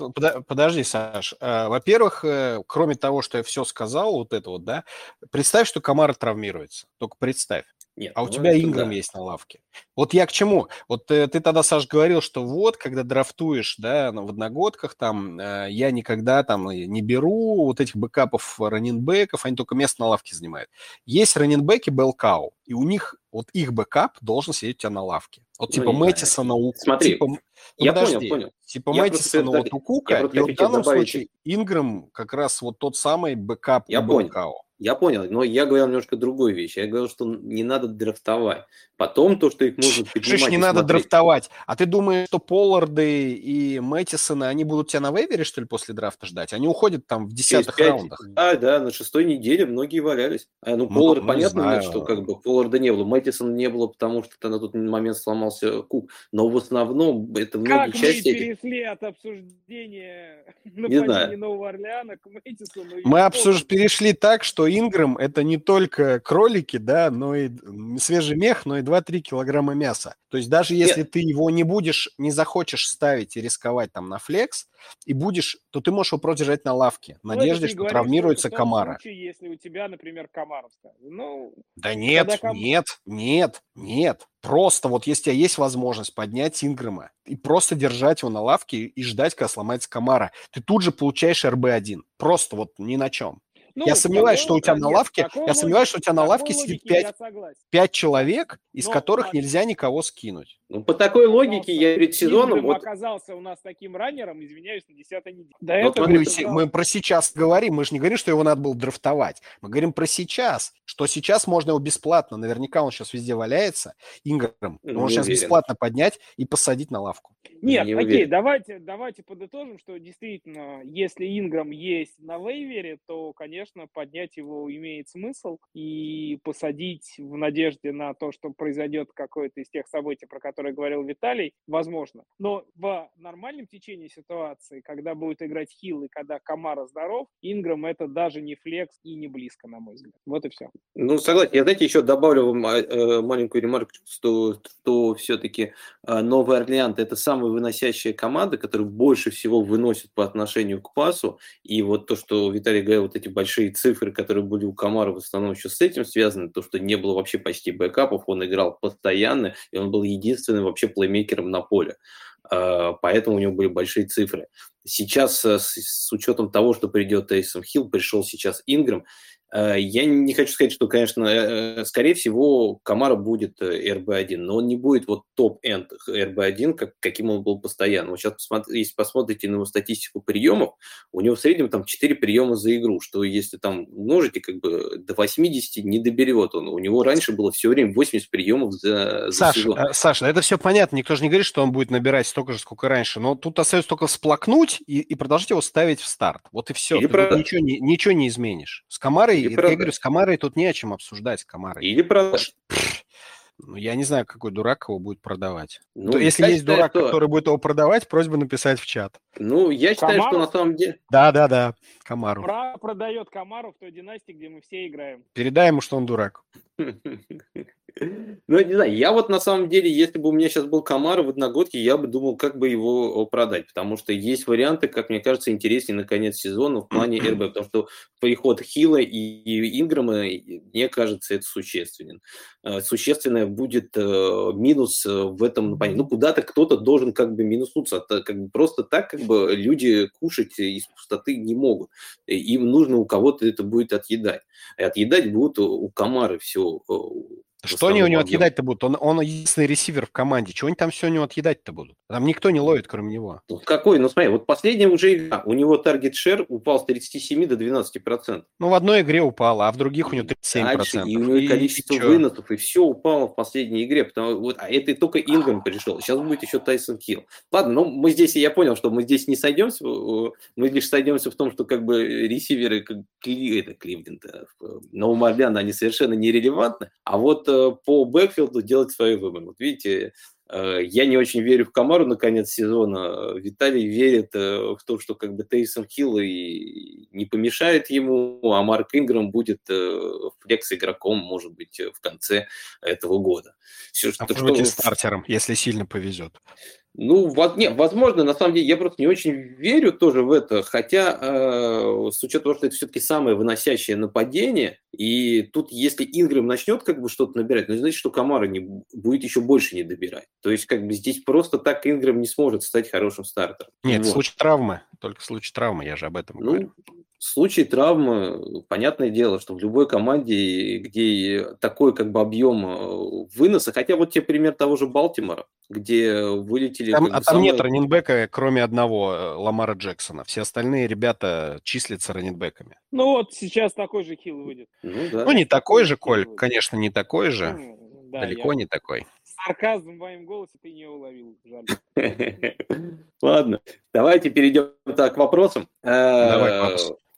подожди, Саш. Э, во-первых, э, кроме того, что я все сказал, вот это вот, да, представь, что Камара травмируется. Только представь. Нет, а у ну, тебя Инграм да. есть на лавке. Вот я к чему? Вот э, ты тогда, Саш, говорил, что вот, когда драфтуешь, да, в одногодках, там, э, я никогда там не беру вот этих бэкапов раннинбеков, они только место на лавке занимают. Есть раннинбеки bell cow, и у них вот их backup должен сидеть у тебя на лавке. Вот ну, типа Мэттисона у... Смотри, типа, ну, я подожди, понял, понял. Типа я Мэттисона вот у Кука, и вот в данном добавить... случае Инграм как раз вот тот самый backup я у bell cow. Я понял, но я говорил немножко другую вещь. Я говорил, что не надо драфтовать. Потом то, что их нужно поднимать... Шиш, не надо драфтовать. А ты думаешь, что Полларды и Мэттисона, они будут тебя на вейвере, что ли, после драфта ждать? Они уходят там в десятых 5, раундах. Да, да, на шестой неделе многие валялись. А, ну, Поллард, ну, понятно, знаю. что как бы Полларда не было. Мэттисона не было, потому что на тот момент сломался Кук. Но в основном это многие как части... Как мы перешли от обсуждения нападения Нового Орлеана к Мэттисону? Мы обсуж... перешли так, что что Инграм это не только кролики, да, но и свежий мех, но и 2-3 килограмма мяса. То есть даже если Нет. ты его не будешь, не захочешь ставить и рисковать там на флекс, и будешь, то ты можешь его просто держать на лавке, в ну, надежде, что говоришь, травмируется что комара. Случае, если у тебя, например, комаровская. Ну, да нет, ком... нет, нет, нет. Просто вот если у тебя есть возможность поднять Инграма и просто держать его на лавке и ждать, когда сломается комара, ты тут же получаешь РБ-1. Просто вот ни на чем. Ну, я сомневаюсь, что у тебя на лавке, я сомневаюсь, что у тебя на лавке сидит 5, 5 человек, из Но, которых нельзя никого скинуть. Ну, по такой логике я перед сезоном... Вот... оказался у нас таким раннером, извиняюсь, на 10 неделе. До ну, этого мы, мы про сейчас говорим, мы же не говорим, что его надо было драфтовать. Мы говорим про сейчас, что сейчас можно его бесплатно, наверняка он сейчас везде валяется, Инграм, он сейчас уверен. бесплатно поднять и посадить на лавку. Нет, не окей, давайте, давайте подытожим, что действительно, если Инграм есть на вейвере, то, конечно, поднять его имеет смысл и посадить в надежде на то, что произойдет какое-то из тех событий, про которые говорил Виталий, возможно. Но в нормальном течении ситуации, когда будет играть Хилл и когда Камара здоров, Инграм это даже не флекс и не близко, на мой взгляд. Вот и все. Ну, согласен. Я, знаете, еще добавлю вам э, маленькую ремарку, что, что все-таки э, Новый Орлеан – это самая выносящая команда, которая больше всего выносит по отношению к пасу. И вот то, что Виталий говорил, вот эти большие цифры, которые были у Камара в основном еще с этим связаны, то, что не было вообще почти бэкапов, он играл постоянно, и он был единственным вообще плеймейкером на поле. А, поэтому у него были большие цифры. Сейчас, э, с учетом того, что придет Тейсон Хилл, пришел сейчас Инграм, Э, я не хочу сказать, что, конечно, э, скорее всего, Камара будет RB1, э, но он не будет вот топ-энд RB1, как, каким он был постоянно. Вот сейчас, посмотри, если посмотрите на его статистику приемов, у него в среднем там 4 приема за игру, что если там умножите, как бы до 80 не доберет он. У него раньше было все время 80 приемов за, за Саш, сезон. Саша, это все понятно, никто же не говорит, что он будет набирать столько же, сколько раньше, но тут остается только всплакнуть и, и продолжить его ставить в старт. Вот и все. Или Ты про... ничего, не, ничего не изменишь. С Камарой или я говорю, с Камарой тут не о чем обсуждать с Камарой. Или продать. Ну, я не знаю, какой дурак его будет продавать. Ну, То, если есть дурак, что... который будет его продавать, просьба написать в чат. Ну, я считаю, Камару? что на самом деле... Да, да, да, Камару. Про продает Камару в той династии, где мы все играем. Передай ему, что он дурак. Ну, не знаю, я вот на самом деле, если бы у меня сейчас был Камара в одногодке, я бы думал, как бы его продать, потому что есть варианты, как мне кажется, интереснее на конец сезона в плане РБ, потому что приход Хила и Инграма, мне кажется, это существенен. Э, существенное будет э, минус э, в этом нападении. Ну, куда-то кто-то должен как бы минуснуться. Как бы просто так как бы люди кушать из пустоты не могут. Им нужно у кого-то это будет отъедать. И отъедать будут у Камары все что они у него отъедать-то будут? Он, он единственный ресивер в команде. Чего они там все у него отъедать-то будут? Там никто не ловит, кроме него. Ну, какой? Ну, смотри, вот последняя уже игра. У него таргет шер упал с 37 до 12%. Ну, в одной игре упал, а в других у него 37%. Дальше, и у него и количество и выносов, и все упало в последней игре. Потому, вот, а это только Инграм пришел. Сейчас будет еще Тайсон Килл. Ладно, ну, мы здесь, я понял, что мы здесь не сойдемся. Мы лишь сойдемся в том, что как бы ресиверы, как Кли, это Кливленд, Нового Орлеана, они совершенно нерелевантны. А вот Э, по бэкфилду делать свои выборы. Вот видите, э, я не очень верю в Камару на конец сезона. Виталий верит э, в то, что как бы Тейсон Хилл и не помешает ему, а Марк Инграм будет флекс-игроком, может быть, в конце этого года. Все, а что, что... стартером, если сильно повезет. Ну, не, возможно, на самом деле, я просто не очень верю тоже в это, хотя э, с учетом того, что это все-таки самое выносящее нападение, и тут, если Ингрэм начнет как бы что-то набирать, ну, значит, что Камара не, будет еще больше не добирать. То есть, как бы здесь просто так Ингрэм не сможет стать хорошим стартером. Нет, вот. в случае травмы, только в случае травмы, я же об этом ну, говорю. В случае травмы, понятное дело, что в любой команде, где такой как бы объем э, выноса, хотя вот тебе пример того же Балтимора, где вылетели... Там, а там самые... нет раненбека, кроме одного, э, Ламара Джексона. Все остальные ребята числятся раненбеками. Ну вот сейчас такой же хил выйдет. Ну, да. ну не такой же, Коль, конечно, не такой же. Ну, да, Далеко я... не такой. Сарказм в моем голосе ты не уловил, жаль. Ладно, давайте перейдем так к вопросам. Давай, вопрос. Э,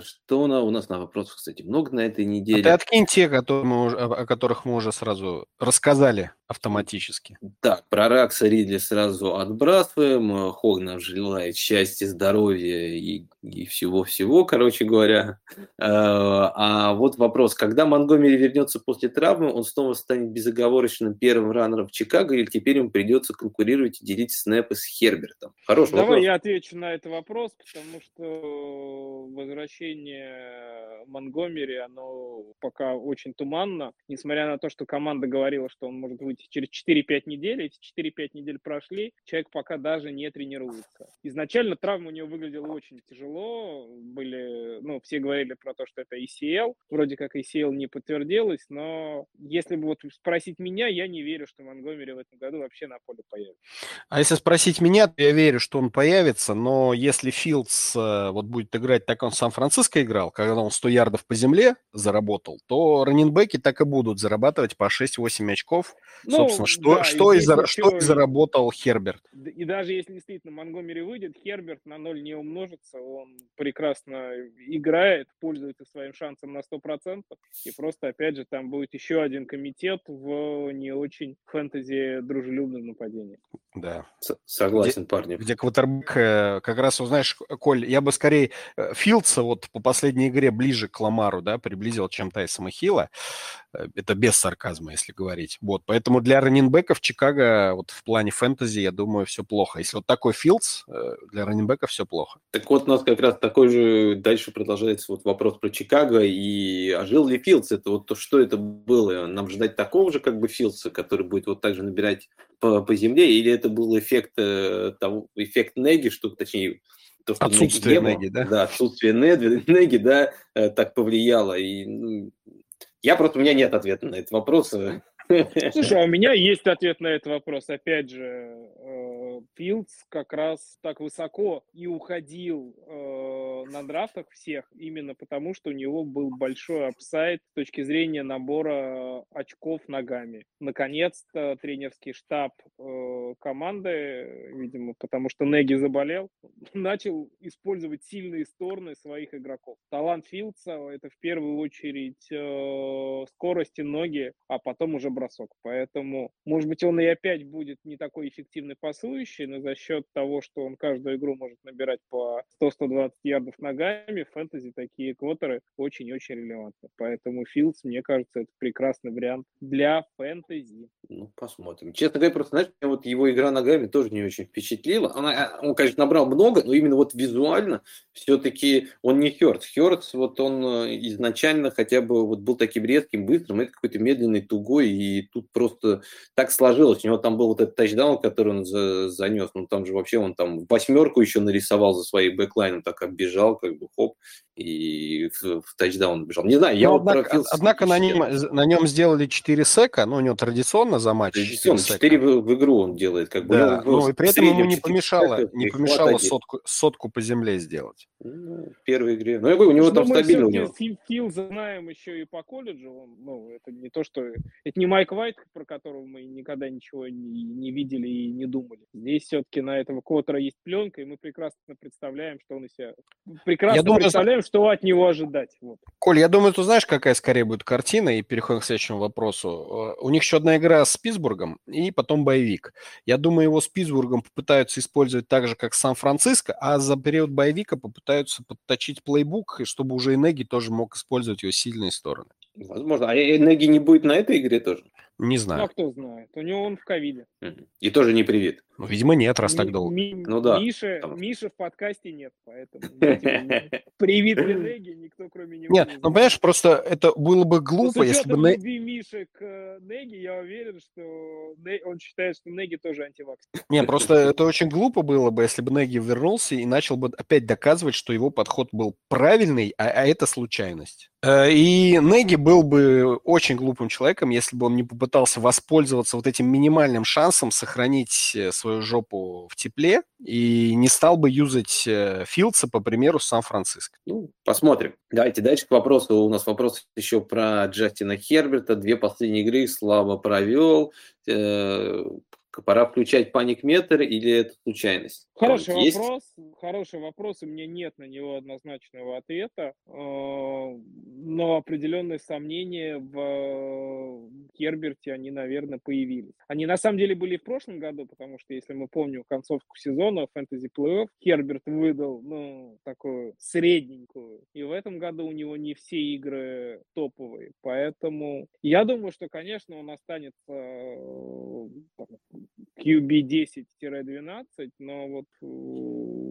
что у нас на вопросах, кстати, много на этой неделе. А ты откинь те, которые мы, о которых мы уже сразу рассказали автоматически. Так, про Ракса Ридли сразу отбрасываем. Хогнов желает счастья, здоровья и, и всего-всего, короче говоря. Э, а вот вопрос, когда Монгомери вернется после травмы, он снова станет безоговорочным первым раннером в Чикаго или теперь ему придется конкурировать и делить снэпы с Хербертом? Хороший Давай вопрос. я отвечу на этот вопрос, потому что возвращение Монгомери, оно пока очень туманно, несмотря на то, что команда говорила, что он может выйти через 4-5 недель, эти 4-5 недель прошли, человек пока даже не тренируется. Изначально травма у него выглядела очень тяжело, были, ну, все говорили про то, что это ACL, вроде как ACL не подтвердилось, но если бы вот спросить меня, я не верю, что Монгомери в этом году вообще на поле появится. А если спросить меня, то я верю, что он появится, но если Филдс э, вот будет играть так, он в Сан-Франциско играл, когда он 100 ярдов по земле заработал, то раненбеки так и будут зарабатывать по 6-8 очков. Ну, Собственно, что, да, что, и, за, что и заработал Херберт. И даже если действительно Монгомери выйдет, Херберт на ноль не умножится, он прекрасно играет, пользуется своим шансом на 100%, и просто, опять же, там будет еще один комитет в не очень фэнтези дружелюбном нападении. Да. Согласен, где, парни. Где квотербек, э, как раз, узнаешь, Коль, я бы скорее э, Филдса вот по последней игре ближе к Ламару, да, приблизил, чем Тайсона Хилла. Э, это без сарказма, если говорить. Вот, поэтому для раненбеков Чикаго вот в плане фэнтези, я думаю, все плохо. Если вот такой Филдс, для раненбеков все плохо. Так вот, у нас как раз такой же дальше продолжается вот вопрос про Чикаго. И а жил ли Филдс? Это вот то, что это было? Нам ждать такого же как бы Филдса, который будет вот так же набирать по, по земле? Или это был эффект, того, эффект Неги, что точнее то, что отсутствие Неги, Неги, да? Да, отсутствие Неги, да, э, так повлияло. И, ну, я просто, у меня нет ответа на этот вопрос. Слушай, а у меня есть ответ на этот вопрос. Опять же, э, Филдс как раз так высоко и уходил э, на драфтах всех именно потому, что у него был большой upside с точки зрения набора очков ногами. Наконец-то тренерский штаб э, команды, видимо, потому что Неги заболел, начал использовать сильные стороны своих игроков. Талант Филдса – это в первую очередь э, скорость и ноги, а потом уже бросок. Поэтому, может быть, он и опять будет не такой эффективный пасующий, но за счет того, что он каждую игру может набирать по 100-120 ярдов ногами, в фэнтези такие квотеры очень-очень релевантны. Поэтому Филдс, мне кажется, это прекрасный вариант для фэнтези. Ну, посмотрим. Честно говоря, просто, знаешь, меня вот его игра ногами тоже не очень впечатлила. Она, он, конечно, набрал много, но именно вот визуально все-таки он не Хёртс. Хёртс, вот он э, изначально хотя бы вот был таким резким, быстрым, это какой-то медленный, тугой, и тут просто так сложилось. У него там был вот этот тачдаун, который он занес, ну там же вообще он там восьмерку еще нарисовал за своей бэклайном, так оббежал, как бы хоп, и в, в тачдаун бежал. Не знаю, я но, ну, вот однако, профил... однако на, нем, на нем сделали 4 сека, ну у него традиционно за матч Традиционно, 4, 4 в, в игру он делает. Как бы, да, ну и при этом ему не помешало, сека, не помешало сотку, сотку по земле сделать. Ну, в первой игре. Ну, я говорю, у него там стабильно. У него. Фил знаем еще и по колледжу. Он, ну, это не то, что... Это не Майк Вайт, про которого мы никогда ничего не, не видели и не думали. Здесь все-таки на этого Котора есть пленка, и мы прекрасно представляем, что он из себя... Прекрасно я думаю, представляем, что от него ожидать. Вот. Коль, я думаю, ты знаешь, какая скорее будет картина, и переходим к следующему вопросу. Э, у них еще одна игра с Питтсбургом, и потом боевик. Я думаю, его с Питтсбургом попытаются использовать так же, как Сан-Франциско, а за период боевика попытаются подточить плейбук, чтобы уже и Неги тоже мог использовать его сильные стороны. Возможно. А Неги не будет на этой игре тоже? Не знаю. А кто знает? У него он в ковиде. И тоже не привит. Ну, видимо, нет, раз так долго. Ми- ну да. Миша, там... Миша в подкасте нет, поэтому привит Неги никто кроме него Нет, ну понимаешь, просто это было бы глупо, если бы... любви Миши к э, Неги, я уверен, что он считает, что Неги тоже антивакс. Не, просто это очень глупо было бы, если бы Неги вернулся и начал бы опять доказывать, что его подход был правильный, а, а это случайность. Э, и Неги был бы очень глупым человеком, если бы он не попытался воспользоваться вот этим минимальным шансом сохранить э, свою жопу в тепле и не стал бы юзать э, Филдса, по примеру, Сан-Франциско. Ну, посмотрим. Давайте дальше к вопросу. У нас вопрос еще про Джастина Херберта. Две последние игры слабо провел Пора включать паник-метр или это случайность? Хороший Есть? вопрос. Хороший вопрос. У меня нет на него однозначного ответа. Э, но определенные сомнения в Герберте, они, наверное, появились. Они на самом деле были в прошлом году, потому что, если мы помним концовку сезона фэнтези плей-офф, Герберт выдал, ну, такую средненькую. И в этом году у него не все игры топовые. Поэтому я думаю, что, конечно, он останется QB 10-12, но вот э,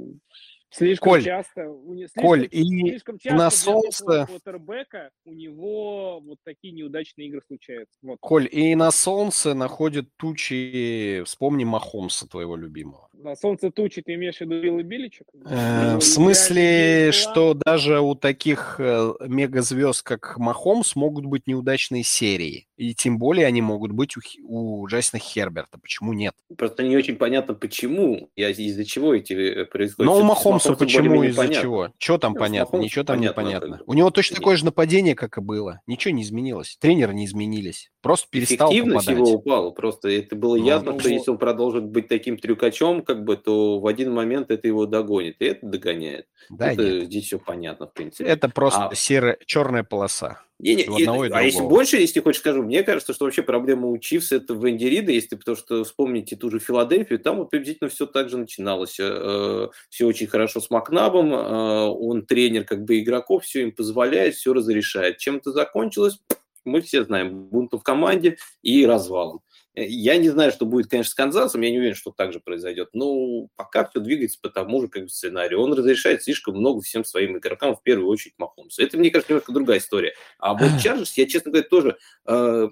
слишком Коль, часто... Слишком, Коль, и слишком часто на солнце... Квотербека у него вот такие неудачные игры случаются. Вот. Коль, и на солнце находят тучи, вспомни Махомса, твоего любимого. На солнце тучи ты имеешь в виду Билла Биличек? Э, в смысле, что даже у таких э, мегазвезд, как Махомс, могут быть неудачные серии. И тем более они могут быть у, у Джастина Херберта. Почему нет? Просто не очень понятно, почему, из-за чего эти э, Но у Махомса почему, из-за чего? Что там ну, понятно? Ничего там понятно, не понятно. У него точно такое же нападение, как и было. Ничего не изменилось. Тренеры не изменились. Просто перестал Эффективность попадать. его упала. Просто это было ну, ясно, ну, что если он продолжит быть таким трюкачом, как бы, то в один момент это его догонит. И это догоняет. Да это, нет. Здесь все понятно, в принципе. Это просто а... серая, черная полоса. Не, не, и, и а если больше, если хочешь скажу, мне кажется, что вообще проблема у Чивс это в Энди Рида, если потому что вспомните ту же Филадельфию, там вот приблизительно все так же начиналось. Э, все очень хорошо с Макнабом, э, он тренер как бы игроков, все им позволяет, все разрешает. Чем это закончилось? Мы все знаем, бунту в команде и развалом. Я не знаю, что будет, конечно, с Канзасом, я не уверен, что так же произойдет, но пока все двигается по тому же как бы, сценарию. Он разрешает слишком много всем своим игрокам, в первую очередь Махомсу. Это, мне кажется, немножко другая история. А вот Чарджерс, я, честно говоря, тоже э,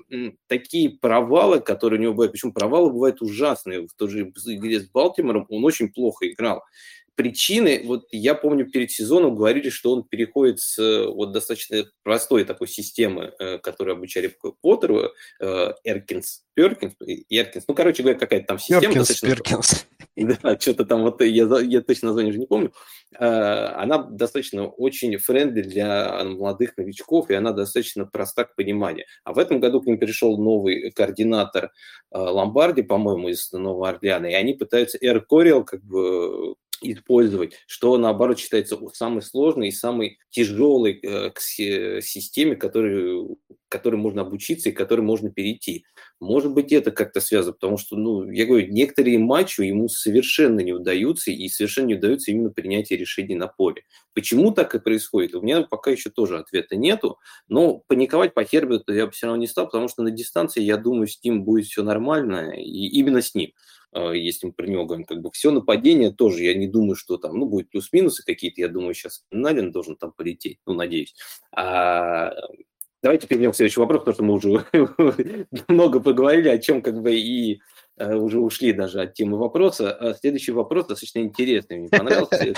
такие провалы, которые у него бывают, причем провалы бывают ужасные. В той же игре с Балтимором он очень плохо играл причины, вот я помню, перед сезоном говорили, что он переходит с э, вот достаточно простой такой системы, э, которую обучали Поттеру, э, Эркинс, Перкинс, Эркинс, ну, короче говоря, какая-то там система. Перкинс, Перкинс. Да, что-то там, вот я, я точно название уже не помню. Она достаточно очень friendly для молодых новичков, и она достаточно проста к пониманию. А в этом году к ним пришел новый координатор Ломбарди, по-моему, из Нового Орлеана, и они пытаются Air Coryell как бы использовать, что наоборот считается самой сложной и самой тяжелой э, к системе, которой, которой можно обучиться и которой можно перейти. Может быть, это как-то связано, потому что, ну, я говорю, некоторые матчи ему совершенно не удаются, и совершенно не удается именно принятие решений на поле. Почему так и происходит? У меня пока еще тоже ответа нету, но паниковать по Херберту я бы все равно не стал, потому что на дистанции, я думаю, с ним будет все нормально, и именно с ним. А, если мы про него говорим, как бы все нападение тоже, я не думаю, что там, ну, будет плюс-минусы какие-то, я думаю, сейчас Налин должен там полететь, ну, надеюсь. А, давайте перейдем к следующему вопросу, потому что мы уже много поговорили, о чем как бы и э, уже ушли даже от темы вопроса. А следующий вопрос достаточно интересный, мне понравился.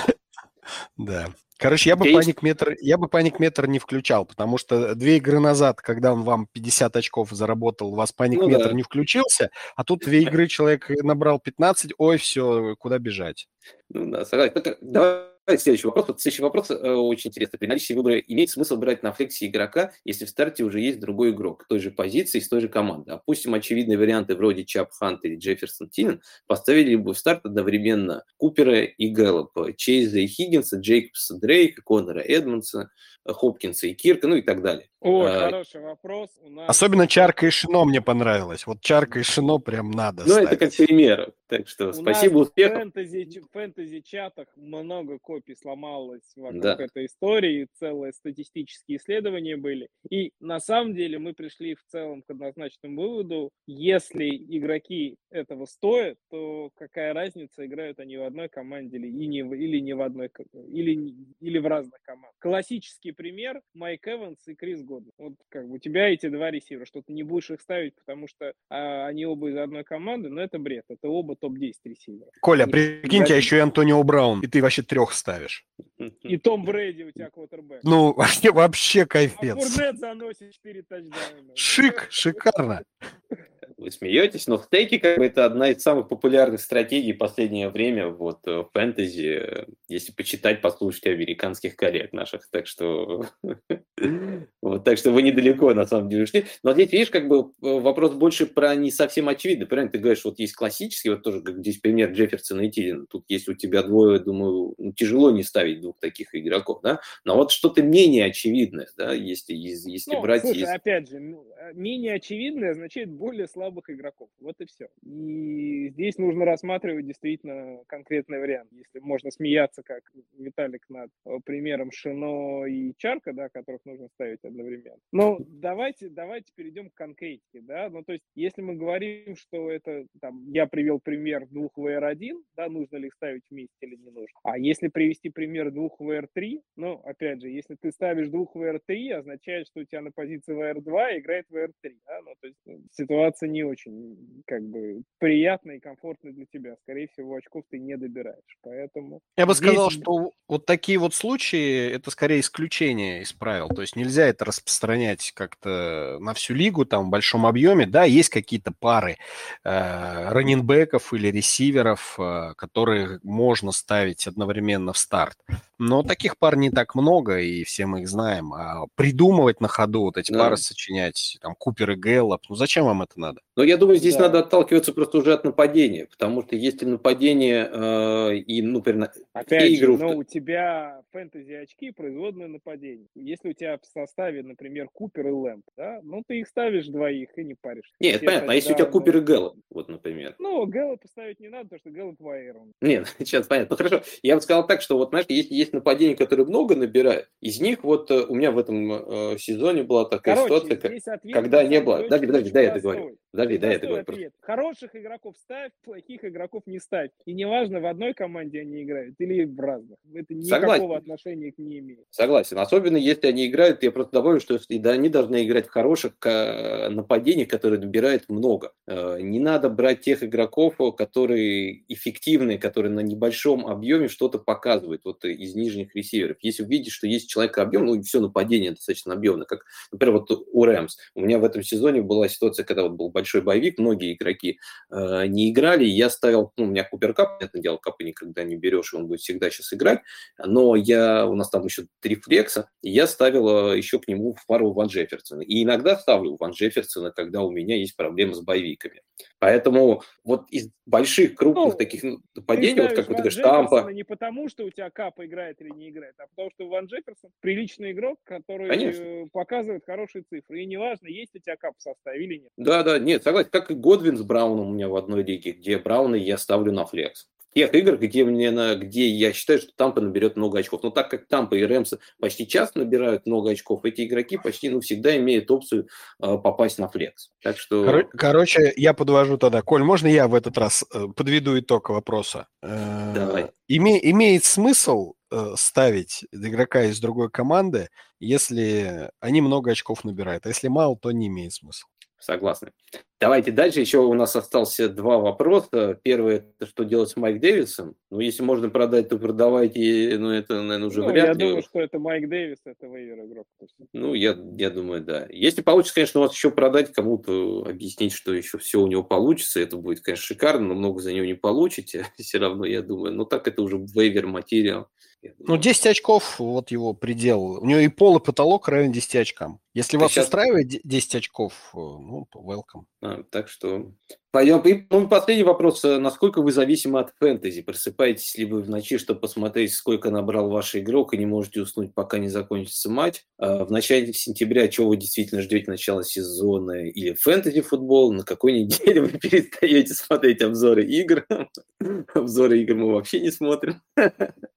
Да. Короче, я бы паник-метр, я бы паник-метр не включал, потому что две игры назад, когда он вам 50 очков заработал, у вас паник-метр ну, да. не включился, а тут две игры человек набрал 15, ой, все, куда бежать. Ну да, согласен. Давай Следующий вопрос. Вот следующий вопрос э, очень интересный. При наличии выбора имеет смысл брать на флексе игрока, если в старте уже есть другой игрок той же позиции, с той же команды. Допустим, очевидные варианты вроде Чап Хант или Джефферсон Тинен поставили бы в старт одновременно Купера и Гэллопа, Чейза и Хиггинса, Джейкобса Дрейка, Коннора Эдмонса, Хопкинса и Кирка, ну и так далее. О, а, хороший вопрос. Нас... Особенно Чарка и Шино мне понравилось. Вот Чарка и Шино прям надо Ну, это как пример. Так что У спасибо, успехов. В фэнтези, фэнтези-чатах много копий сломалось вокруг да. этой истории, целые статистические исследования были. И на самом деле мы пришли в целом к однозначному выводу, если игроки этого стоят, то какая разница, играют они в одной команде или, и не, или не в одной, или, или в разных командах. Классический пример Майк Эванс и Крис Годвин. Вот как бы у тебя эти два ресивера, что ты не будешь их ставить, потому что а, они оба из одной команды, но это бред, это оба топ-10 ресивера. Коля, они прикинь, у тебя еще и Антонио Браун, и ты вообще трех ставишь. И Том Брэди у тебя квотербек. Ну, вообще, вообще кайфец. А Фурнет заносит 4 тачдауна. Шик, шикарно. Вы смеетесь, но стейки как бы это одна из самых популярных стратегий в последнее время вот в фэнтези, если почитать, послушать американских коллег наших, так что вот, так что вы недалеко на самом деле ушли. Но здесь, видишь, как бы вопрос больше про не совсем очевидный, правильно? Ты говоришь, вот есть классический, вот тоже как здесь пример Джефферсона и Тилина. Тут если у тебя двое, думаю, ну, тяжело не ставить двух таких игроков, да? Но вот что-то менее очевидное, да, если, если ну, брать... Слушай, из... опять же, э, менее очевидное означает более слабых игроков. Вот и все. И здесь нужно рассматривать действительно конкретный вариант. Если можно смеяться, как Виталик, над э, примером Шино и Чарка, да, которых нужно ставить одновременно. Но давайте, давайте перейдем к конкретике, да. Ну, то есть, если мы говорим, что это, там, я привел пример двух VR1, да, нужно ли их ставить вместе или не нужно. А если привести пример двух VR3, ну, опять же, если ты ставишь двух VR3, означает, что у тебя на позиции VR2 играет VR3, да, ну, то есть ну, ситуация не очень, как бы, приятная и комфортная для тебя. Скорее всего, очков ты не добираешь, поэтому... Я бы здесь... сказал, что вот такие вот случаи, это скорее исключение из правил, то есть нельзя это распространять как-то на всю лигу, там, в большом объеме, да, есть какие-то пары э, раннинбеков или ресиверов, э, которые можно ставить одновременно в старт, но таких пар не так много, и все мы их знаем, а придумывать на ходу вот эти да. пары сочинять, там, Купер и Гэллоп, ну, зачем вам это надо? Но я думаю, здесь да. надо отталкиваться просто уже от нападения, потому что если нападение э, и, ну, например, Опять же, игру... но у тебя фэнтези очки производное нападение. Если у тебя в составе, например, Купер и Лэмп, да, ну ты их ставишь двоих и не паришь. Нет, Все понятно. А если у тебя Купер и Гэллоп, вот, например? Ну, Гэллоп поставить не надо, потому что Гэллоп Вайерон. Нет, сейчас понятно. Ну, хорошо. Я бы сказал так, что вот, знаешь, если есть нападения, которые много набирают, из них вот э, у меня в этом э, сезоне была такая Короче, ситуация, когда не было... Подожди, подожди, дай я договорю. Подожди, дай я договорю. Хороших игроков ставь, плохих игроков не ставь. И неважно, в одной команде они играют или в разных. Это никакого Согласен. отношения к ним имеет. Согласен. Особенно если они играют, я просто добавлю, что да, они должны играть в хороших нападениях, которые набирают много. Э, не надо брать тех игроков, которые эффективные, которые на небольшом объеме что-то показывают вот из нижних ресиверов. Если увидишь, что есть человек объем, ну и все нападение достаточно объемно, как, например, вот у Рэмс. У меня в этом сезоне была ситуация, когда вот был большой боевик, многие игроки э, не играли, я ставил, ну, у меня Куперкап, понятное дело, капы никогда не берешь, он будет всегда сейчас играть, но я, у нас там еще три флекса, и я ставил э, еще к нему в пару Ван Джефферсона. И иногда ставлю Ван Джефферсона, когда у меня есть проблемы с боевиками. Поэтому вот из больших, крупных ну, таких нападений, вот как вы говорите, Тампа... Не потому, что у тебя Капа играет или не играет, а потому что Ван Джефферсон приличный игрок, который Конечно. показывает хорошие цифры. И неважно, есть у тебя Кап в составе или нет. Да, да, нет, согласен. Как и Годвин с Брауном у меня в одной лиге, где Брауна я ставлю на флекс тех игр, где, мне на, где я считаю, что Тампа наберет много очков. Но так как Тампа и Рэмс почти часто набирают много очков, эти игроки почти ну, всегда имеют опцию э, попасть на флекс. Так что... Кор- короче, я подвожу тогда. Коль, можно я в этот раз э, подведу итог вопроса? Э, Давай. Име- имеет смысл э, ставить игрока из другой команды, если они много очков набирают. А если мало, то не имеет смысла. Согласны. Давайте дальше. Еще у нас остался два вопроса. Первый – это что делать с Майк Дэвисом? Ну, если можно продать, то продавайте. Ну, это, наверное, уже ну, вряд я ли. Я думаю, что это Майк Дэвис, это вейвер игрок. Ну, я, я думаю, да. Если получится, конечно, у вас еще продать кому-то, объяснить, что еще все у него получится, это будет, конечно, шикарно, но много за него не получите. Все равно, я думаю. Но так это уже вейвер материал. Ну, 10 очков, вот его предел. У него и пол, и потолок равен 10 очкам. Если Ты вас сейчас... устраивает 10 очков, э, ну, welcome. А, так что пойдем. И ну, последний вопрос. Насколько вы зависимы от фэнтези? Просыпаетесь ли вы в ночи, чтобы посмотреть, сколько набрал ваш игрок, и не можете уснуть, пока не закончится матч? А в начале сентября, чего вы действительно ждете начала сезона или фэнтези-футбол? На какой неделе вы перестаете смотреть обзоры игр? Обзоры игр мы вообще не смотрим.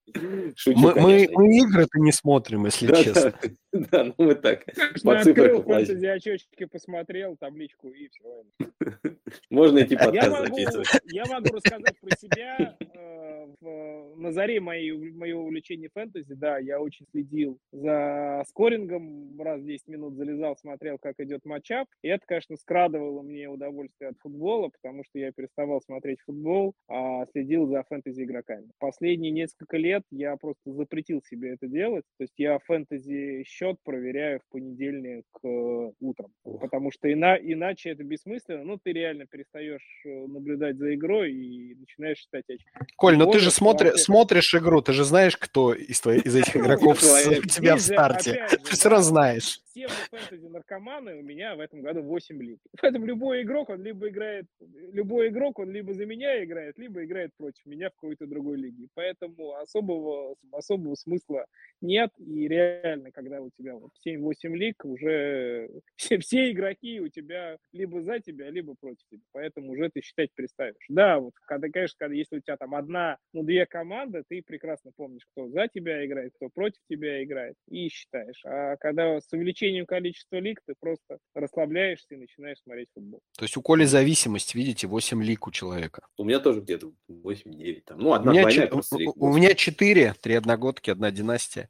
Шучу, мы, мы, мы игры-то не смотрим, если да, честно. Да, да, ну мы так. По открыл фэнтези очечки, посмотрел табличку и все. Можно идти подкаст я могу, записывать. Я могу рассказать про себя. Э, в, на заре моего увлечения фэнтези, да, я очень следил за скорингом, раз в 10 минут залезал, смотрел, как идет матчап, и это, конечно, скрадывало мне удовольствие от футбола, потому что я переставал смотреть футбол, а следил за фэнтези игроками. Последние несколько лет я просто запретил себе это делать, то есть я фэнтези счет проверяю в понедельник э, утром, потому что ина, иначе это бессмысленно, ну, ты реально перестаешь э, наблюдать за игрой и начинаешь считать очки. Коль, ну ты же смотри, смотришь игру, ты же знаешь, кто из, твоих, из этих игроков у тебя в старте. Ты все равно знаешь. Все фэнтези-наркоманы у меня в этом году 8 лиг. Поэтому любой игрок, он либо играет, любой игрок, он либо за меня играет, либо играет против меня в какой-то другой лиге. Поэтому особого, особого смысла нет. И реально, когда у тебя вот 7-8 лиг, уже все, все игроки у тебя либо за тебя, либо против тебя. Поэтому уже ты считать переставишь. Да, вот когда, конечно, когда, если у тебя там одна, ну, две команды, ты прекрасно помнишь, кто за тебя играет, кто против тебя играет, и считаешь. А когда с увеличением количества лиг, ты просто расслабляешься и начинаешь смотреть футбол. То есть у Коли зависимость, видите, 8 лиг у человека. У меня тоже где-то 8-9. Там. Ну, одна у меня, двойная, ч... у, у меня 4, 3 одногодки, одна династия.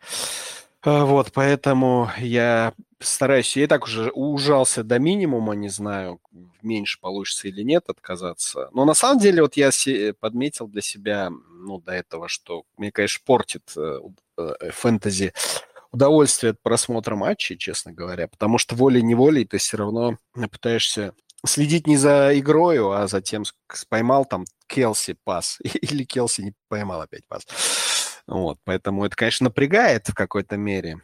А, вот, поэтому я стараюсь, я и так уже ужался до минимума, не знаю, меньше получится или нет отказаться. Но на самом деле вот я подметил для себя, ну, до этого, что мне, конечно, портит э, э, фэнтези удовольствие от просмотра матчей, честно говоря, потому что волей-неволей ты все равно пытаешься следить не за игрою, а за тем, поймал там Келси пас или Келси не поймал опять пас. Вот, поэтому это, конечно, напрягает в какой-то мере.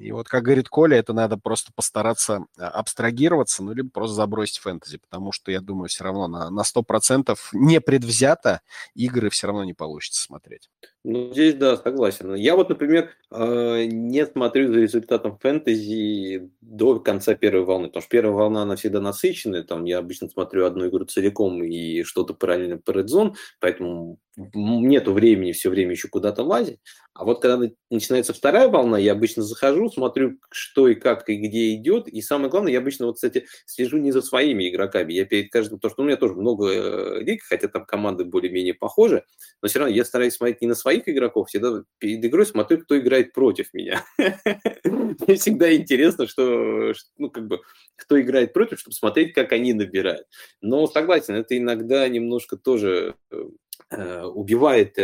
И вот, как говорит Коля, это надо просто постараться а, абстрагироваться, ну, либо просто забросить фэнтези, потому что, я думаю, все равно на, на 100% не предвзято игры все равно не получится смотреть. Ну, здесь, да, согласен. Я вот, например, а, не смотрю за результатом фэнтези до конца первой волны, потому что первая волна, она всегда насыщенная, там я обычно смотрю одну игру целиком и что-то параллельно по Red поэтому нету времени все время еще куда-то лазить. А вот когда начинается вторая волна, я обычно захожу, смотрю, что и как и где идет. И самое главное, я обычно, вот, кстати, слежу не за своими игроками. Я перед каждым, потому что у меня тоже много э, лиг, хотя там команды более-менее похожи, но все равно я стараюсь смотреть не на своих игроков, всегда перед игрой смотрю, кто играет против меня. Мне всегда интересно, что, ну, как бы, кто играет против, чтобы смотреть, как они набирают. Но согласен, это иногда немножко тоже э, э, убивает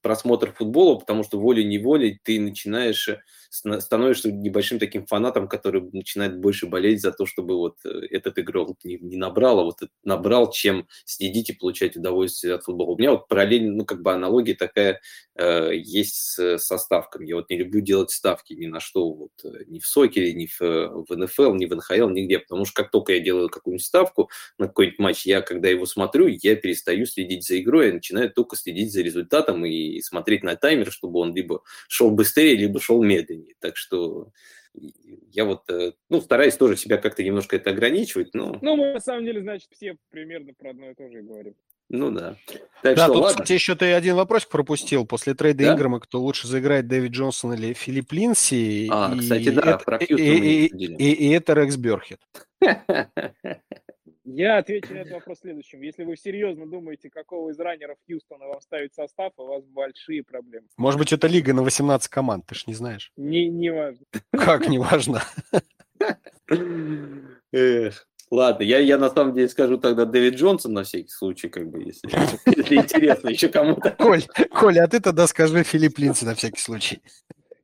просмотр футбола, потому что волей-неволей ты начинаешь, э, становишься небольшим таким фанатом, который начинает больше болеть за то, чтобы вот э, этот игрок не, не набрал, а вот набрал, чем следить и получать удовольствие от футбола. У меня вот параллельно, ну, как бы аналогия такая э, есть с, со ставками. Я вот не люблю делать ставки ни на что, вот э, ни в Сокере, ни в, в НФЛ, ни в НХЛ, нигде, потому что как только я делаю какую-нибудь ставку на какой-нибудь матч, я, когда его смотрю, я перестаю следить за игрой, я начинаю только следить за результатом, и смотреть на таймер, чтобы он либо шел быстрее, либо шел медленнее. Так что я вот, э, ну, стараюсь тоже себя как-то немножко это ограничивать, но... Ну, мы на самом деле, значит, все примерно про одно и то же говорим. Ну да. Так да, что, тут, ладно. кстати, еще ты один вопросик пропустил. После трейда да? Инграма, кто лучше заиграет, Дэвид Джонсон или Филипп Линси? А, и, кстати, да, это, про и, и, и, и, и это Рекс Берхет. Я отвечу на этот вопрос следующим. Если вы серьезно думаете, какого из раннеров Хьюстона вам ставить состав, у вас большие проблемы. Может быть, это лига на 18 команд, ты ж не знаешь. Не, не важно. Как не важно? Эх. Ладно, я, я на самом деле скажу тогда Дэвид Джонсон на всякий случай, как бы, если, если интересно еще кому-то. Коль, Коль, а ты тогда скажи Филипп Линси на всякий случай.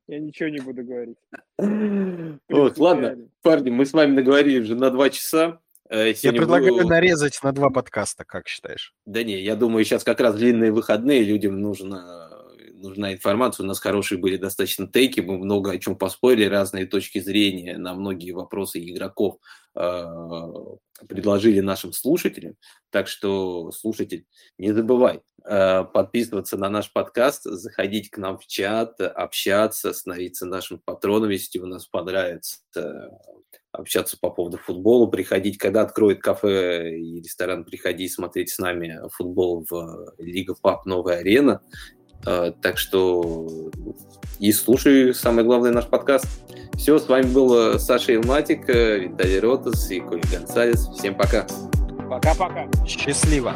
Я ничего не буду говорить. Вот, ладно, парни, мы с вами договорились уже на два часа. Э, я предлагаю буду... нарезать на два подкаста, как считаешь? Да не, я думаю, сейчас как раз длинные выходные, людям нужно, нужна информация. У нас хорошие были достаточно тейки, мы много о чем поспорили, разные точки зрения на многие вопросы игроков предложили нашим слушателям. Так что, слушатель, не забывай э, подписываться на наш подкаст, заходить к нам в чат, общаться, становиться нашим патроном, если у нас понравится общаться по поводу футбола, приходить, когда откроет кафе и ресторан, приходи смотреть с нами футбол в Лига Пап Новая Арена. А, так что и слушай, самое главное, наш подкаст. Все, с вами был Саша Илматик, Виталий Ротас и Коля Гонсалес. Всем пока. Пока-пока. Счастливо.